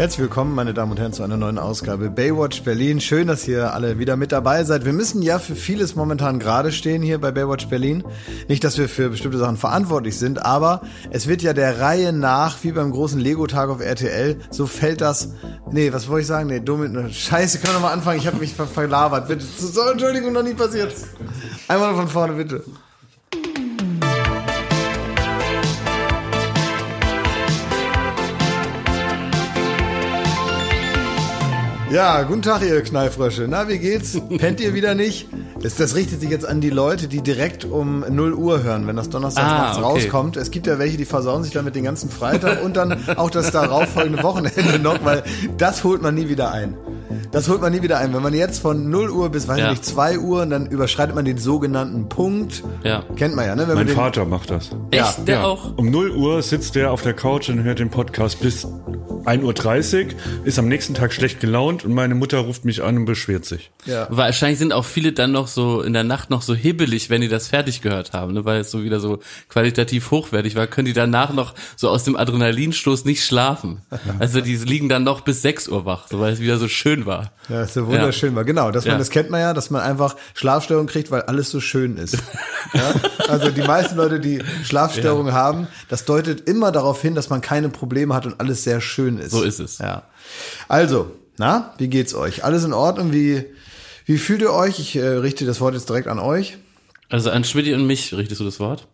Herzlich willkommen, meine Damen und Herren, zu einer neuen Ausgabe Baywatch Berlin. Schön, dass ihr alle wieder mit dabei seid. Wir müssen ja für vieles momentan gerade stehen hier bei Baywatch Berlin. Nicht, dass wir für bestimmte Sachen verantwortlich sind, aber es wird ja der Reihe nach, wie beim großen Lego-Tag auf RTL, so fällt das. Nee, was wollte ich sagen? Nee, dumm. Scheiße, können wir nochmal anfangen? Ich habe mich ver verlabert. Bitte. So, Entschuldigung, noch nie passiert. Einmal von vorne, bitte. Ja, guten Tag, ihr Knallfrösche. Na, wie geht's? Pennt ihr wieder nicht? Das, das richtet sich jetzt an die Leute, die direkt um 0 Uhr hören, wenn das Donnerstag ah, okay. rauskommt. Es gibt ja welche, die versauen sich damit den ganzen Freitag und dann auch das darauffolgende Wochenende noch, weil das holt man nie wieder ein. Das holt man nie wieder ein. Wenn man jetzt von 0 Uhr bis, weiß ja. nicht, 2 Uhr, dann überschreitet man den sogenannten Punkt. Ja. Kennt man ja, ne? Wenn mein Vater macht das. Echt? Ja. Der ja. auch? Um 0 Uhr sitzt der auf der Couch und hört den Podcast bis 1.30 Uhr, ist am nächsten Tag schlecht gelaunt und meine Mutter ruft mich an und beschwert sich. Ja. Wahrscheinlich sind auch viele dann noch so in der Nacht noch so hibbelig, wenn die das fertig gehört haben, ne? weil es so wieder so qualitativ hochwertig war, können die danach noch so aus dem Adrenalinstoß nicht schlafen. Also die liegen dann noch bis 6 Uhr wach, so weil es wieder so schön war. Ja, so wunderschön ja. war. Genau, dass man, ja. das kennt man ja, dass man einfach Schlafstörungen kriegt, weil alles so schön ist. ja? Also die meisten Leute, die Schlafstörungen haben, das deutet immer darauf hin, dass man keine Probleme hat und alles sehr schön ist. So ist es. Ja. Also, na, wie geht's euch? Alles in Ordnung? Wie, wie fühlt ihr euch? Ich äh, richte das Wort jetzt direkt an euch. Also an Schmidt und mich richtest du das Wort?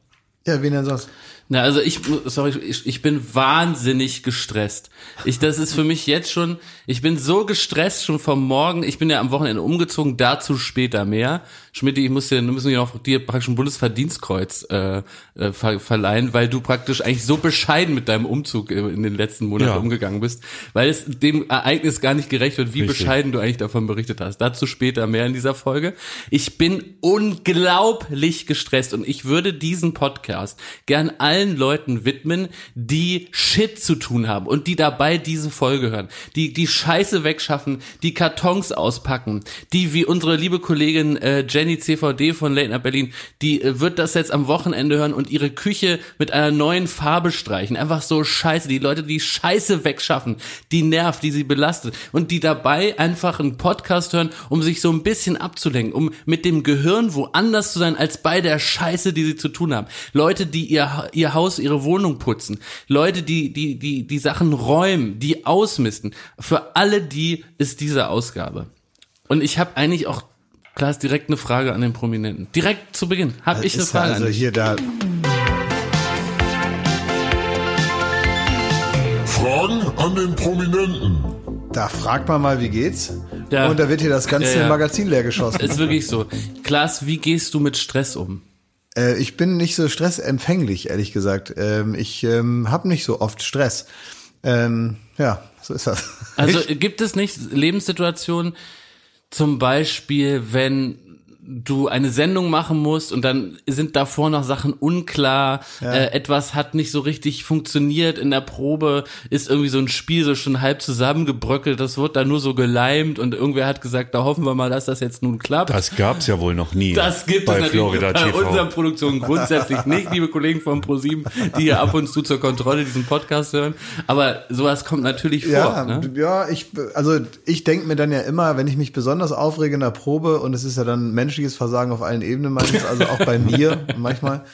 Ja, wen denn sonst? Na, also ich, sorry, ich, ich bin wahnsinnig gestresst. Ich, das ist für mich jetzt schon, ich bin so gestresst schon vom Morgen. Ich bin ja am Wochenende umgezogen, dazu später mehr. Schmidt, ich muss dir, müssen wir noch dir praktisch ein Bundesverdienstkreuz äh, äh, ver verleihen, weil du praktisch eigentlich so bescheiden mit deinem Umzug in den letzten Monaten ja. umgegangen bist, weil es dem Ereignis gar nicht gerecht wird, wie Richtig. bescheiden du eigentlich davon berichtet hast. Dazu später mehr in dieser Folge. Ich bin unglaublich gestresst und ich würde diesen Podcast gern allen Leuten widmen, die Shit zu tun haben und die dabei diese Folge hören, die die Scheiße wegschaffen, die Kartons auspacken, die wie unsere liebe Kollegin äh, Jenny Jenny CVD von Late Berlin, die äh, wird das jetzt am Wochenende hören und ihre Küche mit einer neuen Farbe streichen. Einfach so scheiße. Die Leute, die Scheiße wegschaffen, die nervt, die sie belastet und die dabei einfach einen Podcast hören, um sich so ein bisschen abzulenken, um mit dem Gehirn woanders zu sein als bei der Scheiße, die sie zu tun haben. Leute, die ihr, ihr Haus, ihre Wohnung putzen. Leute, die, die, die, die Sachen räumen, die ausmisten. Für alle die ist diese Ausgabe. Und ich habe eigentlich auch Klar ist direkt eine Frage an den Prominenten. Direkt zu Beginn habe ich eine Frage. Also hier da. Fragen an den Prominenten. Da fragt man mal, wie geht's? Ja. Und da wird hier das ganze ja, ja. Magazin leer geschossen. Ist wirklich so. Klaas, wie gehst du mit Stress um? Äh, ich bin nicht so stressempfänglich, ehrlich gesagt. Ähm, ich ähm, habe nicht so oft Stress. Ähm, ja, so ist das. Also gibt es nicht Lebenssituationen, zum Beispiel, wenn du eine Sendung machen musst und dann sind davor noch Sachen unklar, ja. äh, etwas hat nicht so richtig funktioniert in der Probe, ist irgendwie so ein Spiel so schon halb zusammengebröckelt, das wird da nur so geleimt und irgendwer hat gesagt, da hoffen wir mal, dass das jetzt nun klappt. Das gab's ja wohl noch nie. Das gibt bei es natürlich Florida bei TV. unserer Produktion grundsätzlich nicht, liebe Kollegen von ProSieben, die hier ab und zu zur Kontrolle diesen Podcast hören, aber sowas kommt natürlich vor. Ja, ne? ja ich, also ich denke mir dann ja immer, wenn ich mich besonders aufrege in der Probe und es ist ja dann Menschen menschliches Versagen auf allen Ebenen meistens, also auch bei mir manchmal.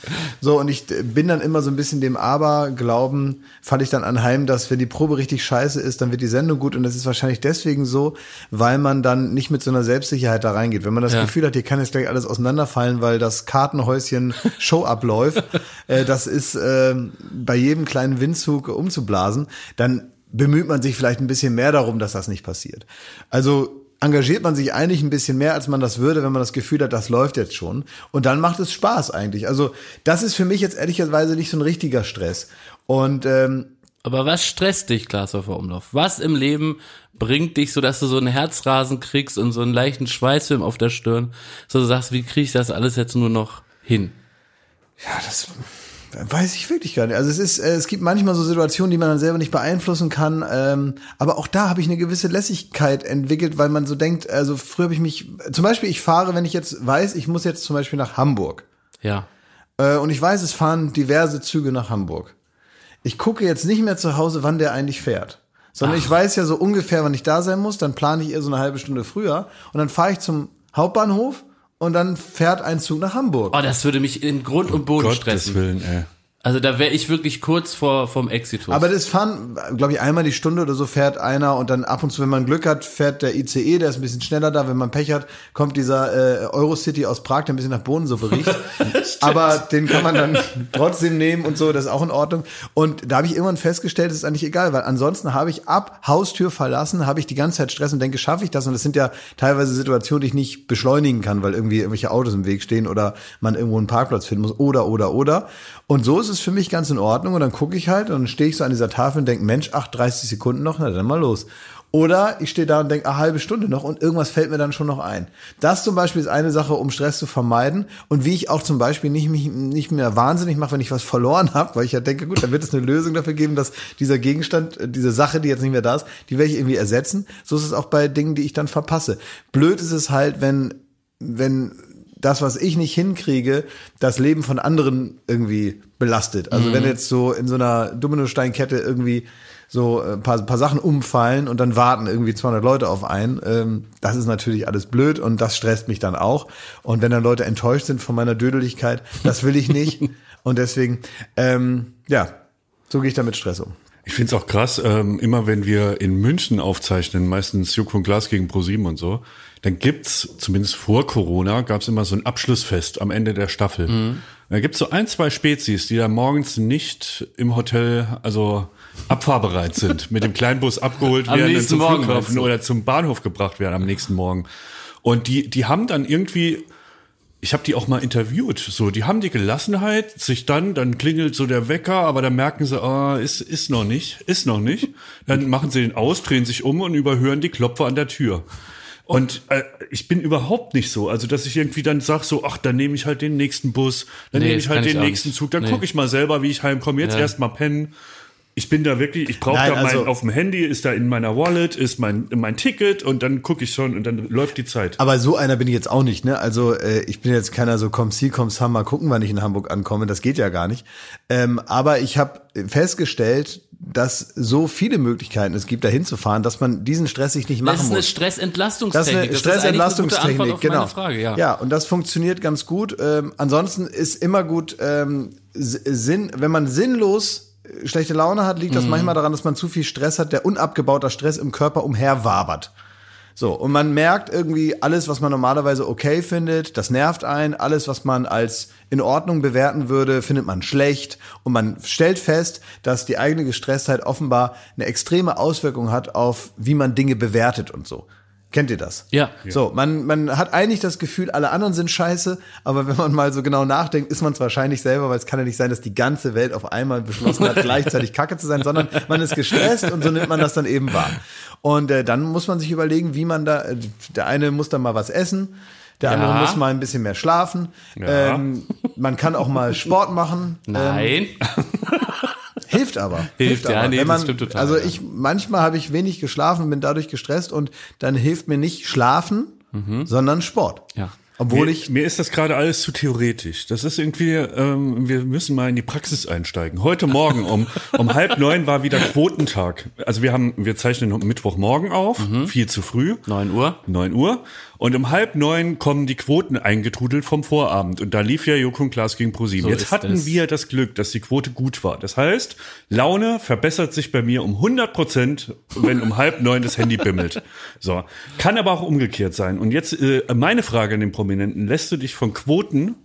So, und ich bin dann immer so ein bisschen dem Aberglauben, falle ich dann anheim, dass wenn die Probe richtig scheiße ist, dann wird die Sendung gut und das ist wahrscheinlich deswegen so, weil man dann nicht mit so einer Selbstsicherheit da reingeht. Wenn man das ja. Gefühl hat, hier kann jetzt gleich alles auseinanderfallen, weil das Kartenhäuschen Show abläuft, äh, das ist äh, bei jedem kleinen Windzug umzublasen, dann bemüht man sich vielleicht ein bisschen mehr darum, dass das nicht passiert. Also engagiert man sich eigentlich ein bisschen mehr, als man das würde, wenn man das Gefühl hat, das läuft jetzt schon. Und dann macht es Spaß eigentlich. Also das ist für mich jetzt ehrlicherweise nicht so ein richtiger Stress. Und ähm, aber was stresst dich, Klaas auf Umlauf? Was im Leben bringt dich so, dass du so einen Herzrasen kriegst und so einen leichten Schweißfilm auf der Stirn, so du sagst, wie kriege ich das alles jetzt nur noch hin? Ja, das Weiß ich wirklich gar nicht. Also es ist, äh, es gibt manchmal so Situationen, die man dann selber nicht beeinflussen kann. Ähm, aber auch da habe ich eine gewisse Lässigkeit entwickelt, weil man so denkt, also früher habe ich mich, zum Beispiel ich fahre, wenn ich jetzt weiß, ich muss jetzt zum Beispiel nach Hamburg. Ja. Äh, und ich weiß, es fahren diverse Züge nach Hamburg. Ich gucke jetzt nicht mehr zu Hause, wann der eigentlich fährt Sondern ich weiß ja so ungefähr, wann ich da sein muss, dann plane ich eher so eine halbe Stunde früher und dann fahre ich zum Hauptbahnhof und dann fährt ein Zug nach Hamburg. Oh, das würde mich in Grund und Boden Gottes stressen. Willen, ey. Also da wäre ich wirklich kurz vor vom Exitus. Aber das fahren, glaube ich, einmal die Stunde oder so fährt einer und dann ab und zu, wenn man Glück hat, fährt der ICE, der ist ein bisschen schneller da. Wenn man Pech hat, kommt dieser äh, Eurocity aus Prag, der ein bisschen nach Bohnensuppe riecht. Aber den kann man dann trotzdem nehmen und so, das ist auch in Ordnung. Und da habe ich irgendwann festgestellt, das ist eigentlich egal, weil ansonsten habe ich ab Haustür verlassen, habe ich die ganze Zeit Stress und denke, schaffe ich das? Und das sind ja teilweise Situationen, die ich nicht beschleunigen kann, weil irgendwie irgendwelche Autos im Weg stehen oder man irgendwo einen Parkplatz finden muss oder, oder, oder. Und so ist es für mich ganz in Ordnung. Und dann gucke ich halt und dann stehe ich so an dieser Tafel und denke, Mensch, ach, 30 Sekunden noch, na dann mal los. Oder ich stehe da und denke, eine halbe Stunde noch und irgendwas fällt mir dann schon noch ein. Das zum Beispiel ist eine Sache, um Stress zu vermeiden und wie ich auch zum Beispiel nicht, mich nicht mehr wahnsinnig mache, wenn ich was verloren habe, weil ich ja denke, gut, dann wird es eine Lösung dafür geben, dass dieser Gegenstand, äh, diese Sache, die jetzt nicht mehr da ist, die werde ich irgendwie ersetzen. So ist es auch bei Dingen, die ich dann verpasse. Blöd ist es halt, wenn, wenn das, was ich nicht hinkriege, das Leben von anderen irgendwie belastet. Also wenn jetzt so in so einer Dominosteinkette irgendwie so ein paar, paar Sachen umfallen und dann warten irgendwie 200 Leute auf einen, ähm, das ist natürlich alles blöd und das stresst mich dann auch. Und wenn dann Leute enttäuscht sind von meiner Dödeligkeit, das will ich nicht. und deswegen, ähm, ja, so gehe ich damit Stress um. Ich find's auch krass, ähm, immer wenn wir in München aufzeichnen, meistens Joko und Glas gegen ProSieben und so, dann gibt's zumindest vor Corona, gab's immer so ein Abschlussfest am Ende der Staffel. Mhm. Da gibt's so ein, zwei Spezies, die da morgens nicht im Hotel, also abfahrbereit sind, mit dem Kleinbus abgeholt Am werden, zum Morgen, Flughafen oder zum Bahnhof gebracht werden am nächsten Morgen. Und die, die haben dann irgendwie ich habe die auch mal interviewt. So, die haben die Gelassenheit, sich dann, dann klingelt so der Wecker, aber dann merken sie, ah, ist, ist noch nicht, ist noch nicht. Dann machen sie den aus, drehen sich um und überhören die Klopfer an der Tür. Und äh, ich bin überhaupt nicht so, also dass ich irgendwie dann sag so, ach, dann nehme ich halt den nächsten Bus, dann Nee, nehme ich halt den nächsten nicht. Zug, dann Nee. gucke ich mal selber, wie ich heimkomme. Jetzt Ja. erst mal pennen. Ich bin da wirklich, ich brauche da mein, also- auf dem Handy, ist da in meiner Wallet, ist mein, mein Ticket und dann gucke ich schon und dann läuft die Zeit. Aber so einer bin ich jetzt auch nicht, ne? Also äh, ich bin jetzt keiner so komm sie, komm sam, mal gucken, wann ich in Hamburg ankomme. Das geht ja gar nicht. Ähm, aber ich habe festgestellt, dass so viele Möglichkeiten es gibt, da hinzufahren, dass man diesen Stress sich nicht machen das ist eine muss. Das Stressentlastungstechnik. ist eine Stressentlastungstechnik, eine gute Antwort auf genau. meine Frage, ja. ja, und das funktioniert ganz gut. Ähm, ansonsten ist immer gut ähm, Sinn, wenn man sinnlos schlechte Laune hat, Mhm. liegt das manchmal daran, dass man zu viel Stress hat, der unabgebauter Stress im Körper umherwabert. So, und man merkt irgendwie alles, was man normalerweise okay findet, das nervt einen. Alles, was man als in Ordnung bewerten würde, findet man schlecht. Und man stellt fest, dass die eigene Gestresstheit offenbar eine extreme Auswirkung hat auf, wie man Dinge bewertet und so. Kennt ihr das? Ja. So, man, man hat eigentlich das Gefühl, alle anderen sind scheiße, aber wenn man mal so genau nachdenkt, ist man es wahrscheinlich selber, weil es kann ja nicht sein, dass die ganze Welt auf einmal beschlossen hat, gleichzeitig kacke zu sein, sondern man ist gestresst und so nimmt man das dann eben wahr. Und äh, dann muss man sich überlegen, wie man da, äh, der eine muss dann mal was essen, der Ja. andere muss mal ein bisschen mehr schlafen. Ja. Ähm, man kann auch mal Sport machen. Ähm, Nein. Hilft aber. Hilft, ja, aber. nee, Wenn das man, stimmt total, Also ja. ich, manchmal habe ich wenig geschlafen und bin dadurch gestresst und dann hilft mir nicht Schlafen, sondern Sport. Ja. Obwohl mir, ich, mir ist das gerade alles zu theoretisch. Das ist irgendwie, ähm, wir müssen mal in die Praxis einsteigen. Heute Morgen um, um halb neun war wieder Quotentag. Also wir haben, wir zeichnen Mittwochmorgen auf, viel zu früh. 9 Uhr. 9 Uhr. Und um halb neun kommen die Quoten eingetrudelt vom Vorabend. Und da lief ja Joko und Klaas gegen ProSieben. So Jetzt hatten es. wir das Glück, dass die Quote gut war. Das heißt, Laune verbessert sich bei mir um 100 Prozent, wenn um halb neun das Handy bimmelt. So. Kann aber auch umgekehrt sein. Und jetzt äh, meine Frage an den Prominenten. Lässt du dich von Quoten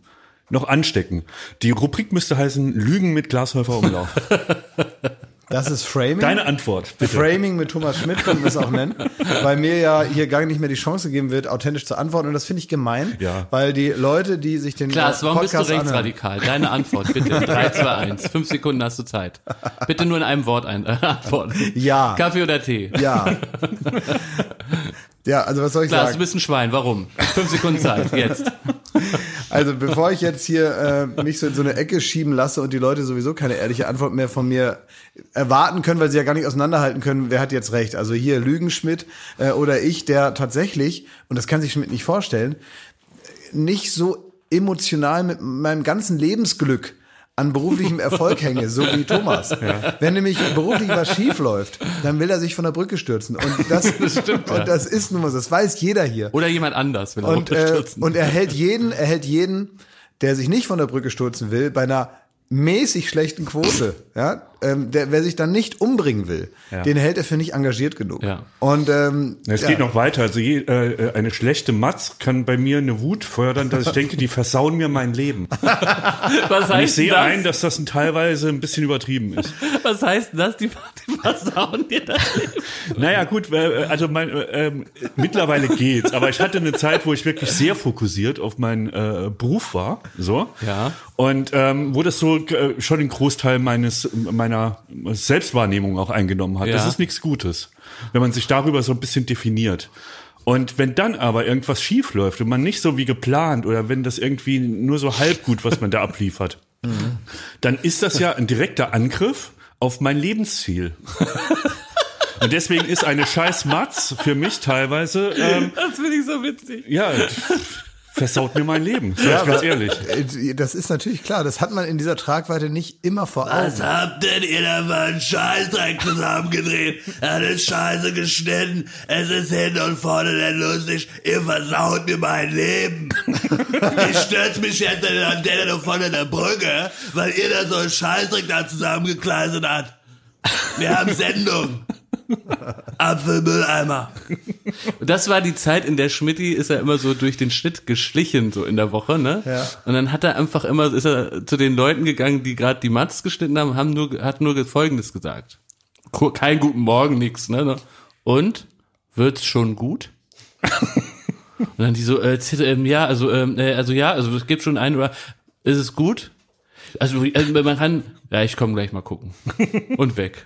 noch anstecken? Die Rubrik müsste heißen Lügen mit Glashäufer Umlauf. das ist Framing. Deine Antwort, bitte. Framing mit Thomas Schmidt können wir es auch nennen, weil mir ja hier gar nicht mehr die Chance gegeben wird, authentisch zu antworten und das finde ich gemein, Ja. weil die Leute, die sich den äh, warum bist du Podcast rechtsradikal? Deine Antwort, bitte. 3, 2, 1. Fünf Sekunden hast du Zeit. Bitte nur in einem Wort ein, äh, antworten. Ja. Kaffee oder Tee? ja. Ja, also was soll ich du sagen? bist ein Schwein. Warum? Fünf Sekunden Zeit, jetzt. Also bevor ich jetzt hier äh, mich so in so eine Ecke schieben lasse und die Leute sowieso keine ehrliche Antwort mehr von mir erwarten können, weil sie ja gar nicht auseinanderhalten können, wer hat jetzt recht. Also hier Lügen Schmidt äh, oder ich, der tatsächlich, und das kann sich Schmidt nicht vorstellen, nicht so emotional mit meinem ganzen Lebensglück an beruflichem Erfolg hänge, so wie Thomas. Wenn nämlich beruflich was schief läuft, dann will er sich von der Brücke stürzen. Und das, stimmt, und ja. das ist nun mal, so. das weiß jeder hier. Oder jemand anders will er Und, äh, unterstützen. und er hält jeden, er hält jeden, der sich nicht von der Brücke stürzen will, bei einer mäßig schlechten Quote, ja, ähm, der, wer sich dann nicht umbringen will, Ja. den hält er für nicht engagiert genug. Ja. Und ähm, Es ja. geht noch weiter. Also je, äh, eine schlechte Matz kann bei mir eine Wut fördern, dass ich denke, die versauen mir mein Leben. was Und ich heißt sehe das? ein, dass das teilweise ein bisschen übertrieben ist. was heißt das? Die, die versauen dir das Leben. Naja, gut, äh, also mein, äh, ähm, mittlerweile geht's, aber ich hatte eine Zeit, wo ich wirklich sehr fokussiert auf meinen äh, Beruf war, so. Ja. Und ähm, wo das so äh, schon den Großteil meines meiner Selbstwahrnehmung auch eingenommen hat. Ja. Das ist nichts Gutes, wenn man sich darüber so ein bisschen definiert. Und wenn dann aber irgendwas schief läuft und man nicht so wie geplant oder wenn das irgendwie nur so halb gut, was man da abliefert, dann ist das ja ein direkter Angriff auf mein Lebensziel. Und deswegen ist eine scheiß Matz für mich teilweise, ähm, Das finde ich so witzig. ja, versaut mir mein Leben, sag ich ganz ehrlich. Äh, Das ist natürlich klar, das hat man in dieser Tragweite nicht immer vor Augen. habt denn ihr da für einen Scheißdreck zusammengedreht? Er ist scheiße geschnitten, es ist hinten und vorne nicht lustig, ihr versaut mir mein Leben. Ich stürz mich jetzt in der Antenne von der Brücke, weil ihr da so einen Scheißdreck da zusammengekleidet habt. Wir haben Sendung. Apfelmülleimer. Und das war die Zeit, in der Schmidti ist er immer so durch den Schnitt geschlichen, so in der Woche, ne? Ja. Und dann hat er einfach immer, ist er zu den Leuten gegangen, die gerade die Matz geschnitten haben, haben nur, hat nur Folgendes gesagt. Kein guten Morgen, nix, ne? Und? Wird's schon gut? Und dann die so, äh, ähm, ja, also, ähm, äh, also ja, also es gibt schon einen, oder ist es gut? Also, also man kann, ja, ich komme gleich mal gucken. Und weg.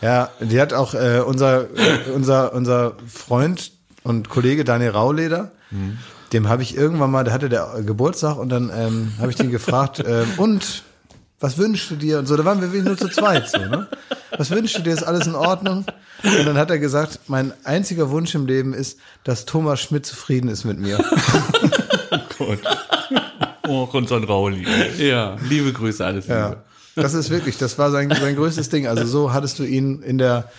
Ja, die hat auch äh, unser, äh, unser, unser Freund und Kollege Daniel Rauleder, dem habe ich irgendwann mal, der hatte der Geburtstag und dann ähm, habe ich den gefragt, ähm, und was wünschst du dir? Und so, da waren wir wirklich nur zu zweit so, ne? Was wünschst du dir? Ist alles in Ordnung? Und dann hat er gesagt, mein einziger Wunsch im Leben ist, dass Thomas Schmidt zufrieden ist mit mir. Gott. Och, unseren Rauli. Ja, liebe Grüße, alles Liebe. Ja, das ist wirklich, das war sein, sein größtes Ding. Also so hattest du ihn in der,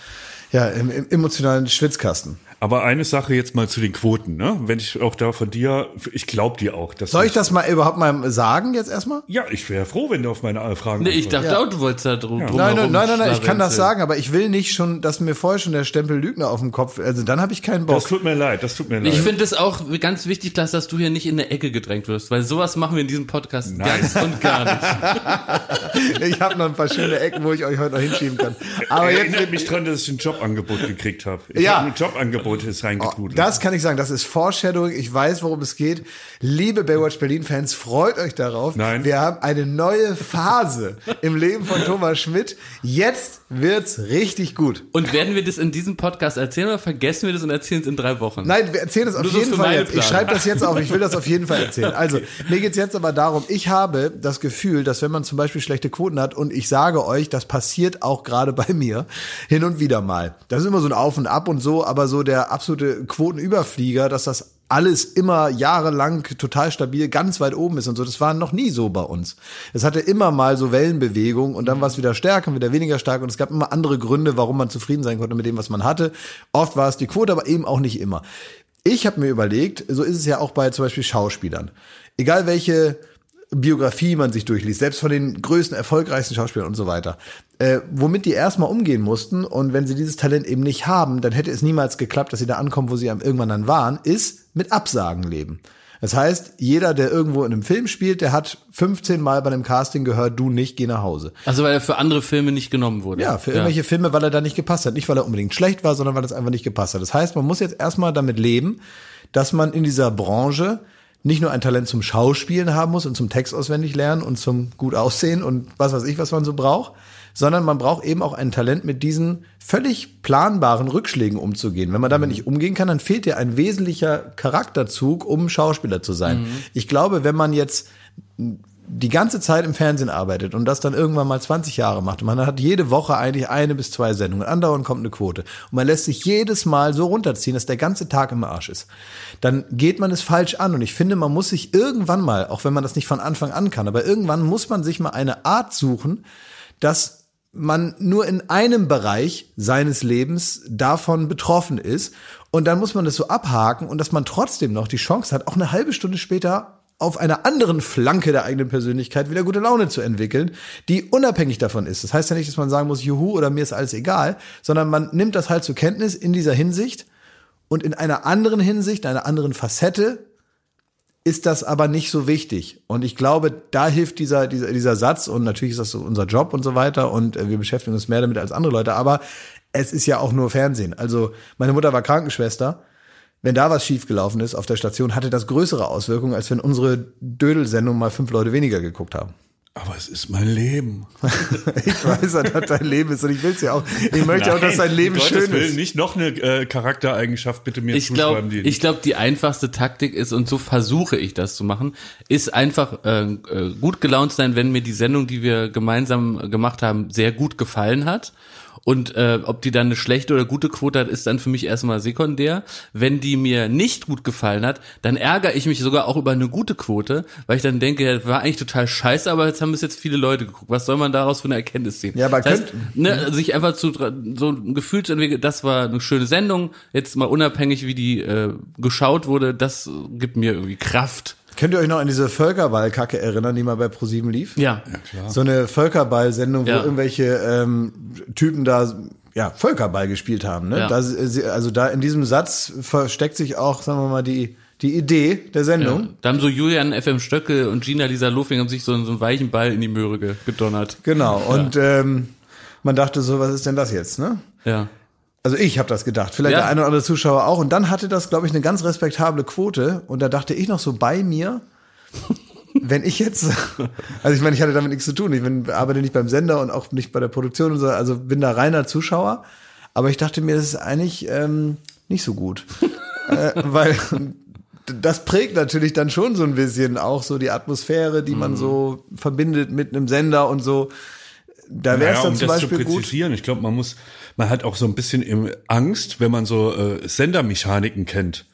ja, im, im emotionalen Schwitzkasten. Aber eine Sache jetzt mal zu den Quoten, ne? Wenn ich auch da von dir, ich glaube dir auch, dass Soll ich das mal überhaupt mal sagen jetzt erstmal? Ja, ich wäre froh, wenn du auf meine Fragen Nee, ich dachte auch, du wolltest da drum, drum Nein, nein, nein, nein, nein, ich kann das sagen, aber ich will nicht schon, dass mir vorher schon der Stempel Lügner auf dem Kopf, also dann habe ich keinen Das Bock. tut mir leid, das tut mir leid. Ich finde es auch ganz wichtig, Klaas, dass du hier nicht in eine Ecke gedrängt wirst, weil sowas machen wir in diesem Podcast Nein. ganz und gar nicht. Ich habe noch ein paar schöne Ecken, wo ich euch heute noch hinschieben kann. Aber jetzt Erinnert mich dran, dass ich ein Jobangebot gekriegt habe. Ich Ja. habe ein Jobangebot ist reingetrudelt. Das kann ich sagen, das ist Foreshadowing. Ich weiß, worum es geht. Liebe Baywatch Berlin-Fans, freut euch darauf. Nein. Wir haben eine neue Phase im Leben von Thomas Schmidt. Jetzt wird's richtig gut. Und werden wir das in diesem Podcast erzählen oder vergessen wir das und erzählen es in drei Wochen? Nein, wir erzählen es auf jeden Fall jetzt. Ich schreibe das jetzt auf. Ich will das auf jeden Fall erzählen. Also, mir geht's jetzt aber darum, ich habe das Gefühl, dass wenn man zum Beispiel schlechte Quoten hat, und ich sage euch, das passiert auch gerade bei mir, hin und wieder mal. Das ist immer so ein Auf und Ab und so, aber so der absolute Quotenüberflieger, dass das alles immer jahrelang total stabil ganz weit oben ist und so. Das war noch nie so bei uns. Es hatte immer mal so Wellenbewegungen und dann war es wieder stärker und wieder weniger stark und es gab immer andere Gründe, warum man zufrieden sein konnte mit dem, was man hatte. Oft war es die Quote, aber eben auch nicht immer. Ich habe mir überlegt, so ist es ja auch bei zum Beispiel Schauspielern. Egal welche Biografie man sich durchliest, selbst von den größten, erfolgreichsten Schauspielern und so weiter, äh, womit die erstmal umgehen mussten und wenn sie dieses Talent eben nicht haben, dann hätte es niemals geklappt, dass sie da ankommen, wo sie irgendwann dann waren, ist mit Absagen leben. Das heißt, jeder, der irgendwo in einem Film spielt, der hat 15 Mal bei einem Casting gehört, du nicht, geh nach Hause. Also weil er für andere Filme nicht genommen wurde. Ja, für irgendwelche Filme, weil er da nicht gepasst hat. Nicht, weil er unbedingt schlecht war, sondern weil es einfach nicht gepasst hat. Das heißt, man muss jetzt erstmal damit leben, dass man in dieser Branche nicht nur ein Talent zum Schauspielen haben muss und zum Text auswendig lernen und zum gut aussehen und was weiß ich, was man so braucht, sondern man braucht eben auch ein Talent, mit diesen völlig planbaren Rückschlägen umzugehen. Wenn man damit nicht umgehen kann, dann fehlt dir ein wesentlicher Charakterzug, um Schauspieler zu sein. Ich glaube, wenn man jetzt die ganze Zeit im Fernsehen arbeitet und das dann irgendwann mal 20 Jahre macht man hat jede Woche eigentlich eine bis zwei Sendungen, andauernd kommt eine Quote und man lässt sich jedes Mal so runterziehen, dass der ganze Tag im Arsch ist, dann geht man es falsch an und ich finde, man muss sich irgendwann mal, auch wenn man das nicht von Anfang an kann, aber irgendwann muss man sich mal eine Art suchen, dass man nur in einem Bereich seines Lebens davon betroffen ist. Und dann muss man das so abhaken und dass man trotzdem noch die Chance hat, auch eine halbe Stunde später auf einer anderen Flanke der eigenen Persönlichkeit wieder gute Laune zu entwickeln, die unabhängig davon ist. Das heißt ja nicht, dass man sagen muss, juhu oder mir ist alles egal, sondern man nimmt das halt zur Kenntnis in dieser Hinsicht und in einer anderen Hinsicht, einer anderen Facette ist das aber nicht so wichtig. Und ich glaube, da hilft dieser, dieser, dieser Satz und natürlich ist das so unser Job und so weiter und äh, wir beschäftigen uns mehr damit als andere Leute, aber es ist ja auch nur Fernsehen. Also meine Mutter war Krankenschwester. Wenn da was schiefgelaufen ist auf der Station, hatte das größere Auswirkungen, als wenn unsere Dödelsendung mal fünf Leute weniger geguckt haben. Aber es ist mein Leben. ich weiß, dass dein Leben ist und ich will es ja auch. Ich möchte auch, dass dein Leben um schön Gottes Willen, ist. nicht noch eine äh, Charaktereigenschaft bitte mir Ich zuschreiben. glaube, die ich glaube, die einfachste Taktik ist, und so versuche ich das zu machen, ist einfach äh, äh, gut gelaunt sein, wenn mir die Sendung, die wir gemeinsam gemacht haben, sehr gut gefallen hat. Und äh, ob die dann eine schlechte oder gute Quote hat, ist dann für mich erstmal sekundär. Wenn die mir nicht gut gefallen hat, dann ärgere ich mich sogar auch über eine gute Quote, weil ich dann denke, ja, war eigentlich total scheiße, aber jetzt haben es jetzt viele Leute geguckt. Was soll man daraus für eine Erkenntnis ziehen? Ja, aber das heißt, ne, sich einfach zu so ein Gefühl zu entwickeln, das war eine schöne Sendung, jetzt mal unabhängig, wie die äh, geschaut wurde, das gibt mir irgendwie Kraft. Könnt ihr euch noch an diese Völkerball-Kacke erinnern, die mal bei ProSieben lief? Ja. So eine Völkerball-Sendung, wo Ja. irgendwelche ähm, Typen da ja, Völkerball gespielt haben. Ne? Ja. Da, also da in diesem Satz versteckt sich auch, sagen wir mal, die, die Idee der Sendung. Ja. Da haben so Julian FM Stöckel und Gina Lisa Lofing haben sich so, so einen weichen Ball in die Möhre ge- gedonnert. Genau. Und ähm, man dachte so, was ist denn das jetzt? Ne? Ja. Also ich habe das gedacht, vielleicht Ja. der eine oder andere Zuschauer auch. Und dann hatte das, glaube ich, eine ganz respektable Quote. Und da dachte ich noch so bei mir, wenn ich jetzt, also ich meine, ich hatte damit nichts zu tun. Ich bin, arbeite nicht beim Sender und auch nicht bei der Produktion und so, also bin da reiner Zuschauer. Aber ich dachte mir, das ist eigentlich ähm, nicht so gut. äh, weil das prägt natürlich dann schon so ein bisschen auch so die Atmosphäre, die Mhm. man so verbindet mit einem Sender und so. Da wäre es Naja, dann um zum das Beispiel zu gut. präzisieren, ich glaube, man muss, man hat auch so ein bisschen im Angst, wenn man so äh, Sendermechaniken kennt,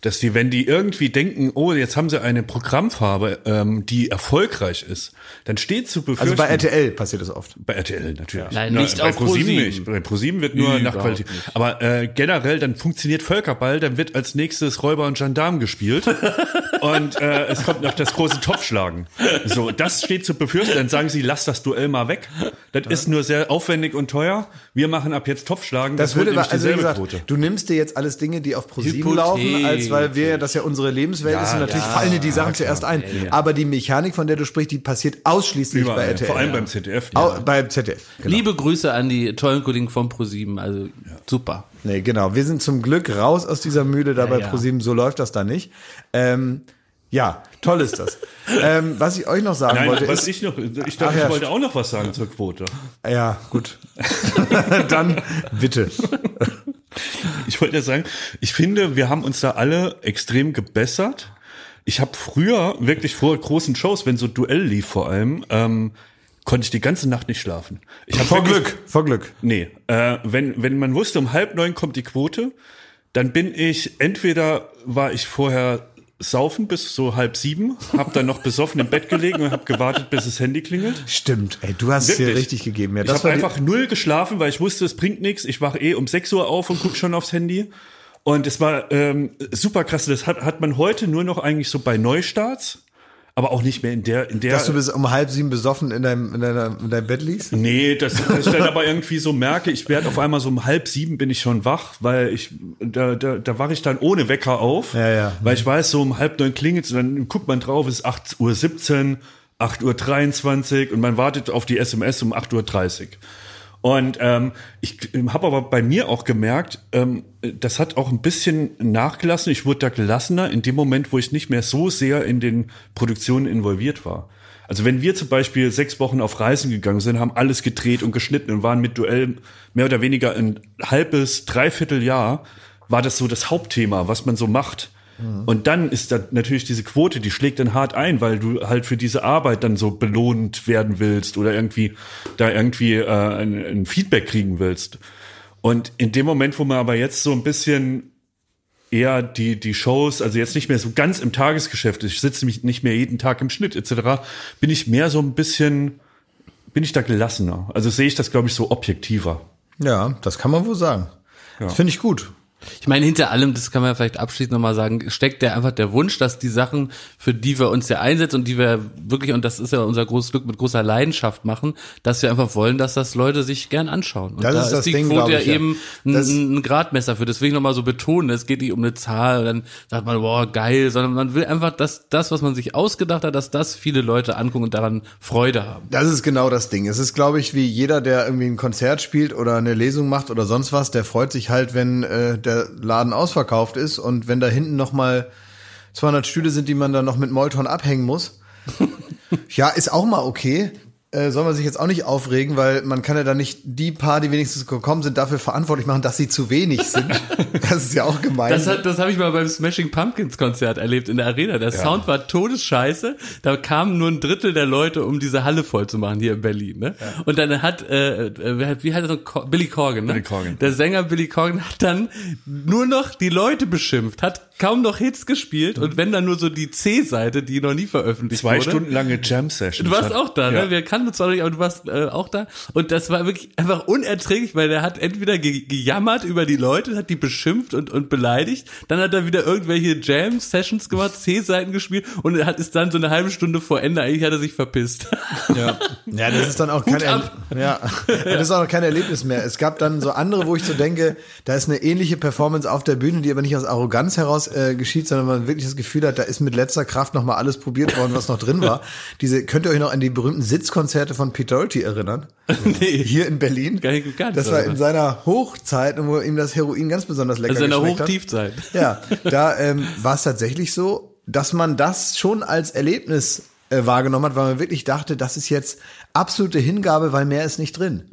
dass die, wenn die irgendwie denken, oh, jetzt haben sie eine Programmfarbe, ähm, die erfolgreich ist, dann steht zu befürchten. Also bei RTL passiert das oft. Bei RTL natürlich. Nein, nicht bei auf ProSieben ProSieben. nicht. Bei ProSieben wird nur nach Überhaupt Qualität. nicht. Aber äh, generell, dann funktioniert Völkerball, dann wird als nächstes Räuber und Gendarm gespielt und äh, es kommt noch das große Topfschlagen. So, das steht zu befürchten. Dann sagen sie, lass das Duell mal weg. Das ist nur sehr aufwendig und teuer. Wir machen ab jetzt Topfschlagen. Das, würde, wird nämlich also gesagt, Quote. du nimmst dir jetzt alles Dinge, die auf ProSieben laufen, als weil wir, das ja unsere Lebenswelt ist und natürlich fallen dir die Sachen zuerst ein. Aber die Mechanik, von der du sprichst, die passiert ausschließlich bei Überall, RTL. vor allem beim ZDF. Au, beim ZDF. Genau. Liebe Grüße an die tollen Kollegen von ProSieben, also super. Nee, genau. Wir sind zum Glück raus aus dieser Mühle da bei ja. ProSieben. So läuft das da nicht. Ähm, ja, toll ist das. ähm, was ich euch noch sagen Nein, wollte, was ist, ich noch, ich Ach dachte, ja, ich wollte auch noch was sagen zur Quote. ja, gut. Dann bitte. Ich wollte ja sagen, ich finde, wir haben uns da alle extrem gebessert. Ich habe früher wirklich vor großen Shows, wenn so Duell lief vor allem, ähm, konnte ich die ganze Nacht nicht schlafen. Ich hab Vor wirklich- Glück, vor Glück. Nee, äh, wenn, wenn man wusste, um halb neun kommt die Quote, dann bin ich, entweder war ich vorher saufen bis so halb sieben, hab dann noch besoffen im Bett gelegen und hab gewartet, bis das Handy klingelt. Stimmt. Ey, du hast es dir Wirklich. richtig gegeben. Ja, Ich habe einfach null geschlafen, weil ich wusste, es bringt nichts. Ich wache eh um 6 Uhr auf und guck schon aufs Handy. Und es war ähm, super krass. Das hat, hat man heute nur noch eigentlich so bei Neustarts, aber auch nicht mehr in der, in der. dass du bis um halb sieben besoffen in deinem, in deinem, in deinem Bett liegst? Nee, das, dass ich dann aber irgendwie so merke, ich werde auf einmal so um halb sieben bin ich schon wach, weil ich, da, da, da wache ich dann ohne Wecker auf, Ja, ja. weil ich weiß, so um halb neun klingelt und dann guckt man drauf, es ist 8 Uhr 17, 8 Uhr 23 und man wartet auf die SMS um 8 Uhr 30. Und ähm, ich habe aber bei mir auch gemerkt, ähm, das hat auch ein bisschen nachgelassen. Ich wurde da gelassener in dem Moment, wo ich nicht mehr so sehr in den Produktionen involviert war. Also wenn wir zum Beispiel sechs Wochen auf Reisen gegangen sind, haben alles gedreht und geschnitten und waren mit Duell mehr oder weniger ein halbes, dreiviertel Jahr, war das so das Hauptthema, was man so macht. Und dann ist da natürlich diese Quote, die schlägt dann hart ein, weil du halt für diese Arbeit dann so belohnt werden willst oder irgendwie da irgendwie äh, ein, ein Feedback kriegen willst. Und in dem Moment, wo man aber jetzt so ein bisschen eher die, die Shows, also jetzt nicht mehr so ganz im Tagesgeschäft, ich sitze mich nicht mehr jeden Tag im Schnitt etc., bin ich mehr so ein bisschen, bin ich da gelassener. Also sehe ich das, glaube ich, so objektiver. Ja, das kann man wohl sagen. Das finde ich gut. Ich meine, hinter allem, das kann man ja vielleicht abschließend nochmal sagen, steckt ja einfach der Wunsch, dass die Sachen, für die wir uns ja einsetzen und die wir wirklich, und das ist ja unser großes Glück, mit großer Leidenschaft machen, dass wir einfach wollen, dass das Leute sich gern anschauen. Und Das da ist das die Ding, Quote ja ich, ja. eben ein, Das- ein Gradmesser für. Deswegen nochmal so betonen, es geht nicht um eine Zahl dann sagt man, boah, geil, sondern man will einfach, dass das, was man sich ausgedacht hat, dass das viele Leute angucken und daran Freude haben. Das ist genau das Ding. Es ist, glaube ich, wie jeder, der irgendwie ein Konzert spielt oder eine Lesung macht oder sonst was, der freut sich halt, wenn äh, der Laden ausverkauft ist und wenn da hinten noch mal 200 Stühle sind, die man dann noch mit Molton abhängen muss. ja, ist auch mal okay. Äh, soll man sich jetzt auch nicht aufregen, weil man kann ja dann nicht die paar, die wenigstens gekommen sind, dafür verantwortlich machen, dass sie zu wenig sind. das ist ja auch gemein. Das, hat, das habe ich mal beim Smashing Pumpkins Konzert erlebt in der Arena. Der Sound war todesscheiße. Da kamen nur ein Drittel der Leute, um diese Halle voll zu machen hier in Berlin. Ne? Und dann hat, äh, wie heißt Co- Billy Corgan, ne? Billy Corgan. Der Sänger Billy Corgan hat dann nur noch die Leute beschimpft, hat kaum noch Hits gespielt und wenn dann nur so die C-Seite, die noch nie veröffentlicht Zwei wurde. Stunden lange Jam-Session. Du warst auch da, Ja. ne? Wir kannten uns zwar nicht, aber du warst äh, auch da. Und das war wirklich einfach unerträglich, weil der hat entweder ge gejammert über die Leute, hat die beschimpft und, und beleidigt, dann hat er wieder irgendwelche Jam-Sessions gemacht, C-Seiten gespielt und hat ist dann so eine halbe Stunde vor Ende, eigentlich hat er sich verpisst. Ja. ja, das ist dann auch kein, ab. ja, das ist auch kein Erlebnis mehr. Es gab dann so andere, wo ich so denke, da ist eine ähnliche Performance auf der Bühne, die aber nicht aus Arroganz heraus äh, geschieht, sondern man wirklich das Gefühl hat, da ist mit letzter Kraft noch mal alles probiert worden, was noch drin war. Diese könnt ihr euch noch an die berühmten Sitzkonzerte von Pete Doherty erinnern? nee. Hier in Berlin. Gar nicht- gar nicht das war in seiner Hochzeit, wo ihm das Heroin ganz besonders lecker Also in geschmeckt hat. Hochtiefzeit. Ja, da ähm, war es tatsächlich so, dass man das schon als Erlebnis äh, wahrgenommen hat, weil man wirklich dachte, das ist jetzt absolute Hingabe, weil mehr ist nicht drin.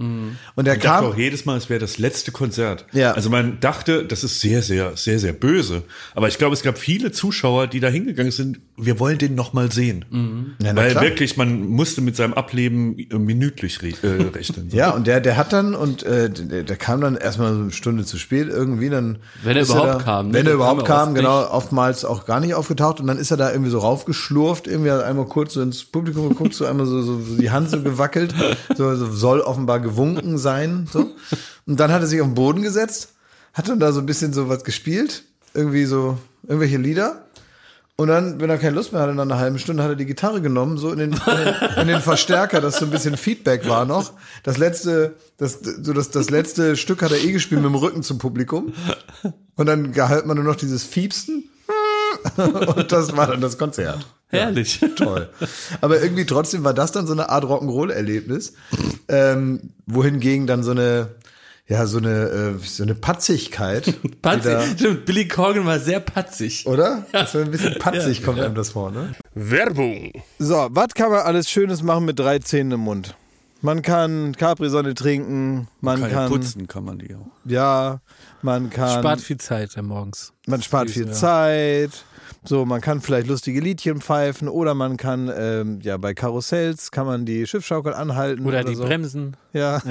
Und er Ich dachte kam, auch jedes Mal, es wäre das letzte Konzert. Ja. Also man dachte, das ist sehr, sehr, sehr, sehr böse. Aber ich glaube, es gab viele Zuschauer, die da hingegangen sind, wir wollen den noch mal sehen. Ja, na Weil klar. wirklich, man musste mit seinem Ableben äh, minütlich re äh, rechnen. ja, und der, der hat dann und äh, der, der kam dann erstmal so eine Stunde zu spät irgendwie, dann Wenn er überhaupt da, kam, ne? wenn er überhaupt kam er kam, oft genau, nicht. oftmals auch gar nicht aufgetaucht und dann ist er da irgendwie so raufgeschlurft, irgendwie hat einmal kurz so ins Publikum geguckt, so einmal so, so, so die Hand so gewackelt, so, so soll offenbar gewunken sein, so und dann hat er sich auf den Boden gesetzt, hat dann da so ein bisschen so was gespielt, irgendwie so irgendwelche Lieder und dann, wenn er keine Lust mehr hatte, nach einer halben Stunde hat er die Gitarre genommen, so in den, den, in den Verstärker, dass so ein bisschen Feedback war noch. Das letzte, das, so das, das letzte Stück hat er eh gespielt mit dem Rücken zum Publikum. Und dann gehört man nur noch dieses Fiepsen. Und das war dann das Konzert. Herrlich. Toll. Aber irgendwie trotzdem war das dann so eine Art Rock'n'Roll-Erlebnis. Ähm, wohingegen dann so eine, ja, so eine, äh, so eine Patzigkeit. Patzig. Stimmt, Billy Corgan war sehr patzig. Oder? Das war ein bisschen patzig, kommt einem das vor, ne? Werbung. So, was kann man alles Schönes machen mit drei Zähnen im Mund? Man kann Capri-Sonne trinken, man Kann ja kann, putzen kann man die auch. ja, man kann, Spart viel Zeit ja, morgens. man spart viel Zeit. So, man kann vielleicht lustige Liedchen pfeifen oder man kann, ähm, ja, bei Karussells kann man die Schiffschaukel anhalten. Oder die so. Bremsen. Ja.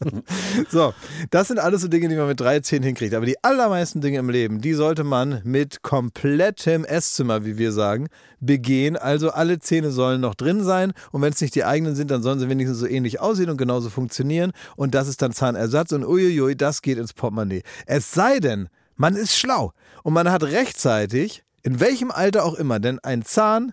so, das sind alles so Dinge, die man mit drei Zähnen hinkriegt. Aber die allermeisten Dinge im Leben, die sollte man mit komplettem Esszimmer, wie wir sagen, begehen. Also alle Zähne sollen noch drin sein. Und wenn es nicht die eigenen sind, dann sollen sie wenigstens so ähnlich aussehen und genauso funktionieren. Und das ist dann Zahnersatz. Und uiuiui, das geht ins Portemonnaie. Es sei denn, man ist schlau. Und man hat rechtzeitig, in welchem Alter auch immer, denn ein Zahn,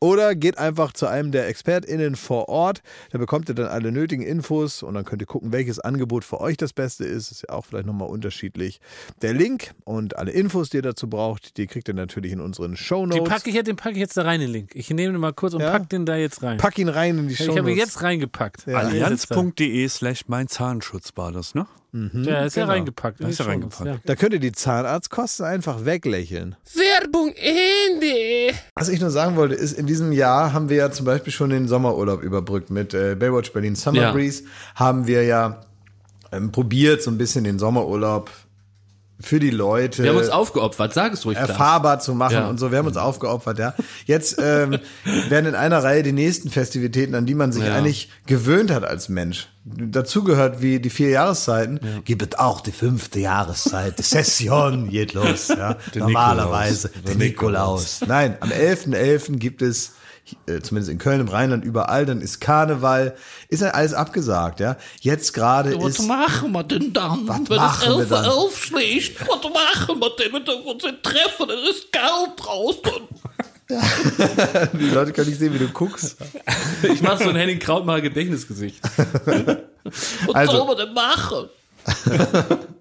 Oder geht einfach zu einem der ExpertInnen vor Ort. Da bekommt ihr dann alle nötigen Infos und dann könnt ihr gucken, welches Angebot für euch das Beste ist. Ist ja auch vielleicht nochmal unterschiedlich. Der Link und alle Infos, die ihr dazu braucht, die kriegt ihr natürlich in unseren Den Shownotes. packe ich, jetzt- den packe ich jetzt da rein, den Link. Ich nehme den mal kurz und Ja? pack den da jetzt rein. Pack ihn rein in die ich habe ihn jetzt reingepackt. Ja. Allianz.de slash mein Zahnschutz war das, ne? Ja, ist ja genau. reingepackt. Da ist in er die Shownotes, reingepackt. Da könnt ihr die Zahnarztkosten einfach weglächeln. Werbung Ende. Was ich nur sagen wollte, ist, in diesem Jahr haben wir ja zum Beispiel schon den Sommerurlaub überbrückt mit äh, Baywatch Berlin Summer Ja. Breeze. Haben wir ja ähm, probiert, so ein bisschen den Sommerurlaub für die Leute Wir haben uns aufgeopfert, sag es ruhig. Erfahrbar zu machen Ja. und so. Wir haben uns aufgeopfert, ja. Jetzt ähm, werden in einer Reihe die nächsten Festivitäten, an die man sich Ja. eigentlich gewöhnt hat als Mensch. Dazu gehört wie die vier Jahreszeiten. Gibt es auch die fünfte Jahreszeit. Die Session geht los, ja. Normalerweise. Nikolaus. Der Nikolaus. Nein, am 11.11. gibt es äh, zumindest in Köln, im Rheinland, überall, dann ist Karneval, ist ja alles abgesagt, ja. Jetzt gerade ist, machen wir denn dann? Was wenn machen wir es dann? aufschlägt, was machen wir denn, wenn wir uns treffen? Es ist kalt draußen. die Leute können nicht sehen, wie du guckst. Ich mache so ein Henning Krautmacher Gedächtnisgesicht. Was Also- soll man denn machen?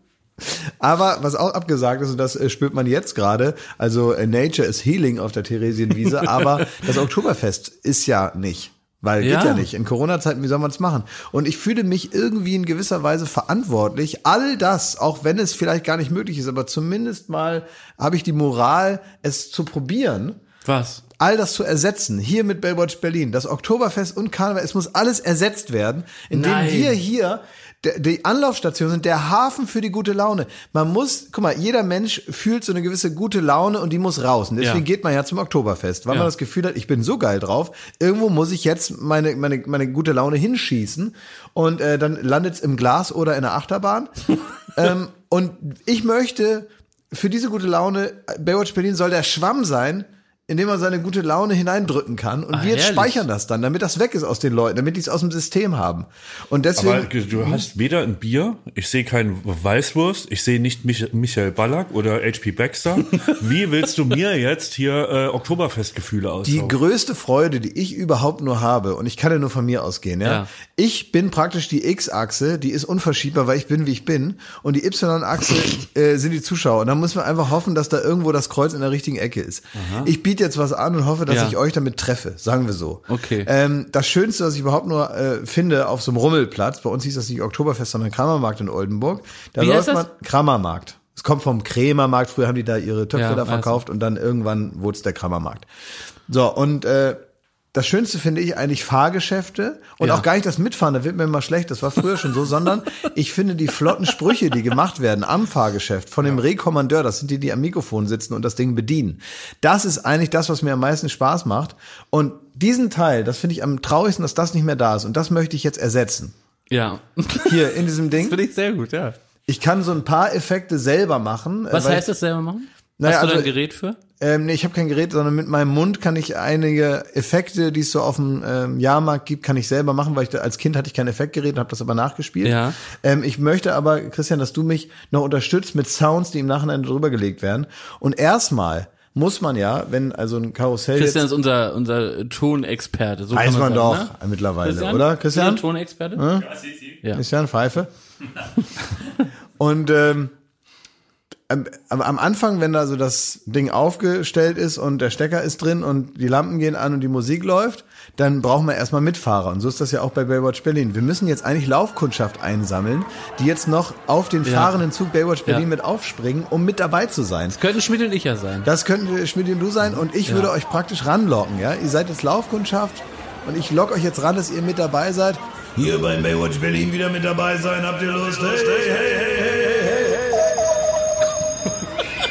Aber was auch abgesagt ist, und das äh, spürt man jetzt gerade, also äh, Nature is Healing auf der Theresienwiese, aber das Oktoberfest ist ja nicht. Weil Ja. geht ja nicht. In Corona-Zeiten, wie soll man es machen? Und ich fühle mich irgendwie in gewisser Weise verantwortlich. All das, auch wenn es vielleicht gar nicht möglich ist, aber zumindest mal habe ich die Moral, es zu probieren Was? all das zu ersetzen. Hier mit Baywatch Berlin, das Oktoberfest und Karneval, es muss alles ersetzt werden, indem Nein. wir hier die Anlaufstation sind, der Hafen für die gute Laune. Man muss, guck mal, jeder Mensch fühlt so eine gewisse gute Laune und die muss raus. Und deswegen Ja. geht man ja zum Oktoberfest, weil Ja. man das Gefühl hat, ich bin so geil drauf, irgendwo muss ich jetzt meine, meine, meine gute Laune hinschießen und äh, dann landet's im Glas oder in der Achterbahn. ähm, und ich möchte für diese gute Laune, Baywatch Berlin soll der Schwamm sein, in dem man seine gute Laune hineindrücken kann. Und Ah, wir speichern das dann, damit das weg ist aus den Leuten, damit die es aus dem System haben. Und deswegen. Aber du hast weder ein Bier, ich sehe keinen Weißwurst, ich sehe nicht Mich Michael Ballack oder HP Baxter. Wie willst du mir jetzt hier äh, Oktoberfestgefühle die aussaugen? größte Freude, die ich überhaupt nur habe, und ich kann ja nur von mir ausgehen, ja. Ja. Ich bin praktisch die X-Achse, die ist unverschiebbar, weil ich bin, wie ich bin. Und die Y-Achse äh, sind die Zuschauer. Und da muss man einfach hoffen, dass da irgendwo das Kreuz in der richtigen Ecke ist. Ich biete jetzt was an und hoffe, dass Ja. ich euch damit treffe, sagen wir so. Okay. Ähm, das Schönste, was ich überhaupt nur äh, finde, auf so einem Rummelplatz, bei uns hieß das nicht Oktoberfest, sondern Kramermarkt in Oldenburg. Da Wie läuft man das? Kramermarkt. Es kommt vom Krämermarkt, früher haben die da ihre Töpfe Ja, da verkauft und dann irgendwann wurde es der Kramermarkt. So, und äh, das Schönste finde ich eigentlich Fahrgeschäfte und Ja. auch gar nicht das Mitfahren, da wird mir immer schlecht, das war früher schon so, sondern ich finde die flotten Sprüche, die gemacht werden am Fahrgeschäft von dem Rekommandeur, das sind die, die am Mikrofon sitzen und das Ding bedienen. Das ist eigentlich das, was mir am meisten Spaß macht. Und diesen Teil, das finde ich am traurigsten, dass das nicht mehr da ist und das möchte ich jetzt ersetzen. Ja. Hier in diesem Ding. Finde ich sehr gut, ja. Ich kann so ein paar Effekte selber machen. äh, Was heißt das selber machen? Naja, Hast du da also- ein Gerät für? Ähm, nee, ich habe kein Gerät, sondern mit meinem Mund kann ich einige Effekte, die es so auf dem ähm, Jahrmarkt gibt, kann ich selber machen, weil ich da, als Kind hatte ich kein Effektgerät und habe das aber nachgespielt. Ja. Ähm, ich möchte aber, Christian, dass du mich noch unterstützt mit Sounds, die im Nachhinein drüber gelegt werden. Und erstmal muss man ja, wenn also ein Karussell Christian jetzt, ist unser, unser Tonexperte. So weiß kann man doch sagen, ne? mittlerweile, Christian? oder? Christian? ein Tonexperte? Christian Pfeife. und ähm, am, am- am Anfang, wenn da so das Ding aufgestellt ist und der Stecker ist drin und die Lampen gehen an und die Musik läuft, dann brauchen wir erstmal Mitfahrer. Und so ist das ja auch bei Baywatch Berlin. Wir müssen jetzt eigentlich Laufkundschaft einsammeln, die jetzt noch auf den fahrenden Zug Baywatch Berlin Ja. mit aufspringen, um mit dabei zu sein. Könnten Schmidt und ich ja sein. Das könnten Schmidt und du sein und ich würde euch praktisch ranlocken, ja? Ihr seid jetzt Laufkundschaft und ich lock euch jetzt ran, dass ihr mit dabei seid. Hier beim Baywatch Berlin wieder mit dabei sein. Habt ihr Lust? Hey, hey, hey, hey, hey.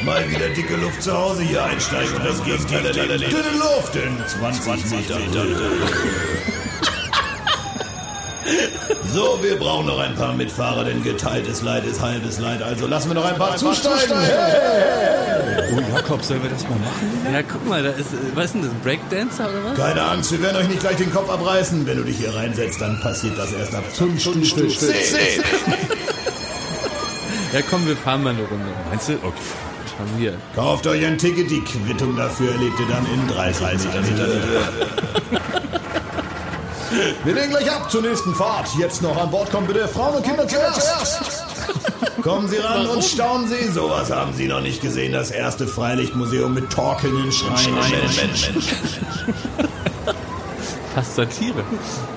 Mal wieder dicke Luft zu Hause hier einsteigen und das Gegenteil erleben. Dünne Luft in 20 Meter. So, wir brauchen noch ein paar Mitfahrer, denn geteiltes Leid ist halbes Leid. Also lassen wir noch ein paar zusteigen. Oh, Jakob, sollen wir das mal machen? Ja, guck mal, da ist, äh, was ist denn das, ein Breakdancer oder was? Keine Angst, wir werden euch nicht gleich den Kopf abreißen. Wenn du dich hier reinsetzt, dann passiert das erst ab Zündstufe 10. Ja, komm, wir fahren mal eine Runde. Meinst du? Okay. Hier. Kauft euch ein Ticket, die Quittung dafür erlebt ihr dann in 30 Metern. Wir legen gleich ab zur nächsten Fahrt. Jetzt noch an Bord kommen bitte Frauen und Kinder zuerst. Kommen Sie ran und staunen Sie. Sowas haben Sie noch nicht gesehen. Das erste Freilichtmuseum mit torkelnden Schreinen. Fast Satire.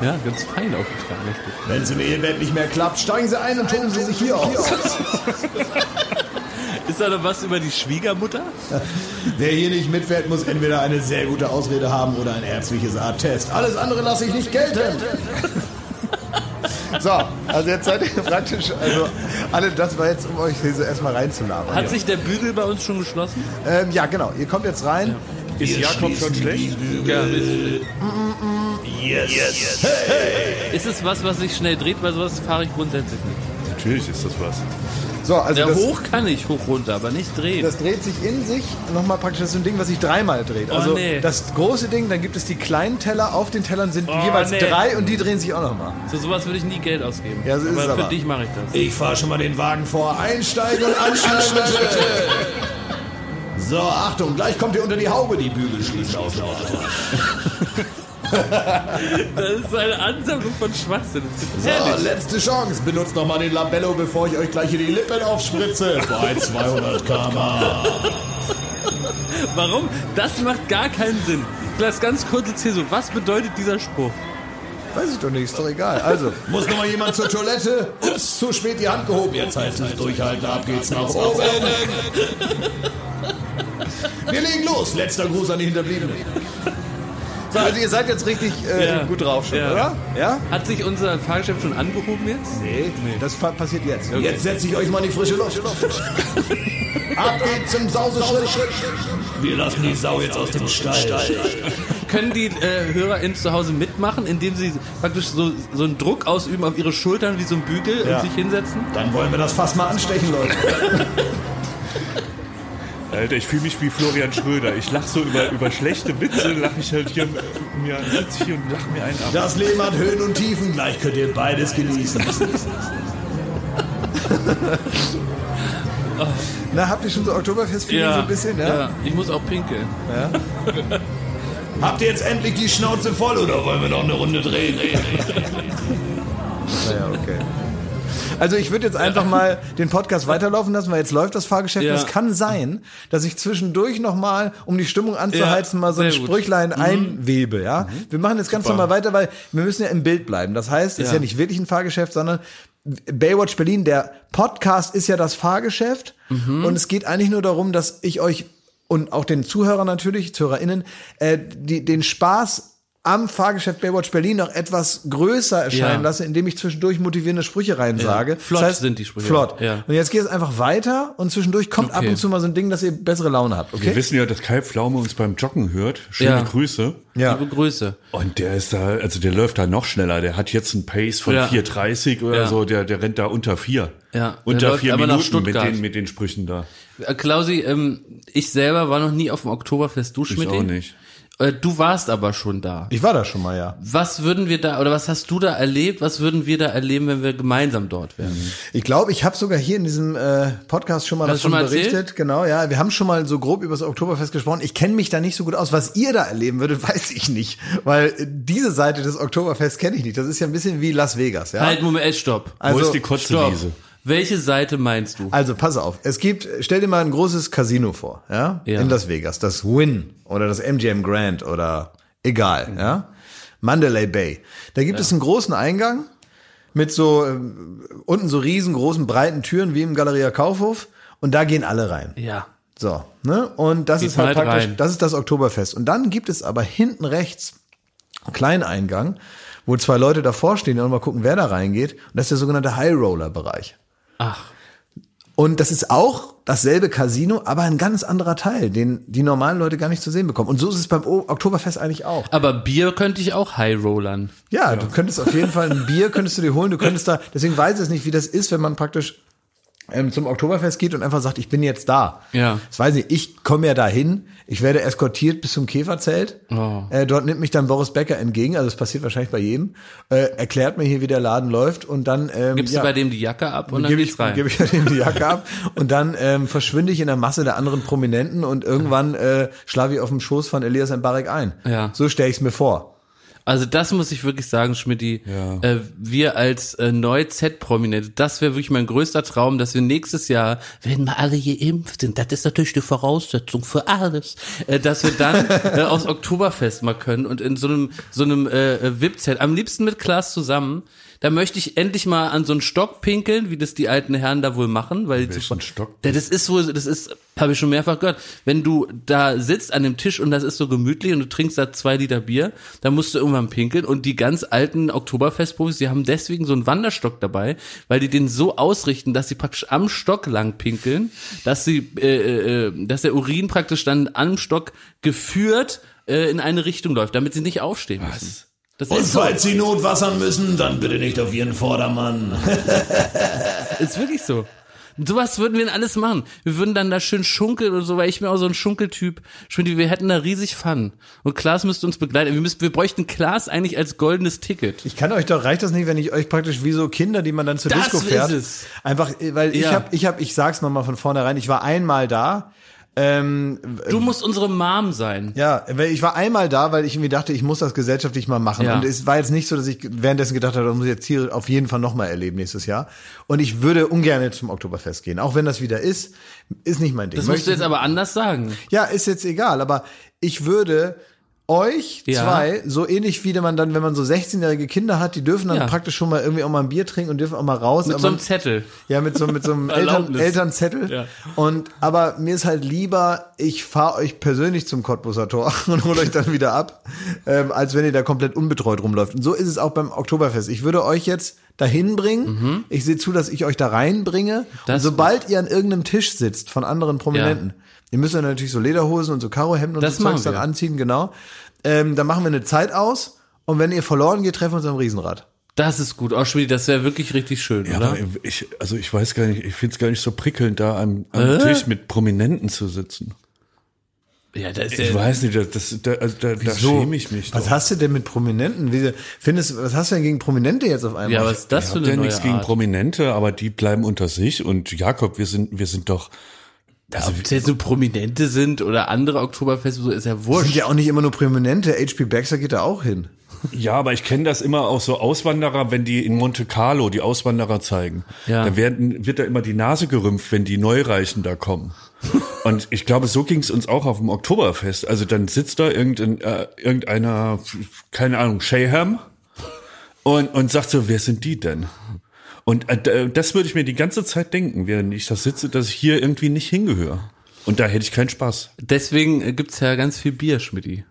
Ja, ganz fein aufgetragen. Wenn es im Ehebett nicht mehr klappt, steigen Sie ein und toben Sie sich hier aus. Ist da noch was über die Schwiegermutter? Wer hier nicht mitfährt, muss entweder eine sehr gute Ausrede haben oder ein ärztliches Attest. Alles andere lasse ich nicht gelten. So, also jetzt seid ihr praktisch, also alle, das war jetzt, um euch hier so erstmal reinzulabern. Hat sich der Bügel bei uns schon geschlossen? Ähm, ja, genau, ihr kommt jetzt rein. Ist Jakob schon schlecht? Ja, ist, Yes. yes. ist es was, was sich schnell dreht? Weil sowas fahre ich grundsätzlich nicht. Natürlich ist das was. So, also Der das, hoch kann ich, hoch runter, aber nicht drehen. das dreht sich in sich nochmal praktisch, das ist so ein Ding, was sich dreimal dreht. Also nee. das große Ding, dann gibt es die kleinen Teller, auf den Tellern sind Oh, jeweils nee. drei und die drehen sich auch nochmal. so sowas würde ich nie Geld ausgeben. Ja, so ist aber es für aber. dich mache ich das. Ich fahre schon mal den Wagen vor. Einsteigen und anschnallen bitte. So, Achtung, gleich kommt ihr unter die Haube. Die Bügel schließen automatisch. Das ist eine Ansammlung von Schwachsinn. So, letzte Chance. Benutzt noch mal den Labello, bevor ich euch gleich hier die Lippen aufspritze. Bei 200 km Warum? Das macht gar keinen Sinn. Das ganz kurze Cäsur. Was bedeutet dieser Spruch? Weiß ich doch nicht, ist doch egal. Also, Muss noch mal jemand zur Toilette? Ups, zu spät die Hand gehoben. Jetzt heißt es durchhalten, ab geht's nach oben. Wir legen los. Letzter Gruß an die Hinterbliebenen. So, also ihr seid jetzt richtig äh, Ja. gut drauf schon, Ja. oder? Ja? Hat sich unser Fahrgeschäft schon angehoben jetzt? Nee, das pa- passiert jetzt. Jetzt setze ich euch mal in die frische Luft. Ab geht's im Sauseschritt. Wir lassen die Sau jetzt aus dem Stall. Können die äh, HörerInnen zu Hause mitmachen, indem sie praktisch so, so einen Druck ausüben auf ihre Schultern wie so ein Bügel Ja. und sich hinsetzen? Dann wollen wir das Fass mal anstechen, Leute. Alter, ich fühle mich wie Florian Schröder. Ich lache so über, über schlechte Witze, lache ich halt hier, mir, sitze hier und lache mir einen ab. Das Leben hat Höhen und Tiefen. Gleich könnt ihr beides genießen. Na, habt ihr schon so Oktoberfest-Feeling so ein bisschen, ja? Ich muss auch pinkeln. Habt ihr jetzt endlich die Schnauze voll oder wollen wir noch eine Runde drehen? Naja, okay. Also ich würde jetzt einfach mal den Podcast weiterlaufen lassen, weil jetzt läuft das Fahrgeschäft. Ja. Und es kann sein, dass ich zwischendurch noch mal, um die Stimmung anzuheizen, Ja, mal so ein. Sprüchlein einwebe. Ja, wir machen jetzt ganz normal weiter, weil wir müssen ja im Bild bleiben. Das heißt, es ist Ja. ja nicht wirklich ein Fahrgeschäft, sondern Baywatch Berlin, der Podcast ist ja das Fahrgeschäft Mhm. und es geht eigentlich nur darum, dass ich euch und auch den Zuhörern natürlich, ZuhörerInnen, äh, die, den Spaß am Fahrgeschäft Baywatch Berlin noch etwas größer erscheinen Ja. lasse, indem ich zwischendurch motivierende Sprüche rein sage. Flott sind die Sprüche. Flott. Ja. Und jetzt geht es einfach weiter und zwischendurch kommt ab Okay. und zu mal so ein Ding, dass ihr bessere Laune habt, Wir okay? wissen ja, dass Kai Pflaume uns beim Joggen hört. Schöne Ja. Grüße. Ja. Liebe Grüße. Und der ist da, also der läuft da noch schneller. Der hat jetzt einen Pace von Ja. 4,30 oder Ja. so. Der, der rennt da unter vier. Ja. Der Unter vier Minuten mit den, mit den Sprüchen da. Äh, Klausi, ähm, ich selber war noch nie auf dem Oktoberfest. Du, Schmidt? auch nicht. Äh, du warst aber schon da. Ich war da schon mal, ja. Was würden wir da, oder was hast du da erlebt? Was würden wir da erleben, wenn wir gemeinsam dort wären? Ich glaube, ich habe sogar hier in diesem äh, Podcast schon mal Hast davon schon mal erzählt? berichtet. Genau, ja. Wir haben schon mal so grob über das Oktoberfest gesprochen. Ich kenne mich da nicht so gut aus. Was ihr da erleben würdet, weiß ich nicht. Weil diese Seite des Oktoberfests kenne ich nicht. Das ist ja ein bisschen wie Las Vegas, ja. Halt, Moment, stopp. Also, Wo ist die Stopp. Welche Seite meinst du? Also pass auf, es gibt, stell dir mal ein großes Casino vor, ja, Ja. in Las Vegas, das Win oder das MGM Grand oder egal, ja, Mandalay Bay. Da gibt es einen großen Eingang mit so ähm, unten so riesengroßen breiten Türen wie im Galeria Kaufhof und da gehen alle rein. Ja. So, ne? Und das Geht ist halt praktisch, rein. das ist das Oktoberfest. Und dann gibt es aber hinten rechts einen kleinen Eingang, wo zwei Leute davor stehen und mal gucken, wer da reingeht. Und das ist der sogenannte High Roller Bereich. Ach. Und das ist auch dasselbe Casino, aber ein ganz anderer Teil, den die normalen Leute gar nicht zu sehen bekommen. Und so ist es beim O- Oktoberfest eigentlich auch. Aber Bier könnte ich auch High Rollern. Ja, du könntest auf jeden Fall ein Bier könntest du dir holen. Du könntest da, deswegen weiß ich es nicht, wie das ist, wenn man praktisch ähm, zum Oktoberfest geht und einfach sagt, ich bin jetzt da. Ja. Das weiß ich. Ich komme ja dahin. Ich werde eskortiert bis zum Käferzelt. Oh. Äh, dort nimmt mich dann Boris Becker entgegen. Also das passiert wahrscheinlich bei jedem. Äh, erklärt mir hier, wie der Laden läuft und dann ähm, Gibst ja, du bei dem die Jacke ab und dann gebe ich, gebe ich ihm die Jacke ab und dann ähm, verschwinde ich in der Masse der anderen Prominenten und irgendwann äh, schlafe ich auf dem Schoß von Elias Mbarek ein. Ja. So stelle ich es mir vor. Also das muss ich wirklich sagen, Schmidti. Äh, wir als äh, Neu-Z-Prominente, das wäre wirklich mein größter Traum, dass wir nächstes Jahr, wenn wir alle geimpft sind, das ist natürlich die Voraussetzung für alles, äh, dass wir dann äh, aufs Oktoberfest mal können und in so einem so einem äh, VIP-Zelt, am liebsten mit Klaas zusammen. Da möchte ich endlich mal an so einen Stock pinkeln, wie das die alten Herren da wohl machen, weil die Welchen Stock? Das ist wohl, das ist, habe ich schon mehrfach gehört. Wenn du da sitzt an dem Tisch und das ist so gemütlich und du trinkst da zwei Liter Bier, dann musst du irgendwann pinkeln und die ganz alten Oktoberfestprofis, die haben deswegen so einen Wanderstock dabei, weil die den so ausrichten, dass sie praktisch am Stock lang pinkeln, dass sie, äh, äh, dass der Urin praktisch dann am Stock geführt äh, in eine Richtung läuft, damit sie nicht aufstehen müssen. Das Und ist so. falls Sie notwassern müssen, dann bitte nicht auf Ihren Vordermann. Ist wirklich so. Und Sowas würden wir denn alles machen. Wir würden dann da schön schunkeln oder so, weil ich bin auch so ein Schunkeltyp. Schmidti, wir hätten da riesig Fun. Und Klaas müsste uns begleiten. Wir, müssten, wir bräuchten Klaas eigentlich als goldenes Ticket. Ich kann euch doch, reicht das nicht, wenn ich euch praktisch wie so Kinder, die man dann zur Das Disco ist fährt. es. Einfach, äh, weil ich Ja. hab, ich hab, ich sag's nochmal von vornherein, ich war einmal da. Ähm, Du musst unsere Mom sein. ja, weil ich war einmal da, weil ich irgendwie dachte, ich muss das gesellschaftlich mal machen. Ja. Und es war jetzt nicht so, dass ich währenddessen gedacht habe, das muss ich jetzt hier auf jeden Fall nochmal erleben nächstes Jahr. Und ich würde ungern zum Oktoberfest gehen. Auch wenn das wieder ist, ist nicht mein Ding. Das musst Möchte du jetzt aber anders sagen. Ja, ist jetzt egal, aber ich würde euch Ja. zwei, so ähnlich wie man dann, wenn man so 16-jährige Kinder hat, die dürfen dann Ja. praktisch schon mal irgendwie auch mal ein Bier trinken und dürfen auch mal raus. Mit aber so einem Zettel. ja, mit so, mit so einem Eltern. Elternzettel. Ja. Und, aber mir ist halt lieber, ich fahre euch persönlich zum Cottbusser Tor und hole euch dann wieder ab, ähm, als wenn ihr da komplett unbetreut rumläuft. Und so ist es auch beim Oktoberfest. Ich würde euch jetzt dahin bringen. Ich sehe zu, dass ich euch da reinbringe. Mhm. Das und sobald ihr an irgendeinem Tisch sitzt von anderen Prominenten, ihr müsst dann natürlich so Lederhosen und so Karohemden und Das so Zeugs dann anziehen, genau. Ähm, dann machen wir eine Zeit aus. Und wenn ihr verloren geht, treffen wir uns am Riesenrad. Das ist gut. Oh, das wäre wirklich richtig schön, Ja, oder? ich, also ich weiß gar nicht, ich finde es gar nicht so prickelnd, da am, am Tisch mit Prominenten zu sitzen. Ja, da ist Ich weiß nicht, das, das, da, also da, da schäme ich mich Was doch. hast du denn mit Prominenten? Wie, findest, was hast du denn gegen Prominente jetzt auf einmal? ja, was ist das Ich für habe eine ja neue nichts gegen? Prominente, aber die bleiben unter sich und Jakob, wir sind, wir sind doch, Also, Ob es jetzt so Prominente sind oder andere Oktoberfeste, so ist ja sind wurscht. ja auch nicht immer nur Prominente. HP Baxter geht da auch hin. Ja, aber ich kenne das immer auch so Auswanderer, wenn die in Monte Carlo die Auswanderer zeigen. Ja. Da werden, wird da immer die Nase gerümpft, wenn die Neureichen da kommen. Und ich glaube, so ging es uns auch auf dem Oktoberfest. Also dann sitzt da irgendein, äh, irgendeiner, keine Ahnung, Shayham und, und sagt so, wer sind die denn? Und äh, das würde ich mir die ganze Zeit denken, während ich das sitze, dass ich hier irgendwie nicht hingehöre. Und da hätte ich keinen Spaß. Deswegen äh, gibt's ja ganz viel Bier, Schmidti.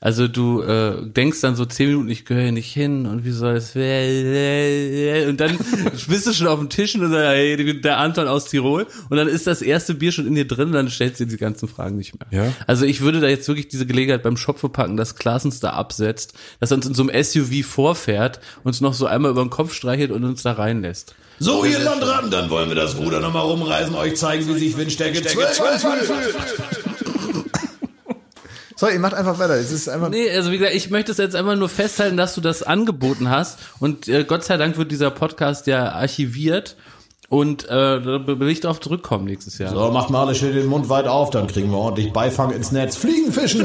Also du äh, denkst dann so zehn Minuten, ich gehöre hier nicht hin und wie soll es werden? Und dann bist du schon auf dem Tisch und dann, hey, der Anton aus Tirol und dann ist das erste Bier schon in dir drin und dann stellst du dir die ganzen Fragen nicht mehr. Ja. Also ich würde da jetzt wirklich diese Gelegenheit beim Schopfe packen, dass Klaasens da absetzt, dass er uns in so einem SUV vorfährt, uns noch so einmal über den Kopf streichelt und uns da reinlässt. So, ihr Landratten, dann wollen wir das Ruder nochmal rumreißen, euch zeigen, wie sich Windstärke 12 anfühlt. So, ihr macht einfach weiter. Es ist einfach. Nee, also wie gesagt, ich möchte es jetzt einfach nur festhalten, dass du das angeboten hast. Und äh, Gott sei Dank wird dieser Podcast ja archiviert. Und äh, da will ich darauf zurückkommen nächstes Jahr. So, macht mal alle schön den Mund weit auf, dann kriegen wir ordentlich Beifang ins Netz. Fliegen, fischen.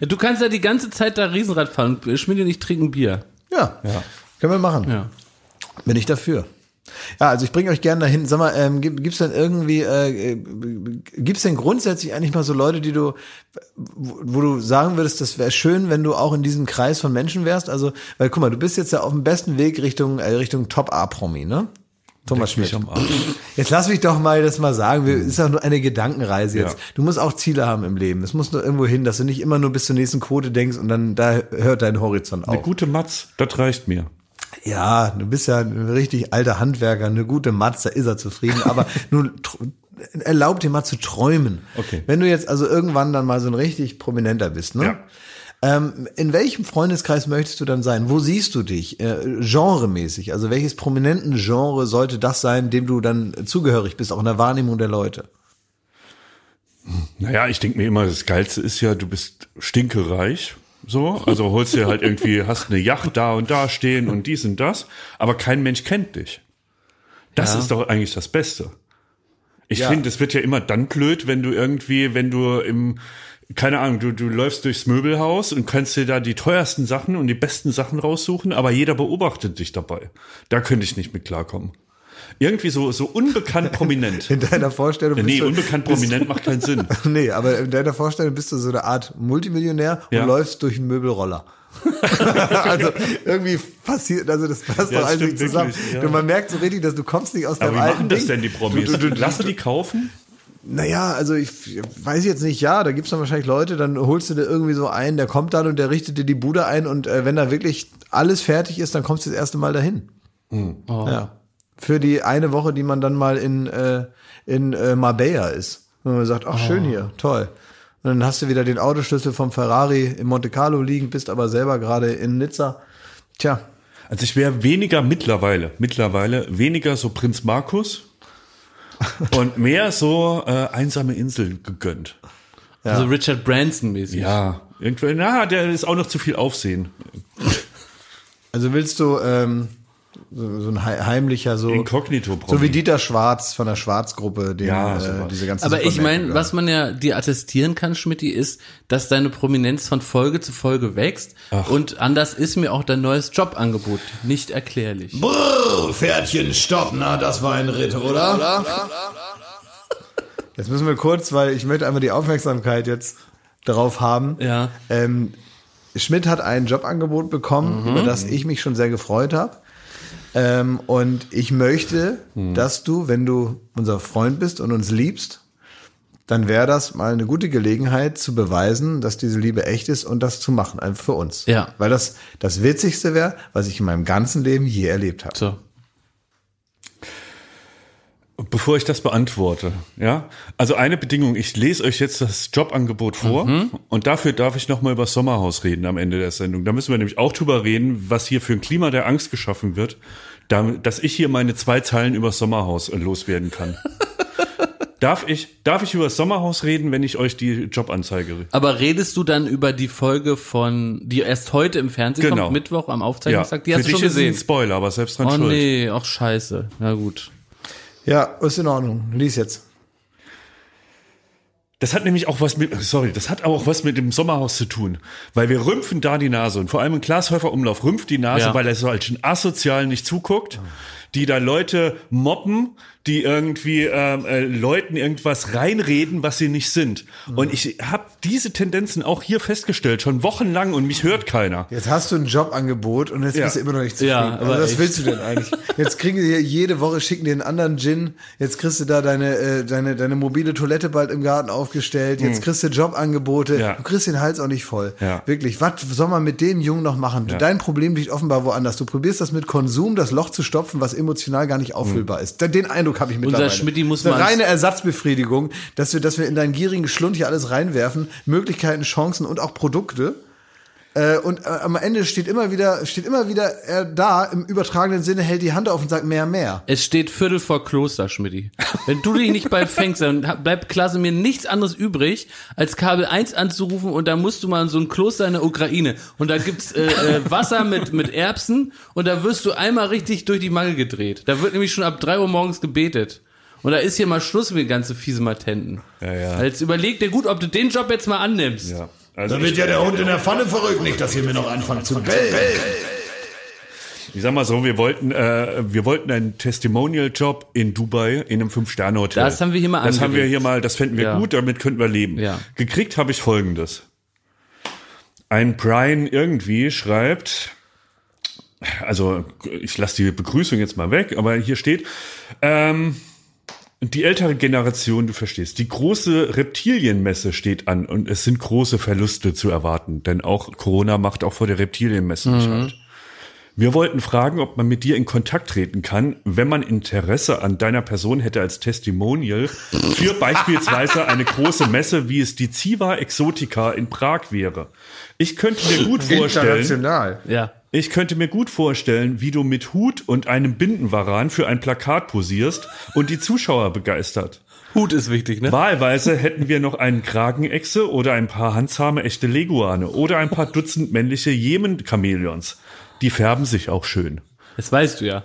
Du kannst ja die ganze Zeit da Riesenrad fahren. Schmidt und ich trinken Bier. Ja. Können wir machen. Ja. Bin ich dafür. Ja, also ich bringe euch gerne dahin. Sag mal, ähm, gibt es denn irgendwie, äh, gibt es denn grundsätzlich eigentlich mal so Leute, die du, wo, wo du sagen würdest, das wäre schön, wenn du auch in diesem Kreis von Menschen wärst? Also, weil guck mal, du bist jetzt ja auf dem besten Weg Richtung äh, Richtung Top A-Promi, ne? Thomas Schmidt. Jetzt lass mich doch mal das mal sagen. Wir, ist ja nur eine Gedankenreise jetzt. Ja. Du musst auch Ziele haben im Leben. Es muss nur irgendwo hin, dass du nicht immer nur bis zur nächsten Quote denkst und dann da hört dein Horizont Eine auf. gute Matz, das reicht mir. Ja, du bist ja ein richtig alter Handwerker, eine gute Matz, da ist er zufrieden. Aber nun erlaub dir mal zu träumen. Okay. Wenn du jetzt also irgendwann dann mal so ein richtig Prominenter bist, ne? Ja. Ähm, in welchem Freundeskreis möchtest du dann sein? Wo siehst du dich? Äh, genremäßig. Also welches prominenten Genre sollte das sein, dem du dann zugehörig bist, auch in der Wahrnehmung der Leute? Naja, ich denke mir immer, das Geilste ist ja, du bist stinkereich. So, also holst dir halt irgendwie, hast eine Yacht da und da stehen und dies und das, aber kein Mensch kennt dich. Das Ja. ist doch eigentlich das Beste. Ich Ja. finde, es wird ja immer dann blöd, wenn du irgendwie, wenn du im, keine Ahnung, du, du läufst durchs Möbelhaus und kannst dir da die teuersten Sachen und die besten Sachen raussuchen, aber jeder beobachtet dich dabei. Da könnte ich nicht mit klarkommen. Irgendwie so, so unbekannt prominent. In deiner Vorstellung bist nee, du, unbekannt prominent macht keinen Sinn. Nee, aber in deiner Vorstellung bist du so eine Art Multimillionär und Ja. läufst durch einen Möbelroller. also irgendwie passiert, also das passt Ja, doch alles nicht zusammen. wirklich, ja. Man merkt so richtig, dass du kommst nicht aus Aber deinem wie alten machen das Ding. denn die Promis? Du, du, du, Lass du die kaufen? Naja, also ich weiß jetzt nicht, ja, da gibt's dann wahrscheinlich Leute, dann holst du dir irgendwie so einen, der kommt dann und der richtet dir die Bude ein und äh, wenn da wirklich alles fertig ist, dann kommst du das erste Mal dahin. Ja. Für die eine Woche, die man dann mal in, äh, in äh, Marbella ist. Und man sagt, ach schön hier, toll. Und dann hast du wieder den Autoschlüssel vom Ferrari in Monte Carlo liegen, bist aber selber gerade in Nizza. Tja, Also ich wäre weniger mittlerweile, mittlerweile weniger so Prinz Markus und mehr so äh, einsame Insel gegönnt. Also Richard Branson mäßig. Ja, irgendwie, na, der ist auch noch zu viel Aufsehen. also willst du ähm, so, so ein hei- heimlicher, so, Inkognito so wie Dieter Schwarz von der Schwarzgruppe, den, Ja, äh, diese ganzen Aber ich meine, was man ja dir attestieren kann, Schmidti, ist, dass deine Prominenz von Folge zu Folge wächst. Und anders ist mir auch dein neues Jobangebot nicht erklärlich. Brrr, Pferdchen, stopp, na, das war ein Ritt, oder? Jetzt müssen wir kurz, weil ich möchte einmal die Aufmerksamkeit jetzt darauf haben. Ja. Ähm, Schmidt hat ein Jobangebot bekommen, über das ich mich schon sehr gefreut habe. Ähm, und ich möchte, dass du, wenn du unser Freund bist und uns liebst, dann wäre das mal eine gute Gelegenheit zu beweisen, dass diese Liebe echt ist und das zu machen, einfach für uns. Ja. Weil das das Witzigste wäre, was ich in meinem ganzen Leben je erlebt habe. So. Bevor ich das beantworte, ja, also eine Bedingung, ich lese euch jetzt das Jobangebot vor und dafür darf ich nochmal über das Sommerhaus reden am Ende der Sendung. Da müssen wir nämlich auch drüber reden, was hier für ein Klima der Angst geschaffen wird, dass ich hier meine zwei Zeilen über das Sommerhaus äh, loswerden kann. darf ich, darf ich über das Sommerhaus reden, wenn ich euch die Jobanzeige Aber redest du dann über die Folge von, die erst heute im Fernsehen Genau. kommt, Mittwoch am Ja, Aufzeichnungstag? Die für hast du dich schon ist es ein gesehen. Spoiler, aber selbst dran Oh schuld. nee, ach scheiße. Na gut. Ja, ist in Ordnung. Lies jetzt. Das hat nämlich auch was mit, sorry, das hat auch was mit dem Sommerhaus zu tun. Weil wir rümpfen da die Nase und vor allem in Glashäufer Umlauf rümpft die Nase, Ja. weil er so als asozial nicht zuguckt, die da Leute mobben, die irgendwie ähm, äh, Leuten irgendwas reinreden, was sie nicht sind. Und ich habe diese Tendenzen auch hier festgestellt, schon wochenlang und mich hört keiner. Jetzt hast du ein Jobangebot und jetzt Ja. bist du immer noch nicht zufrieden. Ja, aber also was echt. willst du denn eigentlich? Jetzt kriegen die jede Woche schicken dir einen anderen Gin. Jetzt kriegst du da deine äh, deine deine mobile Toilette bald im Garten aufgestellt. Jetzt kriegst du Jobangebote. Ja. Du kriegst den Hals auch nicht voll. Ja. Wirklich. Was soll man mit den Jungen noch machen? Dein Problem liegt offenbar woanders. Du probierst das mit Konsum, das Loch zu stopfen, was emotional gar nicht auffüllbar ist. Den Eindruck habe ich mittlerweile. Schmidti muss man's- reine Ersatzbefriedigung, dass wir, dass wir in deinen gierigen Schlund hier alles reinwerfen, Möglichkeiten, Chancen und auch Produkte. Äh, und äh, am Ende steht immer wieder, steht immer wieder er da im übertragenen Sinne, hält die Hand auf und sagt mehr, mehr. Es steht Viertel vor Kloster, Schmidti. Wenn du dich nicht bald fängst, dann bleibt Klasse mir nichts anderes übrig, als Kabel 1 anzurufen und da musst du mal in so ein Kloster in der Ukraine und da gibt's äh, äh, Wasser mit, mit Erbsen und da wirst du einmal richtig durch die Mangel gedreht. Da wird nämlich schon ab drei Uhr morgens gebetet. Und da ist hier mal Schluss mit den ganzen fiesen Matenten. Ja, ja. Jetzt überleg dir gut, ob du den Job jetzt mal annimmst. Ja. Also Da wird ja der Hund in der Pfanne verrückt, nicht, dass ihr mir noch anfangt zu bellen. Ich sag mal so, wir wollten, äh, wir wollten einen Testimonial-Job in Dubai in einem Fünf-Sterne-Hotel. Das haben wir hier mal Das haben wir angeregt. hier mal, das fänden wir Ja. gut, damit könnten wir leben. Ja. Gekriegt habe ich folgendes. Ein Brian irgendwie schreibt, also ich lasse die Begrüßung jetzt mal weg, aber hier steht, ähm, die ältere Generation, du verstehst, die große Reptilienmesse steht an und es sind große Verluste zu erwarten, denn auch Corona macht auch vor der Reptilienmesse nicht halt. Wir wollten fragen, ob man mit dir in Kontakt treten kann, wenn man Interesse an deiner Person hätte als Testimonial für beispielsweise eine große Messe, wie es die Ziva Exotica in Prag wäre. Ich könnte mir gut vorstellen, International. Ja. Ich könnte mir gut vorstellen, wie du mit Hut und einem Bindenwaran für ein Plakat posierst und die Zuschauer begeistert. Hut ist wichtig, ne? Wahlweise hätten wir noch einen Kragenechse oder ein paar handzahme echte Leguane oder ein paar Dutzend männliche Jemen-Chamäleons. Die färben sich auch schön. Das weißt du ja.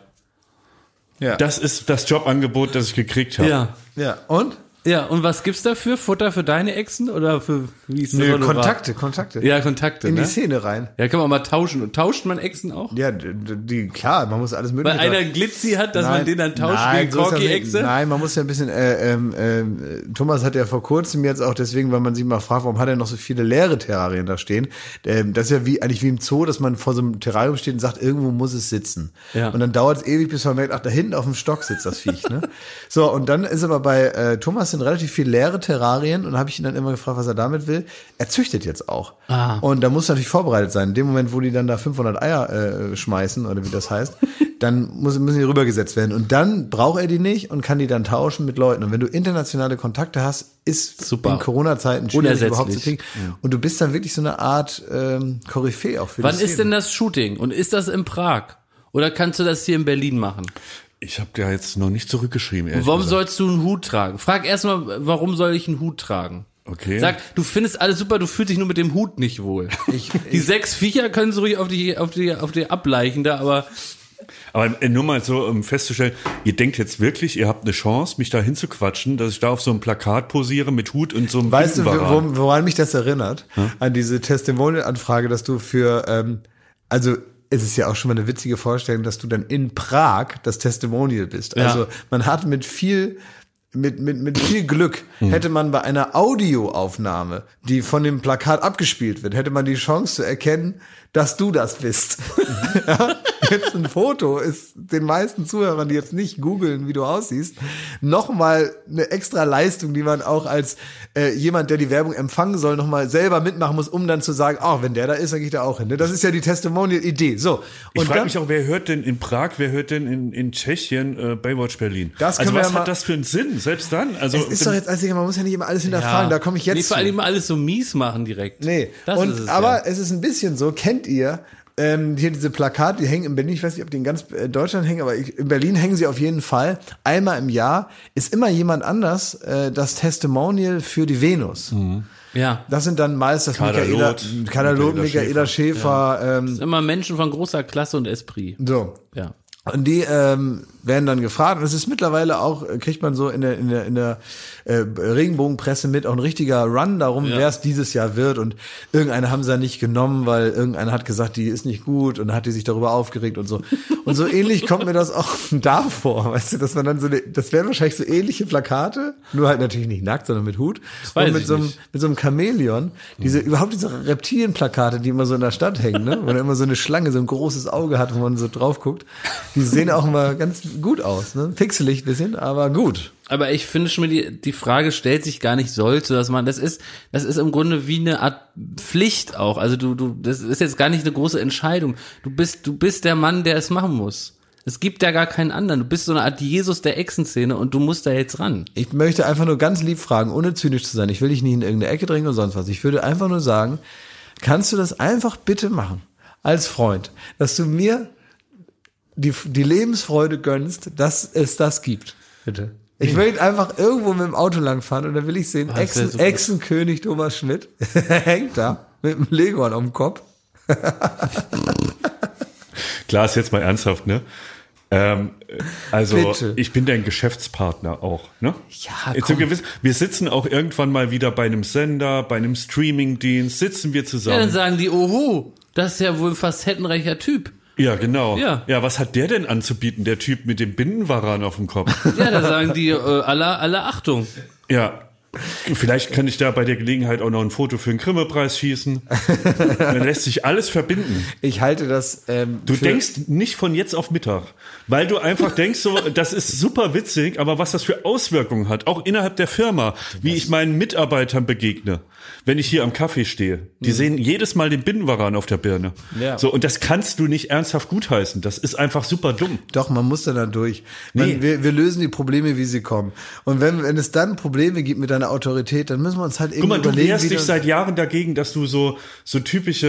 Ja. Das ist das Jobangebot, das ich gekriegt habe. Ja. ja. Und? Ja, und was gibt's dafür? Futter für deine Exen oder für wie ist das Nö? Kontakte, Kontakte. Ja, Kontakte, In die ne? Szene rein. Ja, kann man mal tauschen. Und tauscht man Exen auch? Ja, die, klar, man muss alles Weil mögliche. einer einen Glitzi hat, dass man den dann tauscht nein, gegen nicht. Corky-Exe? Nein, man muss ja ein bisschen, äh, ähm, ähm, Thomas hat ja vor kurzem jetzt auch deswegen, weil man sich mal fragt, warum hat er noch so viele leere Terrarien da stehen? Ähm, das ist ja wie, eigentlich wie im Zoo, dass man vor so einem Terrarium steht und sagt, irgendwo muss es sitzen. Ja. Und dann dauert es ewig, bis man merkt, ach, da hinten auf dem Stock sitzt das Viech, ne? So, und dann ist aber bei äh, Thomas sind relativ viele leere Terrarien und habe ich ihn dann immer gefragt, was er damit will. Er züchtet jetzt auch. Ah. Und da muss natürlich vorbereitet sein. In dem Moment, wo die dann da 500 Eier äh, schmeißen oder wie das heißt, dann muss, müssen die rübergesetzt werden. Und dann braucht er die nicht und kann die dann tauschen mit Leuten. Und wenn du internationale Kontakte hast, ist Super. in Corona-Zeiten schwierig überhaupt zu kriegen. Und du bist dann wirklich so eine Art ähm, Koryphäe auch für Wann ist denn das Shooting? Und ist das in Prag? Oder kannst du das hier in Berlin machen? Ich habe da jetzt noch nicht zurückgeschrieben. ehrlich Warum gesagt. sollst du einen Hut tragen? Frag erstmal, warum soll ich einen Hut tragen? Okay. Sag, du findest alles super, du fühlst dich nur mit dem Hut nicht wohl. die sechs Viecher können so ruhig auf die, auf die, auf die ableichen da, aber Aber äh, nur mal so, um festzustellen, ihr denkt jetzt wirklich, ihr habt eine Chance, mich da hinzuquatschen, dass ich da auf so einem Plakat posiere mit Hut und so einem Weißt du, woran mich das erinnert? An diese Testimonial-Anfrage, dass du für, ähm, also es ist ja auch schon mal eine witzige Vorstellung, dass du dann in Prag das Testimonial bist. Ja. Also man hat mit viel mit, mit, mit viel Glück Hm. hätte man bei einer Audioaufnahme, die von dem Plakat abgespielt wird, hätte man die Chance zu erkennen, dass du das bist. ja? Jetzt ein Foto ist den meisten Zuhörern, die jetzt nicht googeln, wie du aussiehst, nochmal eine extra Leistung, die man auch als äh, jemand, der die Werbung empfangen soll, nochmal selber mitmachen muss, um dann zu sagen, ach, wenn der da ist, dann gehe ich da auch hin. ne? Das ist ja die Testimonial-Idee. So. Ich Und frage dann, mich auch, wer hört denn in Prag, wer hört denn in, in Tschechien äh, Baywatch Berlin? Das also können wir was ja mal- hat das für einen Sinn? Selbst dann? Also es ist doch jetzt, also man muss ja nicht immer alles hinterfragen, da komme ich jetzt nee, vor allem alles so mies machen direkt. Nee, das und, ist es, aber ja. es ist ein bisschen so, kennt ihr, ähm, hier diese Plakate, die hängen in Berlin, ich weiß nicht, ob die in ganz äh, Deutschland hängen, aber ich, in Berlin hängen sie auf jeden Fall. Einmal im Jahr ist immer jemand anders äh, das Testimonial für die Venus. ja. Das sind dann meist das Michaela, Loth, Michaela Schäfer, ähm, Immer Menschen von großer Klasse und Esprit. so. Ja. Und die ähm, werden dann gefragt. Und es ist mittlerweile auch, äh, kriegt man so in der, in der, in der äh, Regenbogenpresse mit, auch ein richtiger Run darum, wer es dieses Jahr wird. Und irgendeine haben sie ja nicht genommen, weil irgendeiner hat gesagt, die ist nicht gut und dann hat die sich darüber aufgeregt und so. Und so ähnlich kommt mir das auch da vor, weißt du, dass man dann so, eine, das wären wahrscheinlich so ähnliche Plakate, nur halt natürlich nicht nackt, sondern mit Hut. weiß und mit so, einem, nicht. mit so einem Chamäleon, diese, überhaupt diese Reptilienplakate, die immer so in der Stadt hängen, ne? wo da immer so eine Schlange, so ein großes Auge hat, wo man so drauf guckt. Die sehen auch immer ganz gut aus, ne? Pixelig ein bisschen, aber gut. Aber ich finde schon, die, die Frage stellt sich gar nicht sollte, dass man, das ist, das ist im Grunde wie eine Art Pflicht auch. Also du, du, das ist jetzt gar nicht eine große Entscheidung. Du bist, du bist der Mann, der es machen muss. Es gibt ja gar keinen anderen. Du bist so eine Art Jesus der Echsenszene und du musst da jetzt ran. Ich möchte einfach nur ganz lieb fragen, ohne zynisch zu sein. Ich will dich nicht in irgendeine Ecke drängen und sonst was. Ich würde einfach nur sagen, kannst du das einfach bitte machen? Als Freund, dass du mir die, die Lebensfreude gönnst, dass es das gibt. Bitte. Ich will einfach irgendwo mit dem Auto langfahren und dann will ich sehen, wär Echsen. Echsenkönig Thomas Schmidt hängt da mit dem Lego am Kopf. Klar, ist jetzt mal ernsthaft, ne? Ähm, also Bitte. ich bin dein Geschäftspartner auch, ne? Ja, komm. gewiss, wir sitzen auch irgendwann mal wieder bei einem Sender, bei einem Streamingdienst, sitzen wir Ja, dann zusammen. sagen die, oho, das ist ja wohl ein facettenreicher Typ. Ja, genau. Ja. ja, was hat der denn anzubieten, der Typ mit dem Binnenwaran auf dem Kopf? Ja, da sagen die äh, alle, alle Achtung. ja. Vielleicht kann ich da bei der Gelegenheit auch noch ein Foto für den Grimme-Preis schießen. Dann lässt sich alles verbinden. Ich halte das. Ähm, Du für, denkst nicht von jetzt auf Mittag, weil du einfach denkst, so, das ist super witzig, aber was das für Auswirkungen hat, auch innerhalb der Firma, wie ich meinen Mitarbeitern begegne, wenn ich hier am Kaffee stehe. Die sehen jedes Mal den Binnenwaran auf der Birne. Ja. So, und das kannst du nicht ernsthaft gutheißen. Das ist einfach super dumm. Doch, man muss da dann durch. Man, Nee. wir, wir lösen die Probleme, wie sie kommen. Und wenn, wenn es dann Probleme gibt mit deiner Autorität, dann müssen wir uns halt Guck irgendwie mal, du wehrst dich das- seit Jahren dagegen, dass du so, so typische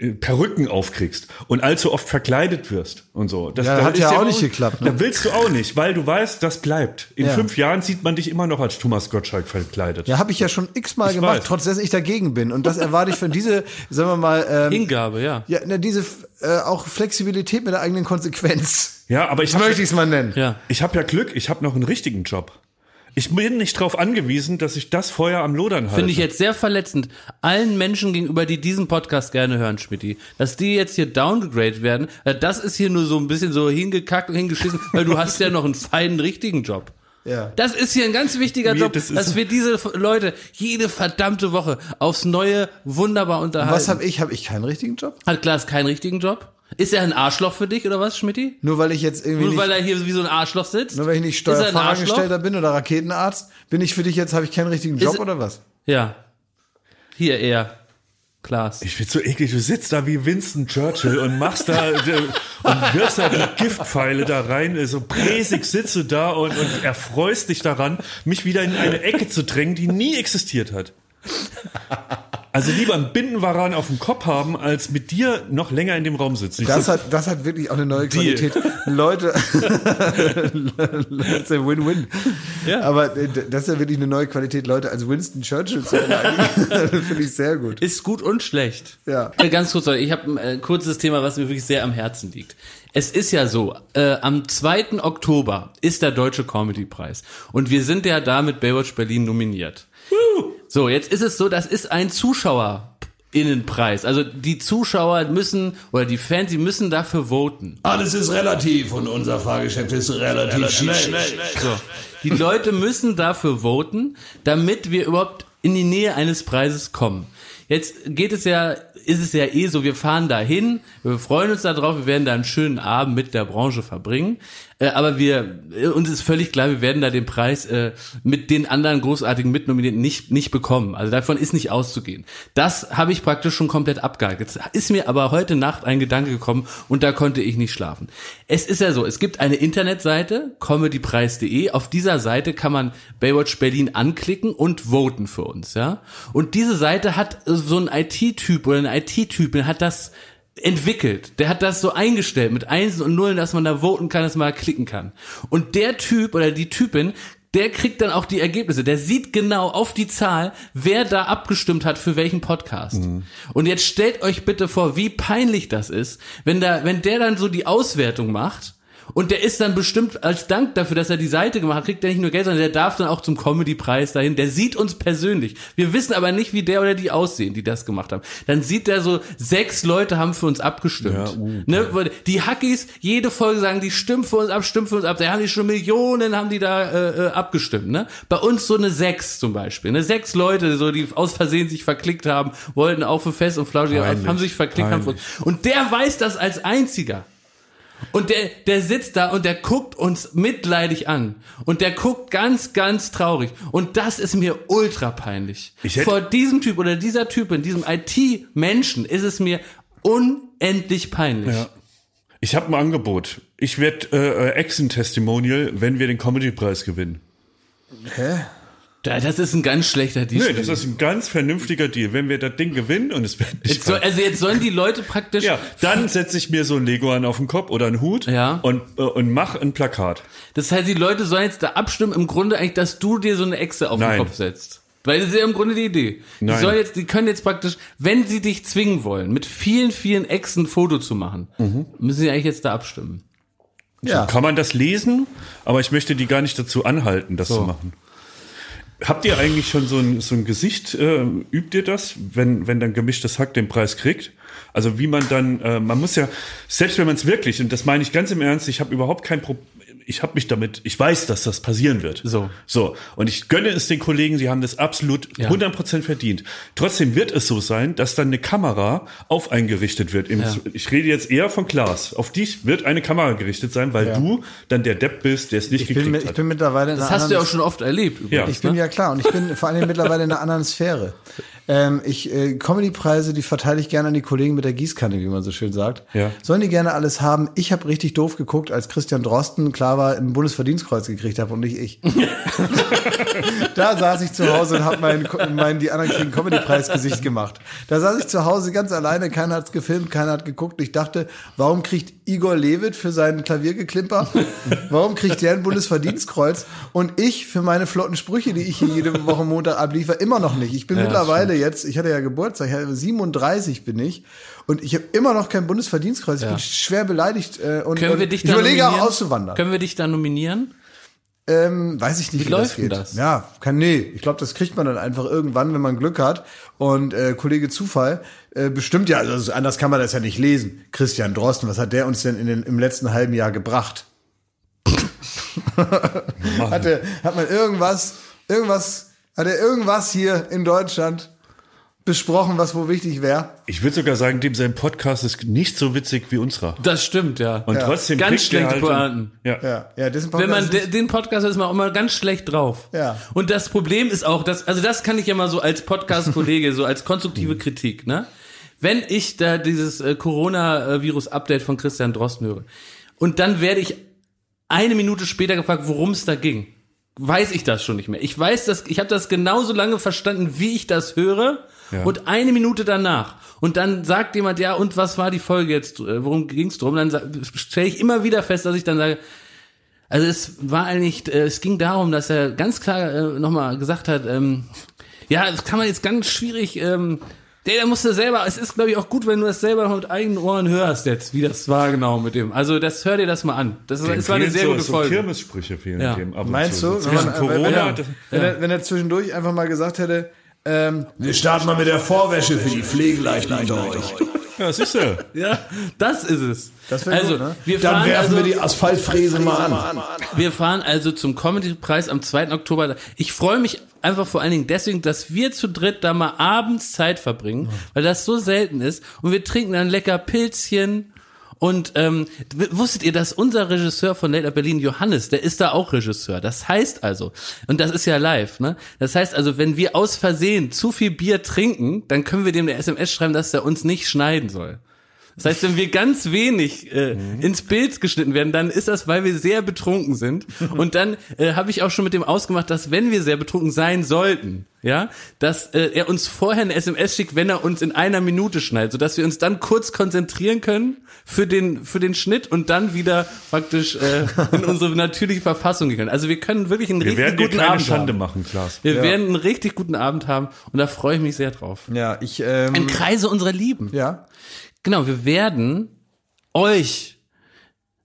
äh, äh, Perücken aufkriegst und allzu oft verkleidet wirst und so. Das, Ja, da hat ist ja auch nicht geklappt, ne? Da willst du auch nicht, weil du weißt, das bleibt. In Ja. fünf Jahren sieht man dich immer noch als Thomas Gottschalk verkleidet. Ja, habe ich ja schon x-mal gemacht, weiß. Trotz dessen ich dagegen bin. Und das erwarte ich von diese, sagen wir mal, ähm, Hingabe, ja. ja, na, diese äh, auch Flexibilität mit der eigenen Konsequenz. Ja, aber ich hab- möchte ich es mal nennen. Ja. Ich habe ja Glück, ich habe noch einen richtigen Job. Ich bin nicht darauf angewiesen, dass ich das Feuer am Lodern halte. Finde ich jetzt sehr verletzend. Allen Menschen gegenüber, die diesen Podcast gerne hören, Schmidti, dass die jetzt hier downgegradet werden, äh, das ist hier nur so ein bisschen so hingekackt und hingeschissen, weil du hast ja noch einen feinen, richtigen Job. Ja. Das ist hier ein ganz wichtiger Job, das dass wir diese Leute jede verdammte Woche aufs Neue wunderbar unterhalten. Was habe ich? Habe ich keinen richtigen Job? Hat Klaas keinen richtigen Job? Ist er ein Arschloch für dich oder was, Schmidti? Nur weil ich jetzt irgendwie Nur weil er hier wie so ein Arschloch sitzt? nur weil ich nicht er? Steuerfahrangestellter bin oder Raketenarzt, bin ich für dich jetzt, habe ich keinen richtigen Job Ist- oder was? Ja. Hier er. Klaas. Ich find's so eklig, du sitzt da wie Winston Churchill und machst da und wirfst da die Giftpfeile da rein, so präsig sitzt du da und, und erfreust dich daran, mich wieder in eine Ecke zu drängen, die nie existiert hat. Also lieber einen Bindenwaran auf dem Kopf haben, als mit dir noch länger in dem Raum sitzen. Das so- hat, das hat wirklich auch eine neue Deal. Qualität. Leute, das ist ja Win-Win. Ja. Aber äh, das ist ja wirklich eine neue Qualität, Leute als Winston Churchill zu beleidigen. das finde ich sehr gut. Ist gut und schlecht. Ja. Äh, Ganz kurz, ich habe ein äh, kurzes Thema, was mir wirklich sehr am Herzen liegt. Es ist ja so, äh, am 2. Oktober ist der Deutsche Comedy-Preis. Und wir sind ja da mit Baywatch Berlin nominiert. So, jetzt ist es so, das ist ein ZuschauerInnenpreis. Also die Zuschauer müssen, oder die Fans, die müssen dafür voten. Alles ist relativ und unser Fahrgeschäft ist relativ, schnell. So. Die Leute müssen dafür voten, damit wir überhaupt in die Nähe eines Preises kommen. Jetzt geht es ja, ist es ja eh so, wir fahren da hin, wir freuen uns darauf, wir werden da einen schönen Abend mit der Branche verbringen. Äh, aber wir, äh, uns ist völlig klar, wir werden da den Preis äh, mit den anderen großartigen Mitnominierten nicht, nicht bekommen. Also davon ist nicht auszugehen. Das habe ich praktisch schon komplett abgehakt. Ist mir aber heute Nacht ein Gedanke gekommen und da konnte ich nicht schlafen. Es ist ja so, es gibt eine Internetseite, comedypreis.de. Auf dieser Seite kann man Baywatch Berlin anklicken und voten für uns, ja. Und diese Seite hat so ein IT-Typ oder eine IT-Typin hat das entwickelt. Der hat das so eingestellt mit Einsen und Nullen, dass man da voten kann, dass man da klicken kann. Und der Typ oder die Typin, der kriegt dann auch die Ergebnisse. Der sieht genau auf die Zahl, wer da abgestimmt hat für welchen Podcast. Und jetzt stellt euch bitte vor, wie peinlich das ist, wenn da, wenn der dann so die Auswertung macht und der ist dann bestimmt als Dank dafür, dass er die Seite gemacht hat, kriegt er nicht nur Geld, sondern der darf dann auch zum Comedy-Preis dahin. Der sieht uns persönlich. Wir wissen aber nicht, wie der oder die aussehen, die das gemacht haben. Dann sieht der so, sechs Leute haben für uns abgestimmt. ne? weil Die Hackies, jede Folge sagen, die stimmen für uns ab, stimmen für uns ab. Da haben die schon Millionen, haben die da äh, äh, abgestimmt. Ne? Bei uns so eine sechs zum Beispiel. Ne? Sechs Leute, so die aus Versehen sich verklickt haben, wollten auch für Fest und Flauschig, haben sich verklickt. Haben für uns. Und der weiß das als einziger. Und der, der sitzt da und der guckt uns mitleidig an. Und der guckt ganz, ganz traurig. Und das ist mir ultra peinlich. Ich hätte- Vor diesem Typ oder dieser Typin, diesem IT-Menschen, ist es mir unendlich peinlich. Ja. Ich habe ein Angebot. Ich werde äh, Exen-Testimonial, wenn wir den Comedy-Preis gewinnen. Da- Das ist ein ganz schlechter Deal. Nee, das ist ein ganz vernünftiger Deal. Wenn wir das Ding gewinnen und es wird nicht jetzt soll, also jetzt sollen die Leute praktisch Ja, dann setze ich mir so ein Leguan auf den Kopf oder einen Hut Ja. und, äh, und mach ein Plakat. Das heißt, die Leute sollen jetzt da abstimmen, im Grunde eigentlich, dass du dir so eine Echse auf Nein. den Kopf setzt. Weil das ist ja im Grunde die Idee. Die Nein. sollen jetzt, die können jetzt praktisch, wenn sie dich zwingen wollen, mit vielen, vielen Echsen ein Foto zu machen, Mhm. müssen sie eigentlich jetzt da abstimmen. Ja. Kann man das lesen, aber ich möchte die gar nicht dazu anhalten, das So. zu machen. Habt ihr eigentlich schon so ein, so ein Gesicht, äh, übt ihr das, wenn, wenn dann gemischtes Hack den Preis kriegt? Also wie man dann, äh, man muss ja, selbst wenn man es wirklich, und das meine ich ganz im Ernst, ich habe überhaupt kein Problem, ich habe mich damit, ich weiß, dass das passieren wird. So. So. Und ich gönne es den Kollegen, sie haben das absolut Ja. 100% verdient. Trotzdem wird es so sein, dass dann eine Kamera auf eingerichtet wird. Im, Ja. Ich rede jetzt eher von Klaas. Auf dich wird eine Kamera gerichtet sein, weil du dann der Depp bist, der es nicht Ich bin, gekriegt ich hat. bin mittlerweile in Das einer hast du ja auch schon oft erlebt. Übrigens, Ich bin ne? ja klar und ich bin vor allem mittlerweile in einer anderen Sphäre. Ähm, ich äh, Comedy-Preise, die verteile ich gerne an die Kollegen mit der Gießkanne, wie man so schön sagt. Ja. Sollen die gerne alles haben? Ich habe richtig doof geguckt, als Christian Drosten klar war, ein Bundesverdienstkreuz gekriegt habe und nicht ich. da saß ich zu Hause und habe mein, mein die anderen kriegen Comedy-Preis-Gesicht gemacht. Da saß ich zu Hause ganz alleine, keiner hat's gefilmt, keiner hat geguckt. Ich dachte, warum kriegt Igor Levit für seinen Klaviergeklimper, warum kriegt der ein Bundesverdienstkreuz und ich für meine flotten Sprüche, die ich hier jede Woche Montag abliefer, immer noch nicht. Ich bin mittlerweile jetzt, ich hatte ja Geburtstag, ich hatte 37 bin ich und ich habe immer noch kein Bundesverdienstkreuz. Ich Ja. bin schwer beleidigt äh, und, Können wir und dich ich da überlege auch auszuwandern. Können wir dich da nominieren? Ähm, weiß ich nicht, Wie wie, läuft das geht. das? Ja, kann nee. Ich glaube, das kriegt man dann einfach irgendwann, wenn man Glück hat. Und äh, Kollege Zufall äh, bestimmt ja, also anders kann man das ja nicht lesen. Christian Drosten, was hat der uns denn in den, im letzten halben Jahr gebracht? hat, er, hat man irgendwas, irgendwas, hat er irgendwas hier in Deutschland besprochen, was wo wichtig wäre? Ich würde sogar sagen, dem sein Podcast ist nicht so witzig wie unserer. Das stimmt, ja. Und trotzdem Ganz schlechte halt Pointen. Ja. Ja, ja, Wenn man Podcast de, ist- den Podcast ist man auch immer ganz schlecht drauf. Ja. Und das Problem ist auch, dass, also das kann ich ja mal so als Podcast-Kollege, so als konstruktive Kritik, ne? Wenn ich da dieses äh, Corona-Virus-Update von Christian Drosten höre und dann werde ich eine Minute später gefragt, worum es da ging, weiß ich das schon nicht mehr. Ich weiß das, ich habe das genauso lange verstanden, wie ich das höre Ja. und eine Minute danach. Und dann sagt jemand, ja, und was war die Folge jetzt? Äh, Worum ging's drum? Dann stelle ich immer wieder fest, dass ich dann sage, also es war eigentlich, äh, es ging darum, dass er ganz klar äh, nochmal gesagt hat, ähm, ja, das kann man jetzt ganz schwierig, ähm, der, der musste selber, es ist glaube ich auch gut, wenn du das selber mit eigenen Ohren hörst jetzt, wie das war genau mit dem. Also das hör dir das mal an. Das, Dem das war eine sehr so, gute so Folge. Kirmessprüche fehlen Ja. dem ab und Meinst zu. du? So Wenn man- Corona, wenn, er, das- wenn, er, wenn er zwischendurch einfach mal gesagt hätte, ähm, Wir starten mal mit der Vorwäsche für die Pflegeleichten unter euch. ja, siehst du. Ja, das ist es. Das also, gut, ne? wir Dann fahren werfen also, wir die Asphaltfräse mal an. Wir fahren also zum Comedy-Preis am 2. Oktober. Ich freue mich einfach vor allen Dingen deswegen, dass wir zu dritt da mal abends Zeit verbringen, weil das so selten ist. Und wir trinken dann lecker Pilzchen. Und ähm, wusstet ihr, dass unser Regisseur von Late Up Berlin, Johannes, der ist da auch Regisseur. Das heißt also, und das ist ja live, ne? Das heißt also, wenn wir aus Versehen zu viel Bier trinken, dann können wir dem eine SMS schreiben, dass er uns nicht schneiden soll. Das heißt, wenn wir ganz wenig äh, ins Bild geschnitten werden, dann ist das, weil wir sehr betrunken sind. Und dann äh, habe ich auch schon mit dem ausgemacht, dass wenn wir sehr betrunken sein sollten, ja, dass äh, er uns vorher eine SMS schickt, wenn er uns in einer Minute schneidet, sodass wir uns dann kurz konzentrieren können für den für den Schnitt und dann wieder praktisch äh, in unsere natürliche Verfassung gehen können. Also wir können wirklich einen Wir richtig werden guten Abend Schande haben. machen, Klaas. Wir werden einen richtig guten Abend haben und da freue ich mich sehr drauf. ja, ich, ähm, Im Kreise unserer Lieben. ja, Genau, wir werden euch,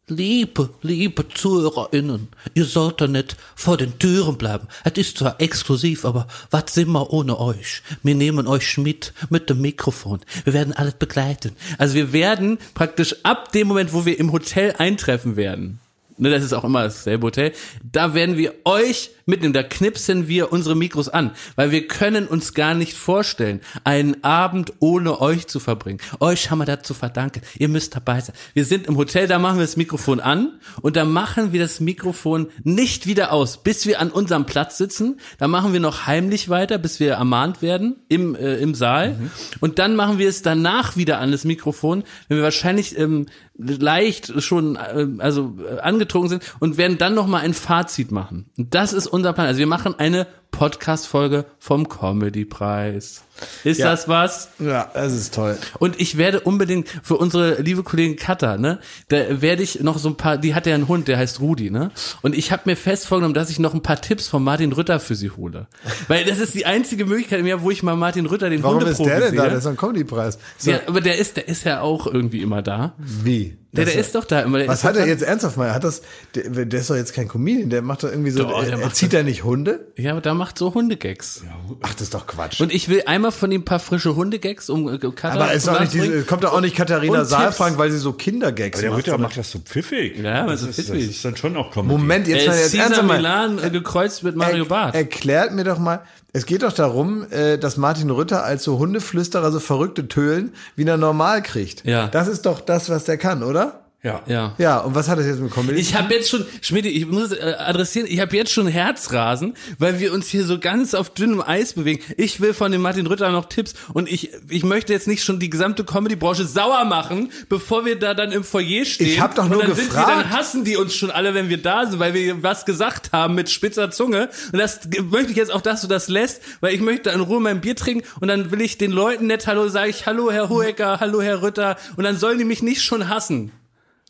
liebe, liebe ZuhörerInnen, ihr sollt da nicht vor den Türen bleiben. Es ist zwar exklusiv, aber was sind wir ohne euch? Wir nehmen euch mit, mit dem Mikrofon. Wir werden alles begleiten. Also wir werden praktisch ab dem Moment, wo wir im Hotel eintreffen werden, ne, das ist auch immer dasselbe Hotel, da werden wir euch mitnehmen, da knipsen wir unsere Mikros an, weil wir können uns gar nicht vorstellen, einen Abend ohne euch zu verbringen. Euch haben wir dazu verdanken. Ihr müsst dabei sein. Wir sind im Hotel, da machen wir das Mikrofon an und da machen wir das Mikrofon nicht wieder aus, bis wir an unserem Platz sitzen. Da machen wir noch heimlich weiter, bis wir ermahnt werden im, äh, im Saal. Und dann machen wir es danach wieder an das Mikrofon, wenn wir wahrscheinlich ähm, leicht schon äh, also äh, angetrunken sind und werden dann noch mal ein Fazit machen. Und das ist unser Plan. Also wir machen eine Podcast-Folge vom Comedy-Preis. Ist Ja. das was? ja, das ist toll. Und ich werde unbedingt für unsere liebe Kollegin Katha, ne, da werde ich noch so ein paar, die hat ja einen Hund, der heißt Rudi, ne? Und ich habe mir fest vorgenommen, dass ich noch ein paar Tipps von Martin Rütter für sie hole. Weil das ist die einzige Möglichkeit im Jahr, wo ich mal Martin Rütter, den Warum ist Hundeprofi der denn da? Der ist ein Comedy-Preis. So, ja, aber der ist, der ist ja auch irgendwie immer da. Wie? Der, der ist doch da immer. Was ist hat er jetzt ernsthaft mal? Hat das, der, der ist doch jetzt kein Comedian, der macht doch irgendwie so, Doch, der er, er macht zieht da nicht Hunde? Ja, aber da macht so Hundegags. Ach, das ist doch Quatsch. Und ich will einmal von ihm ein paar frische Hundegags um äh, Cutter aber ist doch nicht diese, kommt doch auch nicht Katharina Saalfrank, weil sie so Kindergags Der macht. Ritter sondern- macht das so pfiffig. Ja, das so ist, das pfiffig. ist dann schon auch Comedy. Moment, jetzt, Er mal, ist jetzt ernsthaft mal. Milan äh, gekreuzt mit Mario Er- Barth. Erklärt mir doch mal, es geht doch darum, äh, dass Martin Rütter als so Hundeflüsterer so verrückte Tölen wieder normal kriegt. Ja. Das ist doch das, was der kann, oder? Ja. Ja. Ja, und was hat das jetzt mit Comedy? Ich habe jetzt schon, Schmidt, ich muss es äh, adressieren, ich habe jetzt schon Herzrasen, weil wir uns hier so ganz auf dünnem Eis bewegen. Ich will von dem Martin Rütter noch Tipps und ich, ich möchte jetzt nicht schon die gesamte Comedy-Branche sauer machen, bevor wir da dann im Foyer stehen. Ich hab doch nur und dann Sind gefragt. wir, dann hassen die uns schon alle, wenn wir da sind, weil wir was gesagt haben mit spitzer Zunge. Und das möchte ich jetzt auch, dass du das lässt, weil ich möchte in Ruhe mein Bier trinken und dann will ich den Leuten nett Hallo sage ich, Hallo Herr Hohecker, Hallo Herr Rütter und dann sollen die mich nicht schon hassen.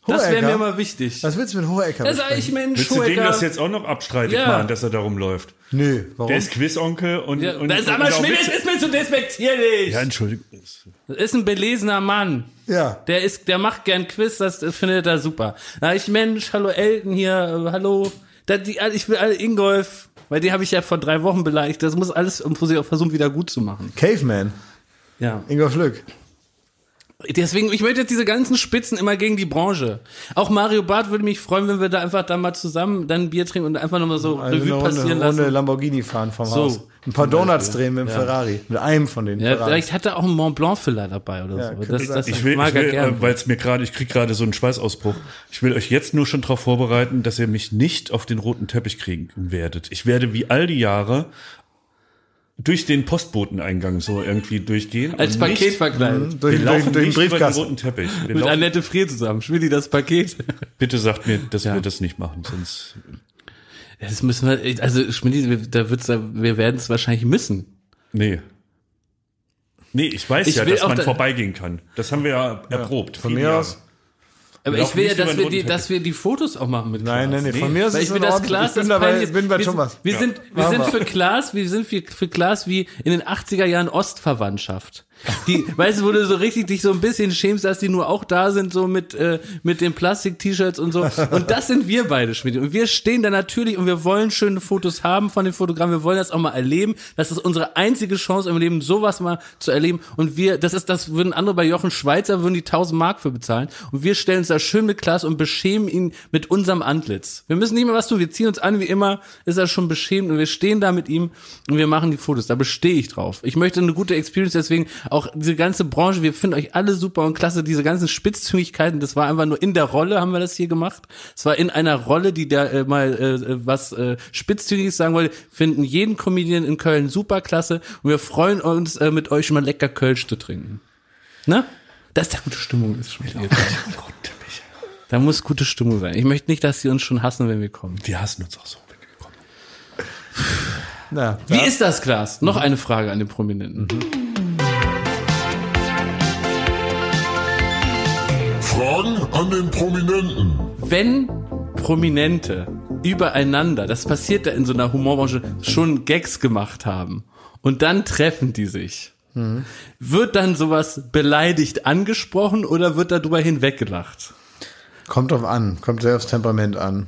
Das wäre Hohecker? mir mal wichtig. was willst du mit Hohecker? Da sag ich, Mensch, Willst du dem Hohecker. das jetzt auch noch abstreitig Ja. machen, dass er darum läuft? Nö, warum? Der ist Quizonkel und, Ja, und, das ist aber und auch Schmidt, das ist mir zu despektierlich. Ja, Entschuldigung. Das ist ein belesener Mann. ja. Der ist, der macht gern Quiz, das findet er super. Da ich, Mensch, hallo Elton hier, äh, hallo. Da, die, ich will alle Ingolf, weil die habe ich ja vor drei Wochen beleidigt. Das muss alles um versuchen, wieder gut zu machen. Caveman, Ja. Ingolf Lück. Deswegen, ich möchte jetzt diese ganzen Spitzen immer gegen die Branche. Auch Mario Barth würde mich freuen, wenn wir da einfach dann mal zusammen dann ein Bier trinken und einfach nochmal so Also Revue eine Runde, passieren Runde lassen. Lamborghini fahren vom So, Haus. Ein paar Donuts drehen mit dem Ferrari. Mit einem von den Ja, Ferraris. vielleicht hat er auch einen Mont Blanc Filler dabei oder Ja, so. Das, das Ich will, mag ich er will äh, weil es mir gerade, ich krieg gerade so einen Schweißausbruch. Ich will euch jetzt nur schon darauf vorbereiten, dass ihr mich nicht auf den roten Teppich kriegen werdet. Ich werde wie all die Jahre durch den Postboteneingang so irgendwie durchgehen. Als Paket nicht, verkleidet. durch, wir durch, laufen durch den nicht über den Briefkasten. roten Teppich. Wir Mit laufen, Annette Frier zusammen. Schwilli, das Paket. bitte sagt mir, dass wir das nicht machen, sonst Ja, Das müssen wir, also Schmidt, wir- da wird's, wir werden es wahrscheinlich müssen. nee. Nee, ich weiß Ich ja, dass man da- vorbeigehen kann. Das haben wir ja erprobt. von mir Jahre. aus. Aber ich will ja, dass wir die, Teppich. dass wir die Fotos auch machen mit Klaas. Nein, nein, nee, von mir aus Weil ist ich es will, dass. Klaas Ich bin das dabei, peinlich- bin bei wir Thomas. Sind, wir sind, wir sind wir. für Klaas, wir sind für, für Klaas wie in den 80er Jahren Ostverwandtschaft. Die, weißt du, wo du so richtig dich so ein bisschen schämst, dass die nur auch da sind, so mit, äh, mit den Plastik-T-Shirts und so. Und das sind wir beide, Schmidt. Und wir stehen da natürlich und wir wollen schöne Fotos haben von den Fotogrammen. Wir wollen das auch mal erleben. Das ist unsere einzige Chance im Leben, sowas mal zu erleben. Und wir, das ist, das würden andere bei Jochen Schweizer, würden die 1000 Mark für bezahlen. Und wir stellen uns da schön mit Klaas und beschämen ihn mit unserem Antlitz. Wir müssen nicht mehr was tun. Wir ziehen uns an, wie immer, ist er schon beschämt und wir stehen da mit ihm und wir machen die Fotos. Da bestehe ich drauf. Ich möchte eine gute Experience, deswegen auch diese ganze Branche, wir finden euch alle super und klasse. Diese ganzen Spitzzüngigkeiten, das war einfach nur in der Rolle, haben wir das hier gemacht. Es war in einer Rolle, die da äh, mal äh, was äh, Spitzzügiges sagen wollte, finden jeden Comedian in Köln super klasse und wir freuen uns, äh, mit euch mal lecker Kölsch zu trinken. Ne? Dass da gute Stimmung ist. Schmidt. Da muss gute Stimmung sein. Ich möchte nicht, dass sie uns schon hassen, wenn wir kommen. Die hassen uns auch so, wenn wir kommen. Na, Wie ist das, Klaas? Noch eine Frage an den Prominenten. Fragen an den Prominenten. Wenn Prominente übereinander, das passiert ja in so einer Humorbranche, schon Gags gemacht haben und dann treffen die sich, wird dann sowas beleidigt angesprochen oder wird darüber hinweggelacht? kommt drauf an, kommt sehr aufs Temperament an.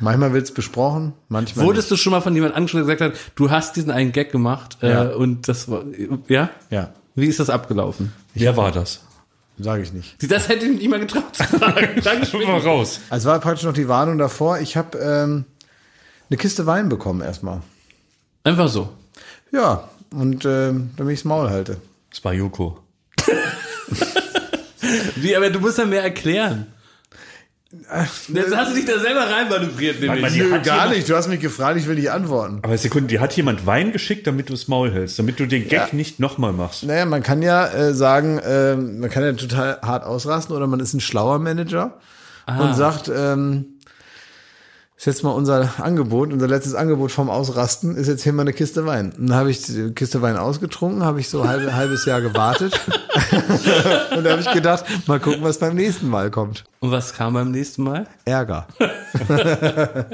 Manchmal wird's besprochen, manchmal Wurdest du schon mal von jemandem angesprochen, der gesagt hat, du hast diesen einen Gag gemacht äh, Ja. und das war, ja? nicht. Ja, Wie ist das abgelaufen? Wer war das? Sage ich nicht. Das hätte ich nicht mal getraut zu sagen. Danke Schon mal raus. Also war praktisch noch die Warnung davor. Ich habe ähm, eine Kiste Wein bekommen erstmal. Einfach so. Ja, und ähm, damit ich's Maul halte. Das war Joko. Wie, aber du musst ja mehr erklären. Jetzt hast du dich da selber reinmanövriert, nämlich. Nö, gar jemand- nicht. Du hast mich gefragt, ich will nicht antworten. Aber Sekunde, die hat jemand Wein geschickt, damit du das Maul hältst, damit du den Gag Ja. nicht nochmal machst. Naja, man kann ja äh, sagen, äh, man kann ja total hart ausrasten oder man ist ein schlauer Manager und sagt, ähm, ist jetzt mal unser Angebot, unser letztes Angebot vom Ausrasten, ist jetzt hier mal eine Kiste Wein. Und dann habe ich die Kiste Wein ausgetrunken, habe ich so ein halbe, halbes Jahr gewartet. und da habe ich gedacht, mal gucken, was beim nächsten Mal kommt. Und was kam beim nächsten Mal? Ärger.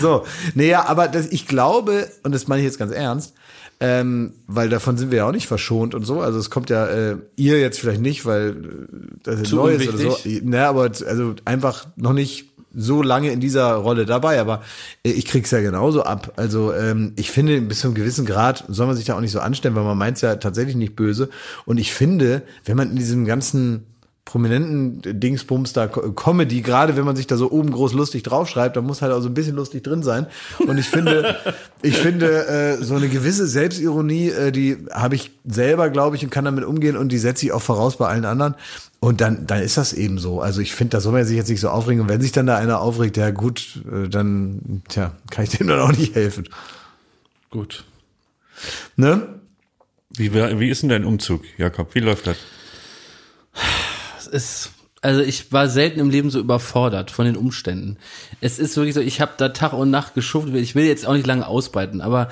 so, naja, aber das, ich glaube, und das meine ich jetzt ganz ernst, ähm, weil davon sind wir ja auch nicht verschont und so. Also es kommt ja äh, ihr jetzt vielleicht nicht, weil äh, das ist Zu Neues oder so. Naja, aber also einfach noch nicht so lange in dieser Rolle dabei, aber äh, ich krieg's ja genauso ab. Also ähm, ich finde, bis zu einem gewissen Grad soll man sich da auch nicht so anstellen, weil man meint's ja tatsächlich nicht böse. Und ich finde, wenn man in diesem ganzen prominenten Dingsbums da Co- Comedy, gerade wenn man sich da so oben groß lustig draufschreibt, da muss halt auch so ein bisschen lustig drin sein. Und ich finde, ich finde, äh, so eine gewisse Selbstironie, äh, die habe ich selber, glaube ich, und kann damit umgehen und die setze ich auch voraus bei allen anderen. Und dann, dann ist das eben so. Also ich finde, da soll man sich jetzt nicht so aufregen. Und wenn sich dann da einer aufregt, ja gut, äh, dann, tja, kann ich dem dann auch nicht helfen. Gut. Ne? Wie, wie ist denn dein Umzug, Jakob? Wie läuft das? Ist, also ich war selten im Leben so überfordert von den Umständen. Es ist wirklich so, ich habe da Tag und Nacht geschuftet. Ich will jetzt auch nicht lange ausbreiten, aber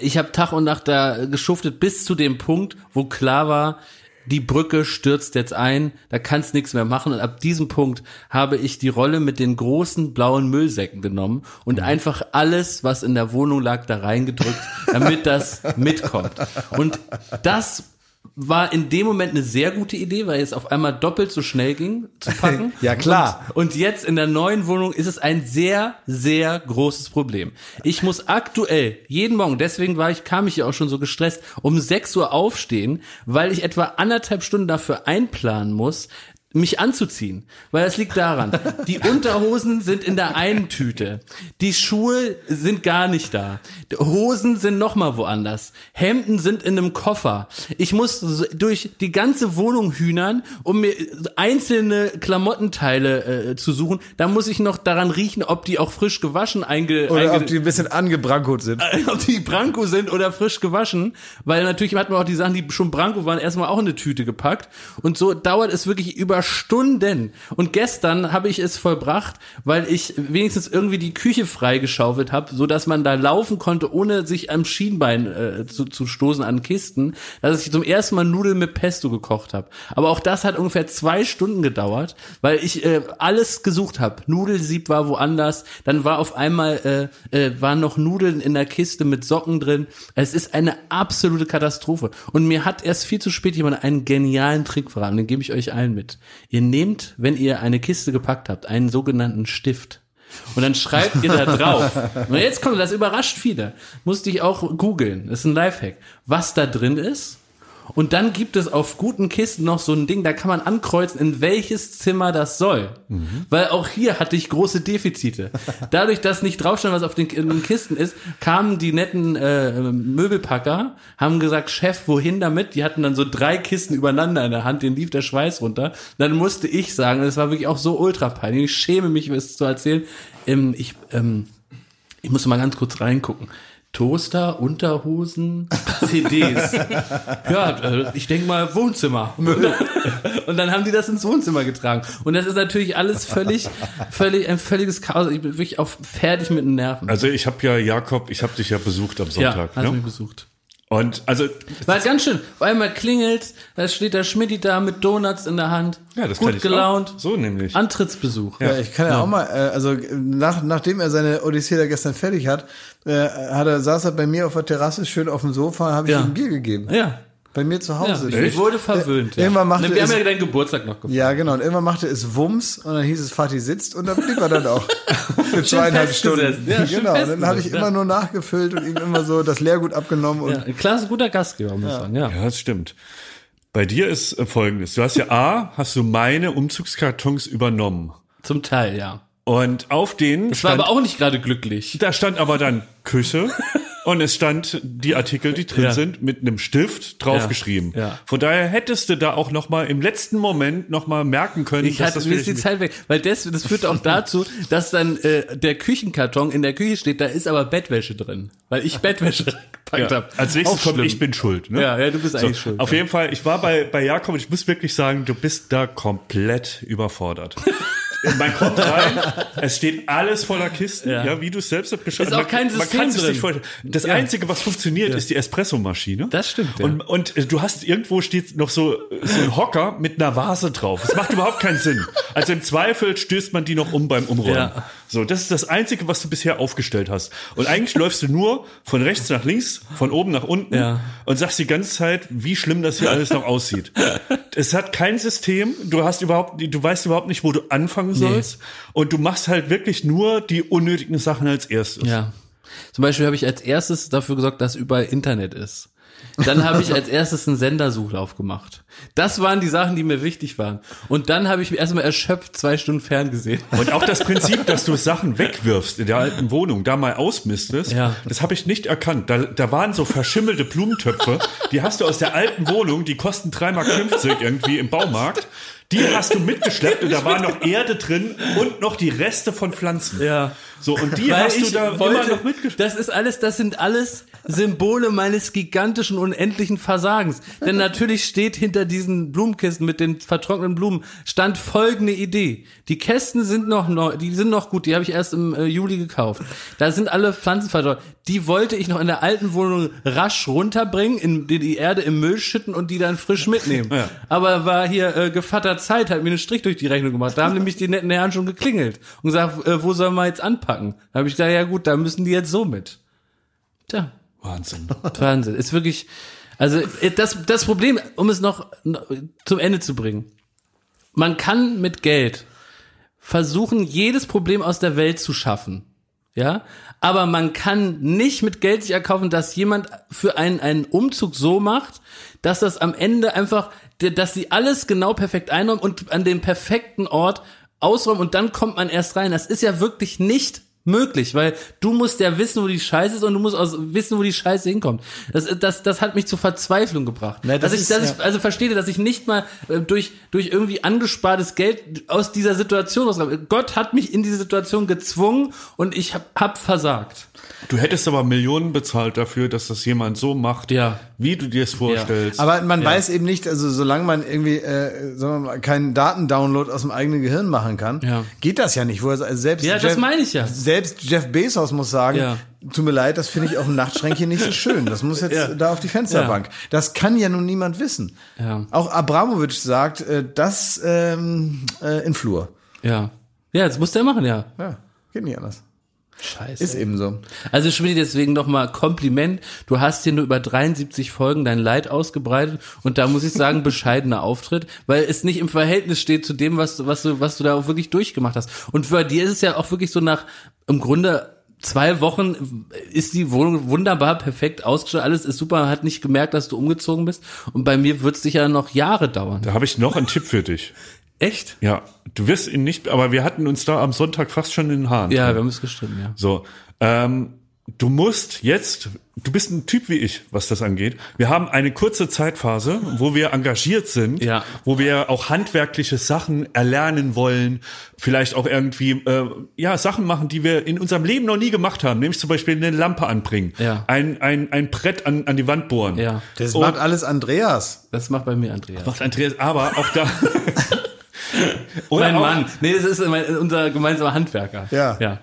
ich habe Tag und Nacht da geschuftet bis zu dem Punkt, wo klar war, die Brücke stürzt jetzt ein, da kannst nichts mehr machen. Und ab diesem Punkt habe ich die Rolle mit den großen blauen Müllsäcken genommen und einfach alles, was in der Wohnung lag, da reingedrückt, damit das mitkommt. Und das war in dem Moment eine sehr gute Idee, weil es auf einmal doppelt so schnell ging zu packen. Ja, klar. Und, und jetzt in der neuen Wohnung ist es ein sehr, sehr großes Problem. Ich muss aktuell jeden Morgen, deswegen war ich, kam ich ja auch schon so gestresst, um 6 Uhr aufstehen, weil ich etwa anderthalb Stunden dafür einplanen muss, mich anzuziehen, weil das liegt daran, die Unterhosen sind in der einen Tüte, die Schuhe sind gar nicht da, Hosen sind noch mal woanders, Hemden sind in einem Koffer. Ich muss durch die ganze Wohnung hühnern, um mir einzelne Klamottenteile äh, zu suchen. Da muss ich noch daran riechen, ob die auch frisch gewaschen einge, Oder einge ob die ein bisschen angebrankot sind. ob die Branko sind oder frisch gewaschen, weil natürlich hat man auch die Sachen, die schon Branko waren, erstmal auch in eine Tüte gepackt. Und so dauert es wirklich über Stunden. Und gestern habe ich es vollbracht, weil ich wenigstens irgendwie die Küche freigeschaufelt habe, so dass man da laufen konnte, ohne sich am Schienbein äh, zu, zu stoßen an Kisten, dass ich zum ersten Mal Nudeln mit Pesto gekocht habe. Aber auch das hat ungefähr zwei Stunden gedauert, weil ich äh, alles gesucht habe. Nudelsieb war woanders, dann war auf einmal äh, äh, waren noch Nudeln in der Kiste mit Socken drin. Es ist eine absolute Katastrophe. Und mir hat erst viel zu spät jemand einen genialen Trick verraten, den gebe ich euch allen mit. Ihr nehmt, wenn ihr eine Kiste gepackt habt, einen sogenannten Stift. Und dann schreibt ihr da drauf. Und jetzt kommt, das überrascht viele. Musste ich auch googeln. Das ist ein Lifehack. Was da drin ist. Und dann gibt es auf guten Kisten noch so ein Ding, da kann man ankreuzen, in welches Zimmer das soll. Weil auch hier hatte ich große Defizite. Dadurch, dass nicht draufstand, was auf den, den Kisten ist, kamen die netten äh, Möbelpacker, haben gesagt, Chef, wohin damit? Die hatten dann so drei Kisten übereinander in der Hand, denen lief der Schweiß runter. Dann musste ich sagen, das war wirklich auch so ultra peinlich. Ich schäme mich, es zu erzählen. Ähm, ich, ähm, ich muss mal ganz kurz reingucken. Toaster, Unterhosen, CDs. ja, äh, ich denke mal Wohnzimmer. Und dann, und dann haben die das ins Wohnzimmer getragen. Und das ist natürlich alles völlig, völlig, ein völliges Chaos. Ich bin wirklich auch fertig mit den Nerven. Also ich habe ja, Jakob, ich habe dich ja besucht am ja, Sonntag. hast du mich ne? besucht. Und also, War ganz schön. Auf einmal klingelt, da steht der Schmidti da mit Donuts in der Hand. ja, das gut gelaunt. Auch. So nämlich. Antrittsbesuch. Ja, ich kann ja, auch mal, äh, also nach, nachdem er seine Odyssee da gestern fertig hat, äh, hat er, saß er bei mir auf der Terrasse schön auf dem Sofa, habe ich Ja. ihm ein Bier gegeben. Ja. Bei mir zu ja. Hause. Ich wurde verwöhnt. Äh, irgendwann machte Wir haben ja deinen Geburtstag noch gefeiert. Ja, genau. Und irgendwann machte es Wumms und dann hieß es Fatih sitzt und dann blieb er dann auch. Für zweieinhalb Stunden. Ja, genau. Und dann habe ich immer ja. nur nachgefüllt und ihm immer so das Leergut abgenommen und Ja, ein klasse, guter Gastgeber, muss ich sagen. Ja. Ja, das stimmt. Bei dir ist äh, folgendes. Du hast ja A, hast du meine Umzugskartons übernommen. Zum Teil, ja. Und auf denen Das war aber auch nicht gerade glücklich. da stand aber dann Küche und es stand die Artikel, die drin Ja. sind, mit einem Stift draufgeschrieben. Ja. Ja. Von daher hättest du da auch noch mal im letzten Moment noch mal merken können, Ich dass hatte das mir ist die Zeit weg, weil das, das führt auch dazu, dass dann äh, der Küchenkarton in der Küche steht, da ist aber Bettwäsche drin, weil ich Bettwäsche reingepackt Ja. habe. Als nächstes kommt, ich bin schuld. Ne? Ja, ja, du bist eigentlich schuld, Auf jeden Fall, ich war bei, bei Jakob und ich muss wirklich sagen, du bist da komplett überfordert. Man kommt rein, es steht alles voller Kisten, ja, Ja. wie du es selbst beschreibst. Ist auch man, kein man System kann sich drin. nicht vorstellen. Das Ja. Einzige, was funktioniert, ist die Espressomaschine. Das stimmt, ja. Und, und äh, du hast irgendwo steht noch so, so ein Hocker mit einer Vase drauf. Das macht überhaupt keinen Sinn. Also im Zweifel stößt man die noch um beim Umräumen. Ja. So, das ist das Einzige, was du bisher aufgestellt hast. Und eigentlich läufst du nur von rechts nach links, von oben nach unten Ja. und sagst die ganze Zeit, wie schlimm das hier alles noch aussieht. Es hat kein System, du hast überhaupt, du weißt überhaupt nicht, wo du anfangen sollst. Und du machst halt wirklich nur die unnötigen Sachen als erstes. Ja. Zum Beispiel habe ich als erstes dafür gesorgt, dass überall Internet ist. Dann habe ich als erstes einen Sendersuchlauf gemacht. Das waren die Sachen, die mir wichtig waren. Und dann habe ich mir erstmal erschöpft zwei Stunden ferngesehen. Und auch das Prinzip, dass du Sachen wegwirfst in der alten Wohnung, da mal ausmistest, Ja. das habe ich nicht erkannt. Da, da waren so verschimmelte Blumentöpfe, die hast du aus der alten Wohnung, die kosten 3,50 Mark irgendwie im Baumarkt. Die hast du mitgeschleppt und da war noch Erde drin und noch die Reste von Pflanzen. Ja. So, und die Weil hast du da wollte, immer noch mitgeschleppt. Das ist alles, das sind alles Symbole meines gigantischen, unendlichen Versagens. Denn natürlich steht hinter diesen Blumenkisten mit den vertrockneten Blumen stand folgende Idee. Die Kästen sind noch neu, die sind noch gut, die habe ich erst im äh, Juli gekauft. Da sind alle Pflanzen vertrocknet. Die wollte ich noch in der alten Wohnung rasch runterbringen, in die, die Erde im Müll schütten und die dann frisch mitnehmen. Aber war hier äh, Gevatter Zeit, hat mir einen Strich durch die Rechnung gemacht. Da haben nämlich die netten Herren schon geklingelt und gesagt, äh, wo sollen wir jetzt anpacken? Da habe ich gesagt, ja gut, da müssen die jetzt so mit. Tja, Wahnsinn. Wahnsinn. Ist wirklich, also das, das Problem, um es noch noch zum Ende zu bringen. Man kann mit Geld versuchen, jedes Problem aus der Welt zu schaffen. Ja, aber man kann nicht mit Geld sich erkaufen, dass jemand für einen einen Umzug so macht, dass das am Ende einfach, dass sie alles genau perfekt einräumen und an dem perfekten Ort ausräumen und dann kommt man erst rein. Das ist ja wirklich nicht möglich, weil du musst ja wissen, wo die Scheiße ist und du musst aus, wissen, wo die Scheiße hinkommt. Das, das, das hat mich zur Verzweiflung gebracht. Na, das dass ich, ist, dass ja. ich, also verstehe, dass ich nicht mal äh, durch, durch irgendwie angespartes Geld aus dieser Situation rauskomme. Gott hat mich in diese Situation gezwungen und ich hab, hab versagt. Du hättest aber Millionen bezahlt dafür, dass das jemand so macht, Ja. wie du dir es vorstellst. Aber man weiß eben nicht, also solange man irgendwie, äh, sagen wir mal, keinen Datendownload aus dem eigenen Gehirn machen kann, Ja. geht das ja nicht. Wo er, also selbst Ja, das meine ich ja. Selbst Jeff Bezos muss sagen, Ja. tut mir leid, das finde ich auf dem Nachtschränkchen nicht so schön. Das muss jetzt da auf die Fensterbank. Das kann ja nun niemand wissen. Ja. Auch Abramowitsch sagt, äh, das ähm, äh, in Flur. Ja. Ja, das muss der machen, ja. Ja, geht nicht anders. Scheiße. Ist eben so. Also Schmidt, deswegen nochmal Kompliment. Du hast hier nur über 73 Folgen dein Leid ausgebreitet und da muss ich sagen, bescheidener Auftritt, weil es nicht im Verhältnis steht zu dem, was, du- was du, was du da auch wirklich durchgemacht hast. Und bei dir ist es ja auch wirklich so nach, im Grunde, zwei Wochen ist die Wohnung wunderbar, perfekt ausgestattet, alles ist super, hat nicht gemerkt, dass du umgezogen bist. Und bei mir wird es sicher noch Jahre dauern. da habe ich noch einen Tipp für dich. Echt? Ja, du wirst ihn nicht, aber wir hatten uns da am Sonntag fast schon in den Haaren. Ja, drin. wir haben es gestritten, ja. So, ähm, du musst jetzt, du bist ein Typ wie ich, was das angeht. Wir haben eine kurze Zeitphase, wo wir engagiert sind, Ja. wo wir auch handwerkliche Sachen erlernen wollen, vielleicht auch irgendwie äh, ja Sachen machen, die wir in unserem Leben noch nie gemacht haben, nämlich zum Beispiel eine Lampe anbringen, Ja. ein, ein, ein Brett an, an die Wand bohren. Ja, Das Und- macht alles Andreas. das macht bei mir Andreas. Macht Andreas, aber auch da. Oder Mein auch, Mann. Nee, das ist mein, unser gemeinsamer Handwerker. Ja. Ja.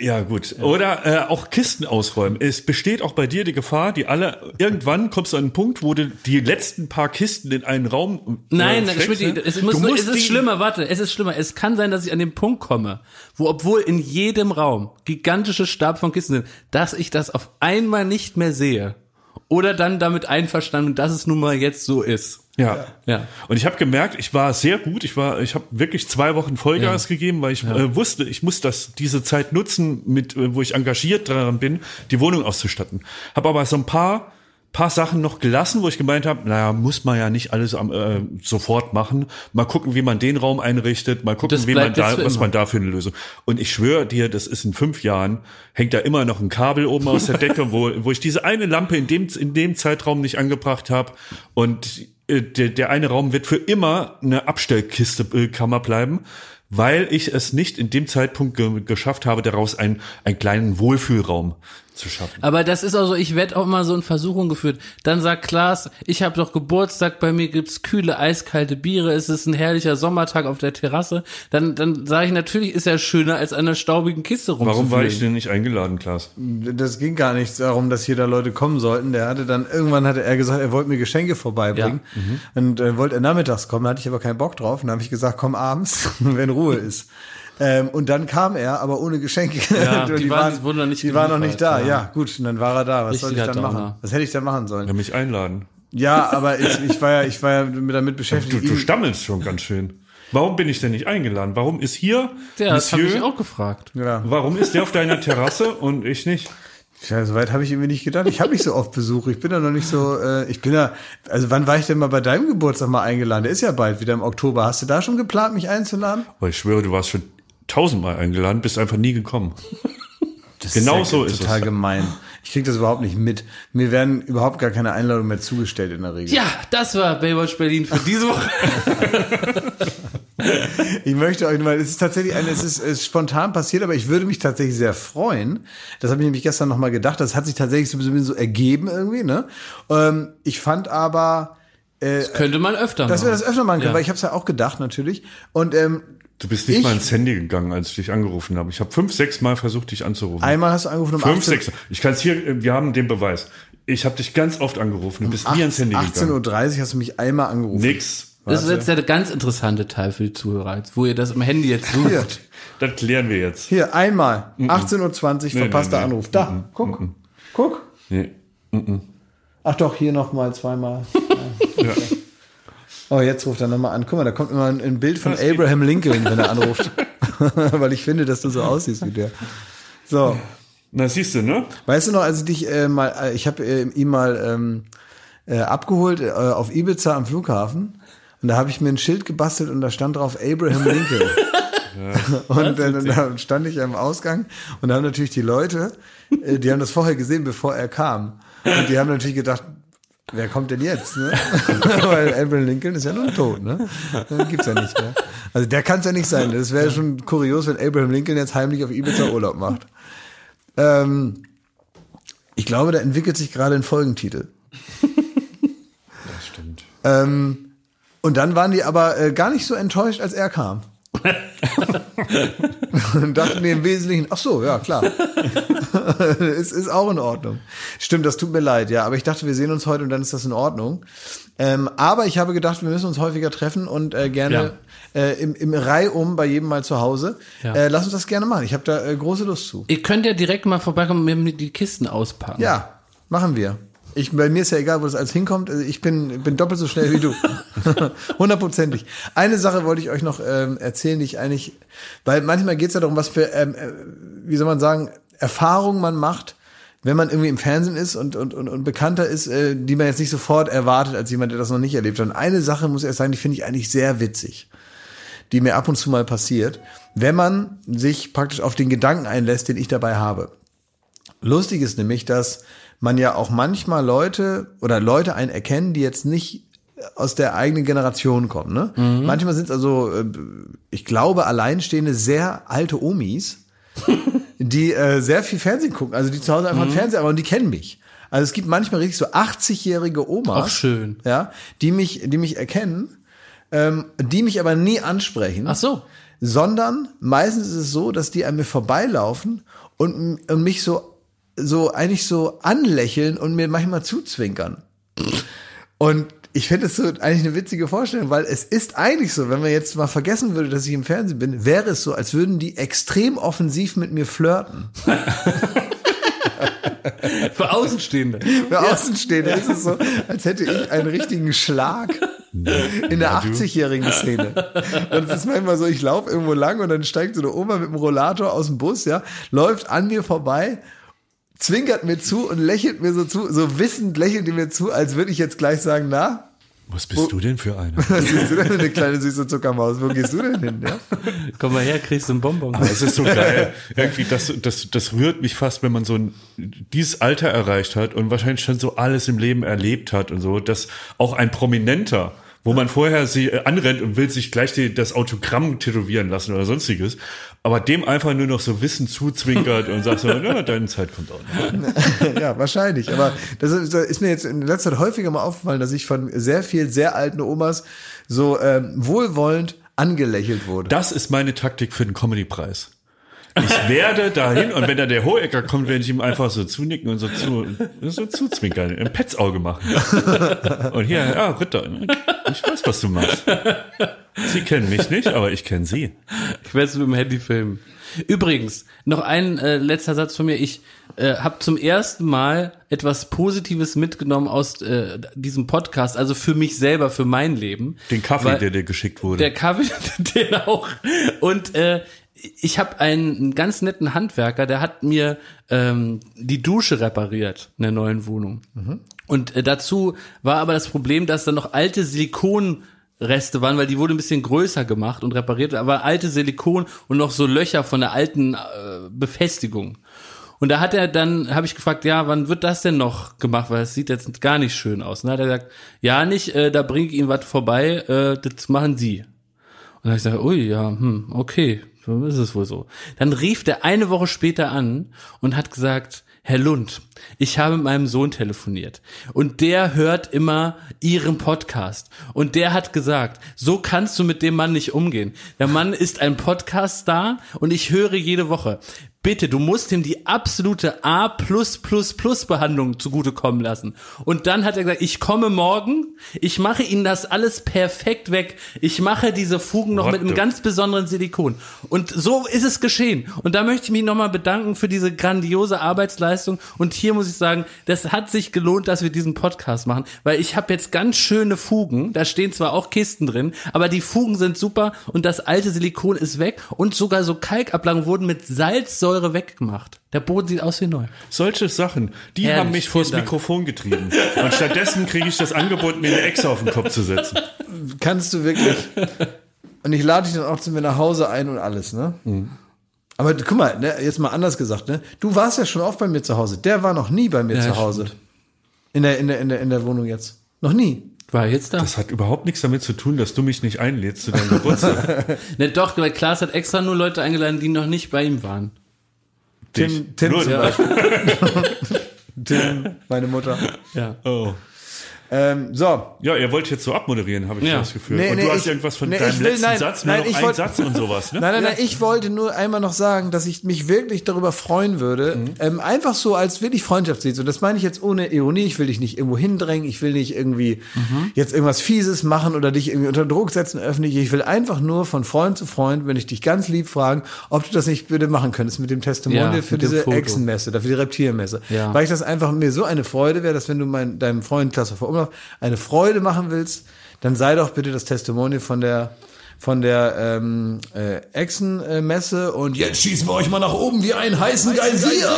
Ja, gut. Oder äh, auch Kisten ausräumen. Es besteht auch bei dir die Gefahr, die alle, irgendwann kommst du an einen Punkt, wo du die letzten paar Kisten in einen Raum. Äh, Nein, Schmidt, ne? es, muss, nur- es ist schlimmer, warte, es ist schlimmer. Es kann sein, dass ich an den Punkt komme, wo obwohl in jedem Raum gigantische Stab von Kisten sind, dass ich das auf einmal nicht mehr sehe. Oder dann damit einverstanden, dass es nun mal jetzt so ist. Ja. Ja. Und ich habe gemerkt, ich war sehr gut. Ich war, ich habe wirklich zwei Wochen Vollgas Ja. gegeben, weil ich äh, wusste, ich muss das diese Zeit nutzen, mit äh, wo ich engagiert daran bin, die Wohnung auszustatten. Habe aber so ein paar paar Sachen noch gelassen, wo ich gemeint habe, naja, muss man ja nicht alles am, äh, sofort machen. Mal gucken, wie man den Raum einrichtet, mal gucken, Das wie man da, was immer. man da für eine Lösung. Und ich schwöre dir, das ist in fünf Jahren, hängt da immer noch ein Kabel oben aus der Decke, wo, wo ich diese eine Lampe in dem, in dem Zeitraum nicht angebracht habe. Und äh, der, der eine Raum wird für immer eine Abstellkiste, äh, Kammer bleiben, weil ich es nicht in dem Zeitpunkt ge geschafft habe, daraus einen, einen kleinen Wohlfühlraum zu schaffen. Aber das ist auch so, ich werde auch immer so in Versuchung geführt. Dann sagt Klaas, ich habe doch Geburtstag, bei mir gibt's kühle, eiskalte Biere, es ist ein herrlicher Sommertag auf der Terrasse. Dann, dann sage ich, natürlich ist er schöner, als an einer staubigen Kiste rumzufliegen. Warum war ich denn nicht eingeladen, Klaas? Das ging gar nicht darum, dass hier da Leute kommen sollten. Der hatte dann, irgendwann hatte er gesagt, er wollte mir Geschenke vorbeibringen. Und äh, wollte er nachmittags kommen, da hatte ich aber keinen Bock drauf. Und dann habe ich gesagt, komm abends, wenn Ruhe ist. Ähm, und dann kam er, aber ohne Geschenke. Ja, Und die waren- die wurden noch nicht Die waren noch nicht da, ja. ja. gut. Und dann war er da. Was soll ich Richtiger dann machen? Was hätte ich dann machen sollen? Ja, mich einladen. Ja, aber ich, ich war ja, ich war ja damit beschäftigt. Du, du stammelst schon ganz schön. Warum bin ich denn nicht eingeladen? Warum ist hier Ja, das habe ich auch gefragt. ja. Warum ist der auf deiner Terrasse und ich nicht? Ja, soweit habe ich irgendwie nicht gedacht. Ich habe nicht so oft Besuch. Ich bin da noch nicht so, äh, ich bin da, also wann war ich denn mal bei deinem Geburtstag mal eingeladen? Der ist ja bald wieder im Oktober. Hast du da schon geplant, mich einzuladen? Aber ich schwöre, du warst schon tausendmal eingeladen, bist einfach nie gekommen. genau so ist total es. gemein. Ich krieg das überhaupt nicht mit. Mir werden überhaupt gar keine Einladungen mehr zugestellt in der Regel. Ja, das war Baywatch Berlin für diese Woche. Ich möchte euch mal, es ist tatsächlich eine, es ist, es ist spontan passiert, aber ich würde mich tatsächlich sehr freuen. Das habe ich nämlich gestern nochmal gedacht. Das hat sich tatsächlich so, so ergeben irgendwie, ne? Ähm, ich fand aber, Könnte man öfter dass wir machen. das öfter machen können, Ja. weil ich habe es ja auch gedacht natürlich. Und ähm, Du bist nicht Ich- mal ins Handy gegangen, als ich dich angerufen habe. Ich habe fünf, sechs Mal versucht, dich anzurufen. einmal hast du angerufen um fünf, 18 sechs. Ich kann es hier, wir haben den Beweis. Ich habe dich ganz oft angerufen. Du bist nie ans Handy 18.30 gegangen. Uhr hast du mich einmal angerufen. Nix. Das ist jetzt der ganz interessante Teil für die Zuhörer, wo ihr das im Handy jetzt sucht. Hier, Das klären wir jetzt. hier einmal. 18.20 Uhr, verpasster nee, nee. Anruf. Da, guck. Guck. Nee. Ach doch, hier nochmal zweimal. Ja. Oh, jetzt ruft er nochmal an. Guck mal, da kommt immer ein, Bild von Abraham Lincoln, wenn er anruft. Weil ich finde, dass du so aussiehst wie der. So. Na, siehst du, ne? Weißt du noch, als ich dich äh, mal, äh, ich habe äh, ihn mal ähm, äh, abgeholt äh, auf Ibiza am Flughafen und da habe ich mir ein Schild gebastelt und da stand drauf Abraham Lincoln. und äh, dann stand ich am Ausgang und da haben natürlich die Leute, äh, die haben das vorher gesehen, bevor er kam. Und die haben natürlich gedacht, wer kommt denn jetzt? Ne? Weil Abraham Lincoln ist ja nun tot, ne? Den gibt's ja nicht mehr. Also der kann es ja nicht sein. Das wäre schon kurios, wenn Abraham Lincoln jetzt heimlich auf Ibiza Urlaub macht. Ähm, ich glaube, da entwickelt sich gerade ein Folgentitel. Das stimmt. Ähm, und dann waren die aber äh, gar nicht so enttäuscht, als er kam. Und dachten mir im Wesentlichen, ach so, ja, klar. es ist auch in Ordnung. Stimmt, das tut mir leid, ja. Aber ich dachte, wir sehen uns heute und dann ist das in Ordnung. Ähm, aber ich habe gedacht, wir müssen uns häufiger treffen und äh, gerne äh, im, im Reihum bei jedem mal zu Hause. Ja. Äh, lass uns das gerne machen. Ich habe da äh, große Lust zu. Ihr könnt ja direkt mal vorbeikommen und mir die Kisten auspacken. Ja, machen wir. Ich, bei mir ist ja egal, wo das alles hinkommt. Also Ich bin, bin doppelt so schnell wie du. Hundertprozentig. Eine Sache wollte ich euch noch ähm, erzählen, die ich eigentlich, weil manchmal geht es ja darum, was für, ähm, äh, wie soll man sagen, Erfahrungen man macht, wenn man irgendwie im Fernsehen ist und, und, und, und bekannter ist, äh, die man jetzt nicht sofort erwartet als jemand, der das noch nicht erlebt hat. Und eine Sache muss ich erst sagen, die finde ich eigentlich sehr witzig die mir ab und zu mal passiert, wenn man sich praktisch auf den Gedanken einlässt, den ich dabei habe. Lustig ist nämlich, dass man ja auch manchmal Leute oder Leute einen erkennen, die jetzt nicht aus der eigenen Generation kommen. Ne? Manchmal sind es also, äh, ich glaube, alleinstehende, sehr alte Omis, die äh, sehr viel Fernsehen gucken. Also die zu Hause einfach einen Fernseher haben und die kennen mich. Also es gibt manchmal richtig so 80-jährige Omas, Auch schön. ja, die mich, die mich erkennen, ähm, die mich aber nie ansprechen Ach so. sondern meistens ist es so, dass die an mir vorbeilaufen und, und mich so, so eigentlich so anlächeln und mir manchmal zuzwinkern. Und ich finde es so eigentlich eine witzige Vorstellung, weil es ist eigentlich so, wenn man jetzt mal vergessen würde, dass ich im Fernsehen bin, wäre es so, als würden die extrem offensiv mit mir flirten. Für Außenstehende. Für Außenstehende ist es so, als hätte ich einen richtigen Schlag in der 80-jährigen Szene. Und es ist manchmal so, ich laufe irgendwo lang und dann steigt so eine Oma mit dem Rollator aus dem Bus, ja, läuft an mir vorbei, zwinkert mir zu und lächelt mir so zu, so wissend lächelt die mir zu, als würde ich jetzt gleich sagen, na, Was bist du denn für einer? was siehst du denn, eine kleine süße Zuckermaus? Wo gehst du denn hin? Ja? Komm mal her, kriegst du einen Bonbon. Aber es ist so geil. Irgendwie, das, das, das rührt mich fast, wenn man so ein, dieses Alter erreicht hat und wahrscheinlich schon so alles im Leben erlebt hat und so, dass auch ein Prominenter, wo man vorher sie äh, anrennt und will sich gleich die, das Autogramm tätowieren lassen oder sonstiges, aber dem einfach nur noch so Wissen zuzwinkert und sagt so, ja, deine Zeit kommt auch noch. ja, wahrscheinlich. Aber das ist, das ist mir jetzt in letzter Zeit häufiger mal aufgefallen, dass ich von sehr vielen sehr alten Omas so ähm, wohlwollend angelächelt wurde. Das ist meine Taktik für den Comedy-Preis. Ich werde dahin und wenn da der Hohecker kommt, werde ich ihm einfach so zunicken und so zu, so zuzwinkern, ein Petzauge machen. Und hier, ja, Ritter, ich weiß, was du machst. Sie kennen mich nicht, aber ich kenne Sie. Ich werde es mit dem Handy filmen. Übrigens, noch ein äh, letzter Satz von mir. Ich äh, habe zum ersten Mal etwas Positives mitgenommen aus äh, diesem Podcast, also für mich selber, für mein Leben. Den Kaffee, der dir geschickt wurde. Der Kaffee, den auch. Und äh, ich habe einen ganz netten Handwerker, der hat mir ähm, die Dusche repariert in der neuen Wohnung. Und äh, dazu war aber das Problem, dass da noch alte Silikonreste waren, weil die wurde ein bisschen größer gemacht und repariert, aber alte Silikon und noch so Löcher von der alten äh, Befestigung. Und da hat er dann, habe ich gefragt, ja, wann wird das denn noch gemacht, weil es sieht jetzt gar nicht schön aus. Und dann hat er gesagt, ja nicht, äh, da bringe ich Ihnen was vorbei, äh, das machen Sie. Und dann habe ich gesagt, ui, ja, hm, okay, so ist es wohl so. Dann rief der eine Woche später an und hat gesagt, Herr Lund, ich habe mit meinem Sohn telefoniert und der hört immer Ihren Podcast und der hat gesagt, so kannst du mit dem Mann nicht umgehen. Der Mann ist ein Podcast-Star und ich höre jede Woche. Bitte, du musst ihm die absolute A Behandlung zugutekommen lassen. Und dann hat er gesagt, ich komme morgen, ich mache Ihnen das alles perfekt weg. Ich mache diese Fugen noch What mit einem ganz besonderen Silikon. Und so ist es geschehen. Und da möchte ich mich nochmal bedanken für diese grandiose Arbeitsleistung. Und hier muss ich sagen, das hat sich gelohnt, dass wir diesen Podcast machen, weil ich habe jetzt ganz schöne Fugen. Da stehen zwar auch Kisten drin, aber die Fugen sind super und das alte Silikon ist weg und sogar so Kalkablagen wurden mit Salzsäure weggemacht. Der Boden sieht aus wie neu. Solche Sachen, die Herrlich, haben mich vors. Mikrofon getrieben. Und stattdessen kriege ich das Angebot, mir eine Echse auf den Kopf zu setzen. Kannst du wirklich. Und ich lade dich dann auch zu mir nach Hause ein und alles, ne? Aber guck mal, ne, jetzt mal anders gesagt, ne? Du warst ja schon oft bei mir zu Hause. Der war noch nie bei mir Ja, zu Hause. In der, in der, in der, in der Wohnung jetzt. Noch nie. War er jetzt da? Das hat überhaupt nichts damit zu tun, dass du mich nicht einlädst zu deinem Geburtstag. ne, doch, weil Klaas hat extra nur Leute eingeladen, die noch nicht bei ihm waren. Tim, Tim Beispiel. Tim, meine Mutter. Ja. Oh. Ähm, so, Ja, ihr wollt jetzt so abmoderieren, habe ich Ja. das Gefühl. Nee, und nee, du hast ich- irgendwas von nee, deinem ich will- letzten nein, Satz, nein, nur noch ich ein wollt- Satz und sowas, ne? Nein, nein, nein, ich wollte nur einmal noch sagen, dass ich mich wirklich darüber freuen würde, ähm, einfach so als wirklich Freundschaftslied. Und das meine ich jetzt ohne Ironie. Ich will dich nicht irgendwo hindrängen. Ich will nicht irgendwie jetzt irgendwas Fieses machen oder dich irgendwie unter Druck setzen öffentlich. Ich will einfach nur von Freund zu Freund, wenn ich dich ganz lieb fragen, ob du das nicht bitte machen könntest mit dem Testimonial Ja, für diese. Echsenmesse, dafür die Reptilmesse. Ja. Weil ich das einfach mir so eine Freude wäre, dass wenn du mein, deinem Freund Klasse vor Umlauf eine Freude machen willst, dann sei doch bitte das Testimonial von der von der ähm, äh, Echsenmesse und jetzt schießen wir euch mal nach oben wie einen heißen Geysir.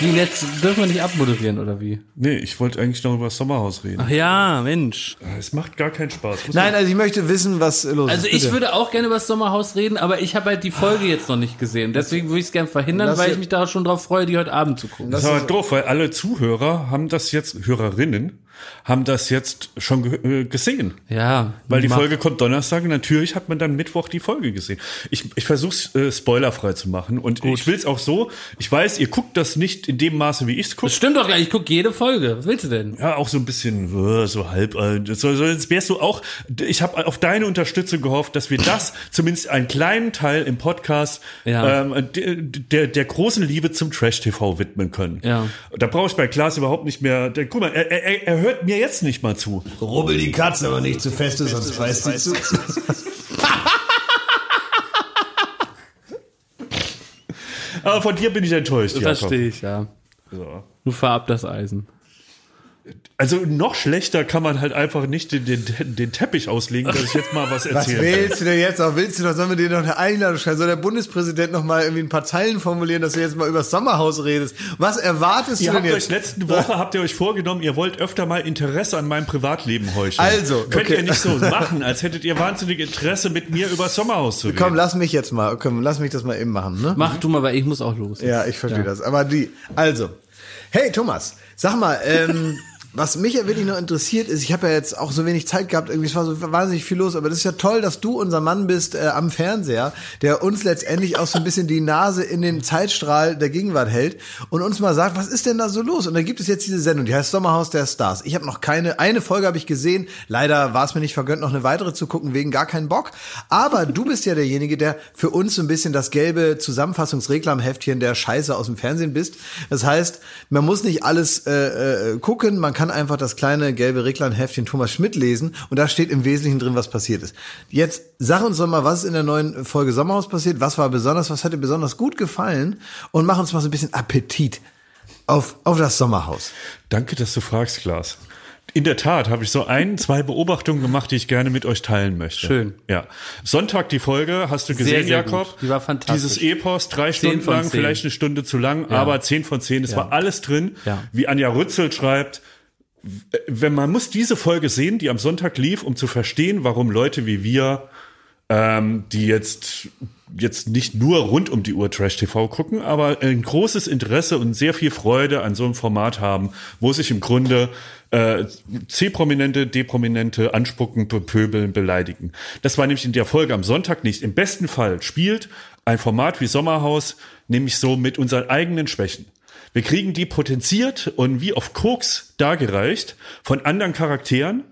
Wie jetzt dürfen wir nicht abmoderieren oder wie? Nee, ich wollte eigentlich noch über das Sommerhaus reden. Ach ja, Mensch. Es macht gar keinen Spaß. Muss Nein, also ich möchte wissen, was los Also ist. ich bitte. würde auch gerne über das Sommerhaus reden, aber ich habe halt die Folge jetzt noch nicht gesehen. Deswegen würde ich es gerne verhindern, Lass weil ich mich da schon drauf freue, die heute Abend zu gucken. Das ist aber doof, weil alle Zuhörer haben das jetzt, Hörerinnen, haben das jetzt schon äh, gesehen. Ja, Weil die mach. Folge kommt Donnerstag und natürlich hat man dann Mittwoch die Folge gesehen. Ich, ich versuche es äh, spoilerfrei zu machen und ich will es auch so, ich weiß, ihr guckt das nicht in dem Maße, wie ich es Das gucke. stimmt doch gar nicht. Ich gucke jede Folge. Was willst du denn? Ja, auch so ein bisschen äh, so halb. äh, So, so, jetzt wärst du auch. Ich habe auf deine Unterstützung gehofft, dass wir das zumindest einen kleinen Teil im Podcast Ja. ähm, der, der, großen Liebe zum Trash TV widmen können. Ja. Da brauche ich bei Klaas überhaupt nicht mehr. Der, guck mal, er, er, er hört mir jetzt nicht mal zu. Rubbel die Katze aber nicht zu fest, sonst beißt sie zu. Aber von dir bin ich enttäuscht. Jakob. Verstehe ich, ja. So. Du fahr ab das Eisen. Also noch schlechter kann man halt einfach nicht den, den, den Teppich auslegen, dass ich jetzt mal was was erzähle. willst du denn jetzt noch? Willst du noch, sollen wir dir noch eine Einladung schreiben? Soll der Bundespräsident noch mal irgendwie ein paar Zeilen formulieren, dass du jetzt mal über das Sommerhaus redest? Was erwartest Ihr du denn habt euch jetzt? letzte Woche habt ihr euch vorgenommen, ihr wollt öfter mal Interesse an meinem Privatleben heucheln. Also, könnt okay. ihr nicht so machen, als hättet ihr wahnsinnig Interesse mit mir über das Sommerhaus zu reden. Komm, lass mich jetzt mal, komm, lass mich das mal eben machen, ne? Mach du mal, weil ich muss auch los. Ja, ich verstehe das. Aber die, also, hey Thomas, sag mal, ähm, was mich ja wirklich nur interessiert ist, ich habe ja jetzt auch so wenig Zeit gehabt, irgendwie es war so wahnsinnig viel los, aber das ist ja toll, dass du unser Mann bist äh, am Fernseher, der uns letztendlich auch so ein bisschen die Nase in den Zeitstrahl der Gegenwart hält und uns mal sagt, was ist denn da so los? Und da gibt es jetzt diese Sendung, die heißt Sommerhaus der Stars. Ich habe noch keine, eine Folge habe ich gesehen, leider war es mir nicht vergönnt, noch eine weitere zu gucken, wegen gar keinen Bock. Aber du bist ja derjenige, der für uns so ein bisschen das gelbe Zusammenfassungsreklamheftchen der Scheiße aus dem Fernsehen bist. Das heißt, man muss nicht alles äh, äh, gucken, man kann kann einfach das kleine gelbe Reglan-Heftchen Thomas Schmidt lesen und da steht im Wesentlichen drin, was passiert ist. Jetzt sag uns doch mal, was ist in der neuen Folge Sommerhaus passiert, was war besonders, was hat dir besonders gut gefallen und mach uns mal so ein bisschen Appetit auf, auf das Sommerhaus. Danke, dass du fragst, Klaas. In der Tat habe ich so ein, zwei Beobachtungen gemacht, die ich gerne mit euch teilen möchte. Schön. Ja. Sonntag die Folge, hast du gesehen, sehr Jakob? gut. Die war fantastisch. Dieses Epos, drei Stunden lang, zehn. vielleicht eine Stunde zu lang, aber zehn von zehn. Es Ja. war alles drin. Ja. Wie Anja Rützel schreibt, wenn man muss diese Folge sehen, die am Sonntag lief, um zu verstehen, warum Leute wie wir, ähm, die jetzt jetzt nicht nur rund um die Uhr Trash TV gucken, aber ein großes Interesse und sehr viel Freude an so einem Format haben, wo sich im Grunde äh, C-Prominente, D-Prominente anspucken, bepöbeln, beleidigen. Das war nämlich in der Folge am Sonntag nicht. Im besten Fall spielt ein Format wie Sommerhaus nämlich so mit unseren eigenen Schwächen. Wir kriegen die potenziert und wie auf Koks dargereicht von anderen Charakteren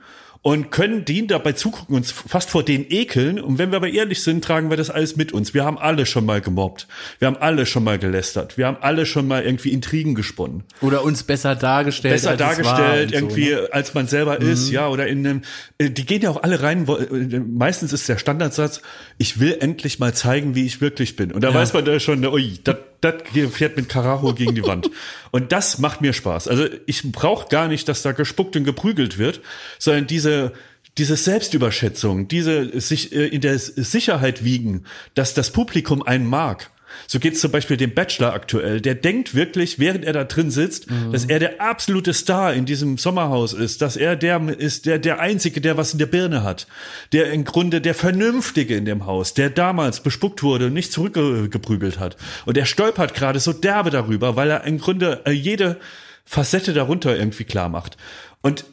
und können denen dabei zugucken, uns fast vor denen ekeln. Und wenn wir aber ehrlich sind, tragen wir das alles mit uns. Wir haben alle schon mal gemobbt. Wir haben alle schon mal gelästert. Wir haben alle schon mal irgendwie Intrigen gesponnen. Oder uns besser dargestellt. Besser dargestellt, irgendwie, So, ne? als man selber ist, ja, oder in einem, äh, die gehen ja auch alle rein, wo, äh, meistens ist der Standardsatz, ich will endlich mal zeigen, wie ich wirklich bin. Und da weiß man da schon, ui, das das fährt mit Karacho gegen die Wand. Und das macht mir Spaß. Also ich brauche gar nicht, dass da gespuckt und geprügelt wird, sondern diese diese Selbstüberschätzung, diese sich äh, in der Sicherheit wiegen, dass das Publikum einen mag. So geht's zum Beispiel dem Bachelor aktuell. Der denkt wirklich, während er da drin sitzt, dass er der absolute Star in diesem Sommerhaus ist, dass er der ist, der, der Einzige, der was in der Birne hat, der im Grunde der Vernünftige in dem Haus, der damals bespuckt wurde und nicht zurückgeprügelt hat. Und er stolpert gerade so derbe darüber, weil er im Grunde äh, jede Facette darunter irgendwie klar macht. Und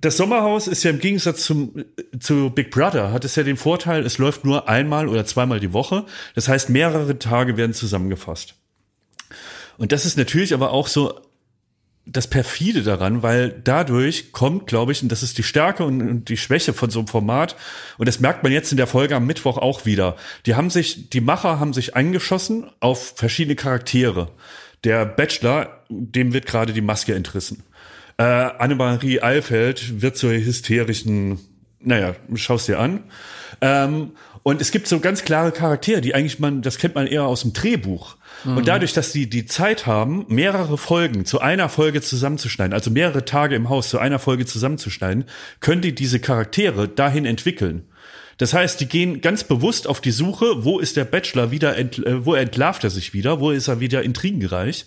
das Sommerhaus ist ja im Gegensatz zum, zu Big Brother, hat es ja den Vorteil, es läuft nur einmal oder zweimal die Woche. Das heißt, mehrere Tage werden zusammengefasst. Und das ist natürlich aber auch so das perfide daran, weil dadurch kommt, glaube ich, und das ist die Stärke und, und die Schwäche von so einem Format, und das merkt man jetzt in der Folge am Mittwoch auch wieder. Die haben sich, die Macher haben sich eingeschossen auf verschiedene Charaktere. Der Bachelor, dem wird gerade die Maske entrissen. Äh, Annemarie Eilfeld wird zur hysterischen, naja, schaust dir an. Ähm, und es gibt so ganz klare Charaktere, die eigentlich man, das kennt man eher aus dem Drehbuch. Und dadurch, dass die die Zeit haben, mehrere Folgen zu einer Folge zusammenzuschneiden, also mehrere Tage im Haus zu einer Folge zusammenzuschneiden, können die diese Charaktere dahin entwickeln. Das heißt, die gehen ganz bewusst auf die Suche, wo ist der Bachelor wieder, ent, äh, wo entlarvt er sich wieder, wo ist er wieder intrigenreich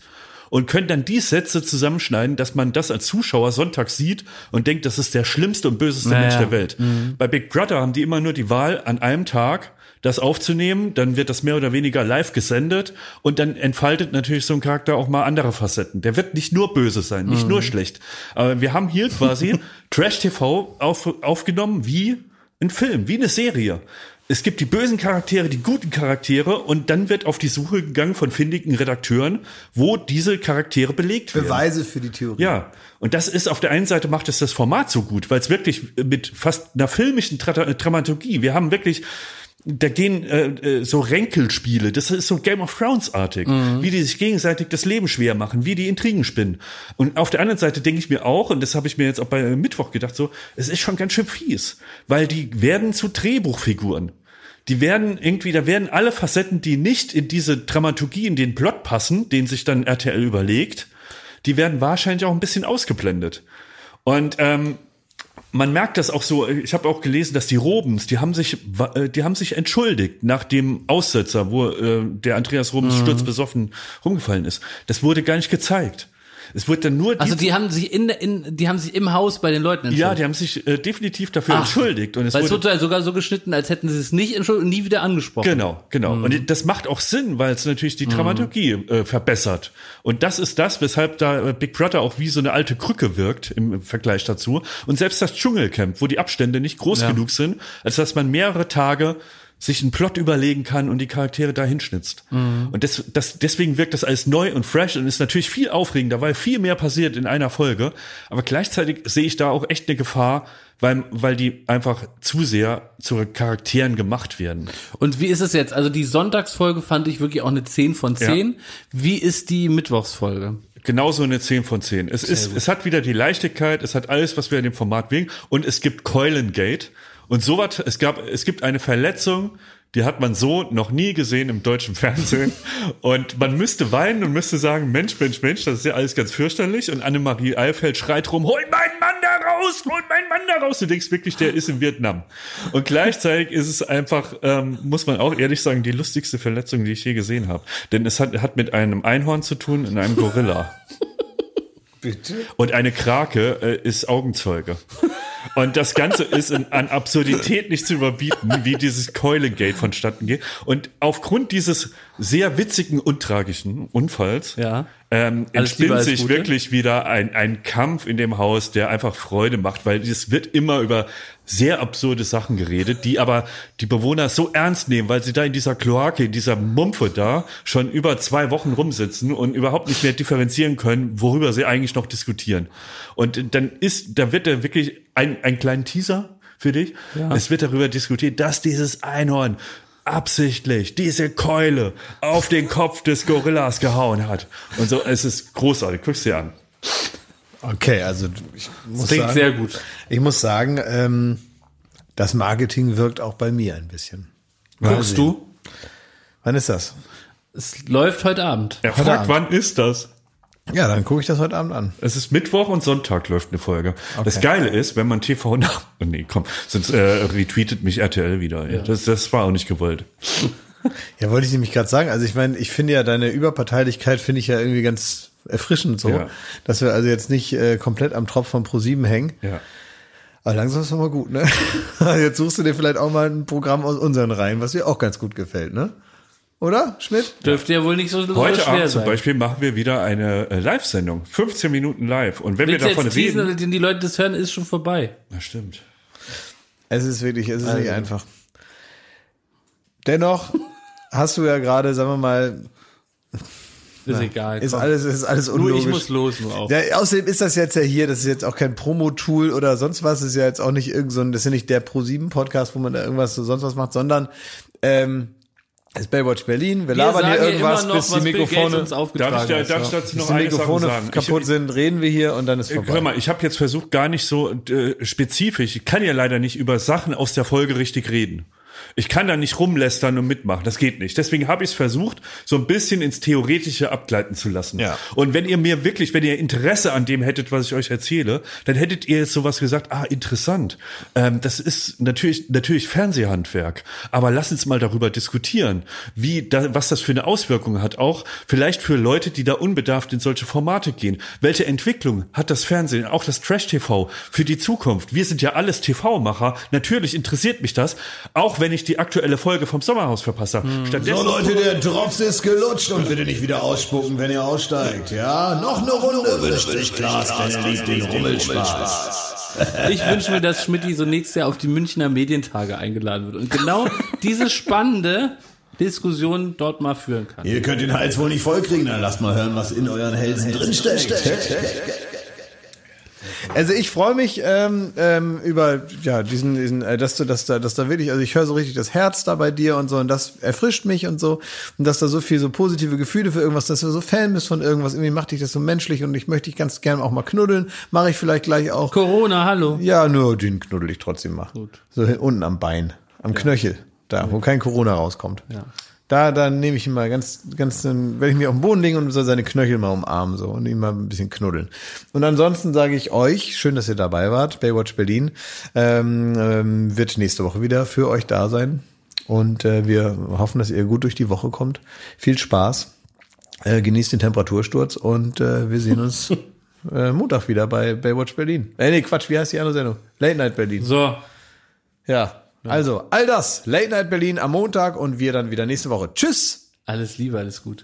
und können dann die Sätze zusammenschneiden, dass man das als Zuschauer Sonntag sieht und denkt, das ist der schlimmste und böseste Naja. Mensch der Welt. Bei Big Brother haben die immer nur die Wahl, an einem Tag das aufzunehmen, dann wird das mehr oder weniger live gesendet und dann entfaltet natürlich so ein Charakter auch mal andere Facetten. Der wird nicht nur böse sein, nicht nur schlecht. Aber wir haben hier quasi Trash TV auf, aufgenommen wie ein Film, wie eine Serie. Es gibt die bösen Charaktere, die guten Charaktere und dann wird auf die Suche gegangen von findigen Redakteuren, wo diese Charaktere belegt werden. Beweise für die Theorie. Ja, und das ist auf der einen Seite macht es das Format so gut, weil es wirklich mit fast einer filmischen Tra Dramaturgie, wir haben wirklich da gehen äh, äh, so Ränkelspiele, das ist so Game of Thrones artig, wie die sich gegenseitig das Leben schwer machen, wie die Intrigen spinnen. Und auf der anderen Seite denke ich mir auch, und das habe ich mir jetzt auch bei Mittwoch gedacht, so, es ist schon ganz schön fies, weil die werden zu Drehbuchfiguren. Die werden irgendwie, da werden alle Facetten, die nicht in diese Dramaturgie, in den Plot passen, den sich dann RTL überlegt, die werden wahrscheinlich auch ein bisschen ausgeblendet. Und ähm, man merkt das auch so, ich habe auch gelesen, dass die Robens, die haben sich, äh, die haben sich entschuldigt nach dem Aussetzer, wo äh, der Andreas Robens sturzbesoffen rumgefallen ist. Das wurde gar nicht gezeigt. Es wurde dann nur Also die haben sich in, in die haben sich im Haus bei den Leuten ja, entschuldigt. die haben sich äh, definitiv dafür Ach, entschuldigt und es Weil es wurde wurde sogar so geschnitten, als hätten sie es nicht entschuldigt und nie wieder angesprochen. Genau, genau. Mhm. Und das macht auch Sinn, weil es natürlich die Dramaturgie äh, verbessert. Und das ist das, weshalb da äh, Big Brother auch wie so eine alte Krücke wirkt im Vergleich dazu. Und selbst das Dschungelcamp, wo die Abstände nicht groß Ja. genug sind, als dass man mehrere Tage sich einen Plot überlegen kann und die Charaktere dahin schnitzt. Mhm. Und das, das, deswegen wirkt das alles neu und fresh und ist natürlich viel aufregender, weil viel mehr passiert in einer Folge. Aber gleichzeitig sehe ich da auch echt eine Gefahr, weil, weil die einfach zu sehr zu Charakteren gemacht werden. Und wie ist es jetzt? Also die Sonntagsfolge fand ich wirklich auch eine 10 von 10. Wie ist die Mittwochsfolge? genauso eine 10 von 10. Es ist, es hat wieder die Leichtigkeit, es hat alles, was wir in dem Format wegen und es gibt Keulengate und sowas, es gab, es gibt eine Verletzung, die hat man so noch nie gesehen im deutschen Fernsehen. Und man müsste weinen und müsste sagen, Mensch, Mensch, Mensch, das ist ja alles ganz fürchterlich. Und Annemarie Eilfeld schreit rum, hol meinen Mann da raus, hol meinen Mann da raus. Du denkst wirklich, der ist in Vietnam. Und gleichzeitig ist es einfach, ähm, muss man auch ehrlich sagen, die lustigste Verletzung, die ich je gesehen habe. Denn es hat, hat mit einem Einhorn zu tun und einem Gorilla. Bitte? Und eine Krake äh, ist Augenzeuge. Und das Ganze ist in, an Absurdität nicht zu überbieten, wie dieses Keulegate vonstatten geht. Und aufgrund dieses sehr witzigen und tragischen Unfalls Ja. ähm, entspinnt sich Gute. wirklich wieder ein, ein Kampf in dem Haus, der einfach Freude macht, weil es wird immer über sehr absurde Sachen geredet, die aber die Bewohner so ernst nehmen, weil sie da in dieser Kloake, in dieser Mumpfe da schon über zwei Wochen rumsitzen und überhaupt nicht mehr differenzieren können, worüber sie eigentlich noch diskutieren. Und dann ist, da wird da wirklich ein, ein kleinen Teaser für dich. Es wird darüber diskutiert, dass dieses Einhorn absichtlich diese Keule auf den Kopf des Gorillas gehauen hat. Und so, es ist großartig. Guck's dir an. Okay, also ich muss Klingt sagen, sehr gut. Ich muss sagen, ähm, das Marketing wirkt auch bei mir ein bisschen. Guckst du? Wann ist das? Es läuft heute Abend. Er fragt, wann ist das? Ja, dann gucke ich das heute Abend an. Es ist Mittwoch und Sonntag läuft eine Folge. Das Geile ist, wenn man TV nach, oh nee, komm, sonst äh, retweetet mich RTL wieder. Ja. Das, das war auch nicht gewollt. Ja, wollte ich nämlich gerade sagen. Also ich meine, ich finde ja deine Überparteilichkeit finde ich ja irgendwie ganz erfrischend so, Ja. dass wir also jetzt nicht äh, komplett am Tropf von Pro7 hängen. Ja. Aber langsam ist doch mal gut, ne? Jetzt suchst du dir vielleicht auch mal ein Programm aus unseren Reihen, was dir auch ganz gut gefällt, ne? Oder, Schmidt? Dürfte ja wohl nicht so, so Heute schwer Abend zum sein. Beispiel machen wir wieder eine äh, Live-Sendung. 15 Minuten live. Und wenn Willst wir davon jetzt teasen, reden. oder die die Leute das hören, ist schon vorbei. Na, stimmt. Es ist wirklich, es ist Also. nicht einfach. Dennoch hast du ja gerade, sagen wir mal, Ist egal. ist komm. alles, ist alles nur unlogisch. ich muss los, nur auch. Ja, außerdem ist das jetzt ja hier, das ist jetzt auch kein Promo-Tool oder sonst was, das ist ja jetzt auch nicht irgend so ein, das ist ja nicht der Pro7-Podcast, wo man da irgendwas so sonst was macht, sondern ähm, das ist Baywatch Berlin, wir, Wir labern sagen hier irgendwas, noch, bis die Mikrofone, uns Darf aufgetragen ich, da, darf ich dazu bis noch die eine Sache Mikrofone sagen? kaputt ich, sind, reden wir hier und dann ist Hör vorbei. mal, ich habe jetzt versucht, gar nicht so äh, spezifisch. Ich kann ja leider nicht über Sachen aus der Folge richtig reden. Ich kann da nicht rumlästern und mitmachen. Das geht nicht. Deswegen habe ich es versucht, so ein bisschen ins Theoretische abgleiten zu lassen. Ja. Und wenn ihr mir wirklich, wenn ihr Interesse an dem hättet, was ich euch erzähle, dann hättet ihr jetzt sowas gesagt, ah, interessant. Ähm, das ist natürlich, natürlich Fernsehhandwerk. Aber lass uns mal darüber diskutieren, wie da, was das für eine Auswirkung hat. Auch vielleicht für Leute, die da unbedarft in solche Formate gehen. Welche Entwicklung hat das Fernsehen, auch das Trash-TV für die Zukunft? Wir sind ja alles TV-Macher. Natürlich interessiert mich das, auch wenn ich die aktuelle Folge vom Sommerhaus verpasst habe. Stattdessen So Leute, der Drops ist gelutscht und bitte nicht wieder ausspucken, wenn ihr aussteigt. Ja, noch eine Runde wünscht sich Klaas, denn er liebt den Rummelspaß. Ich wünsche mir, dass Schmidti so nächstes Jahr auf die Münchner Medientage eingeladen wird und genau diese spannende Diskussion dort mal führen kann. Ihr könnt den Hals wohl nicht vollkriegen, dann lasst mal hören, was in euren Hälsen drinsteckt. Also ich freue mich ähm, ähm, über ja diesen, diesen äh, dass du dass da dass da wirklich also ich höre so richtig das Herz da bei dir und so und das erfrischt mich und so. Und dass da so viel so positive Gefühle für irgendwas dass du so Fan bist von irgendwas irgendwie macht dich das so menschlich und ich möchte dich ganz gerne auch mal knuddeln. Mache ich vielleicht gleich auch. Corona, hallo. ja nur den knuddel ich trotzdem mal. So hin- unten am Bein am Knöchel da wo kein Corona rauskommt. Ja. Da, dann nehme ich ihn mal ganz, ganz, dann werde ich mich auf den Boden legen und soll seine Knöchel mal umarmen, so, und ihn mal ein bisschen knuddeln. Und ansonsten sage ich euch, schön, dass ihr dabei wart, Baywatch Berlin, ähm, ähm, wird nächste Woche wieder für euch da sein. Und äh, wir hoffen, dass ihr gut durch die Woche kommt. Viel Spaß. Äh, genießt den Temperatursturz und äh, wir sehen uns äh, Montag wieder bei Baywatch Berlin. Äh, nee, Quatsch, wie heißt die andere Sendung? Late Night Berlin. So, Ja. Also, all das, Late Night Berlin am Montag und wir dann wieder nächste Woche. Tschüss! alles Liebe, alles gut.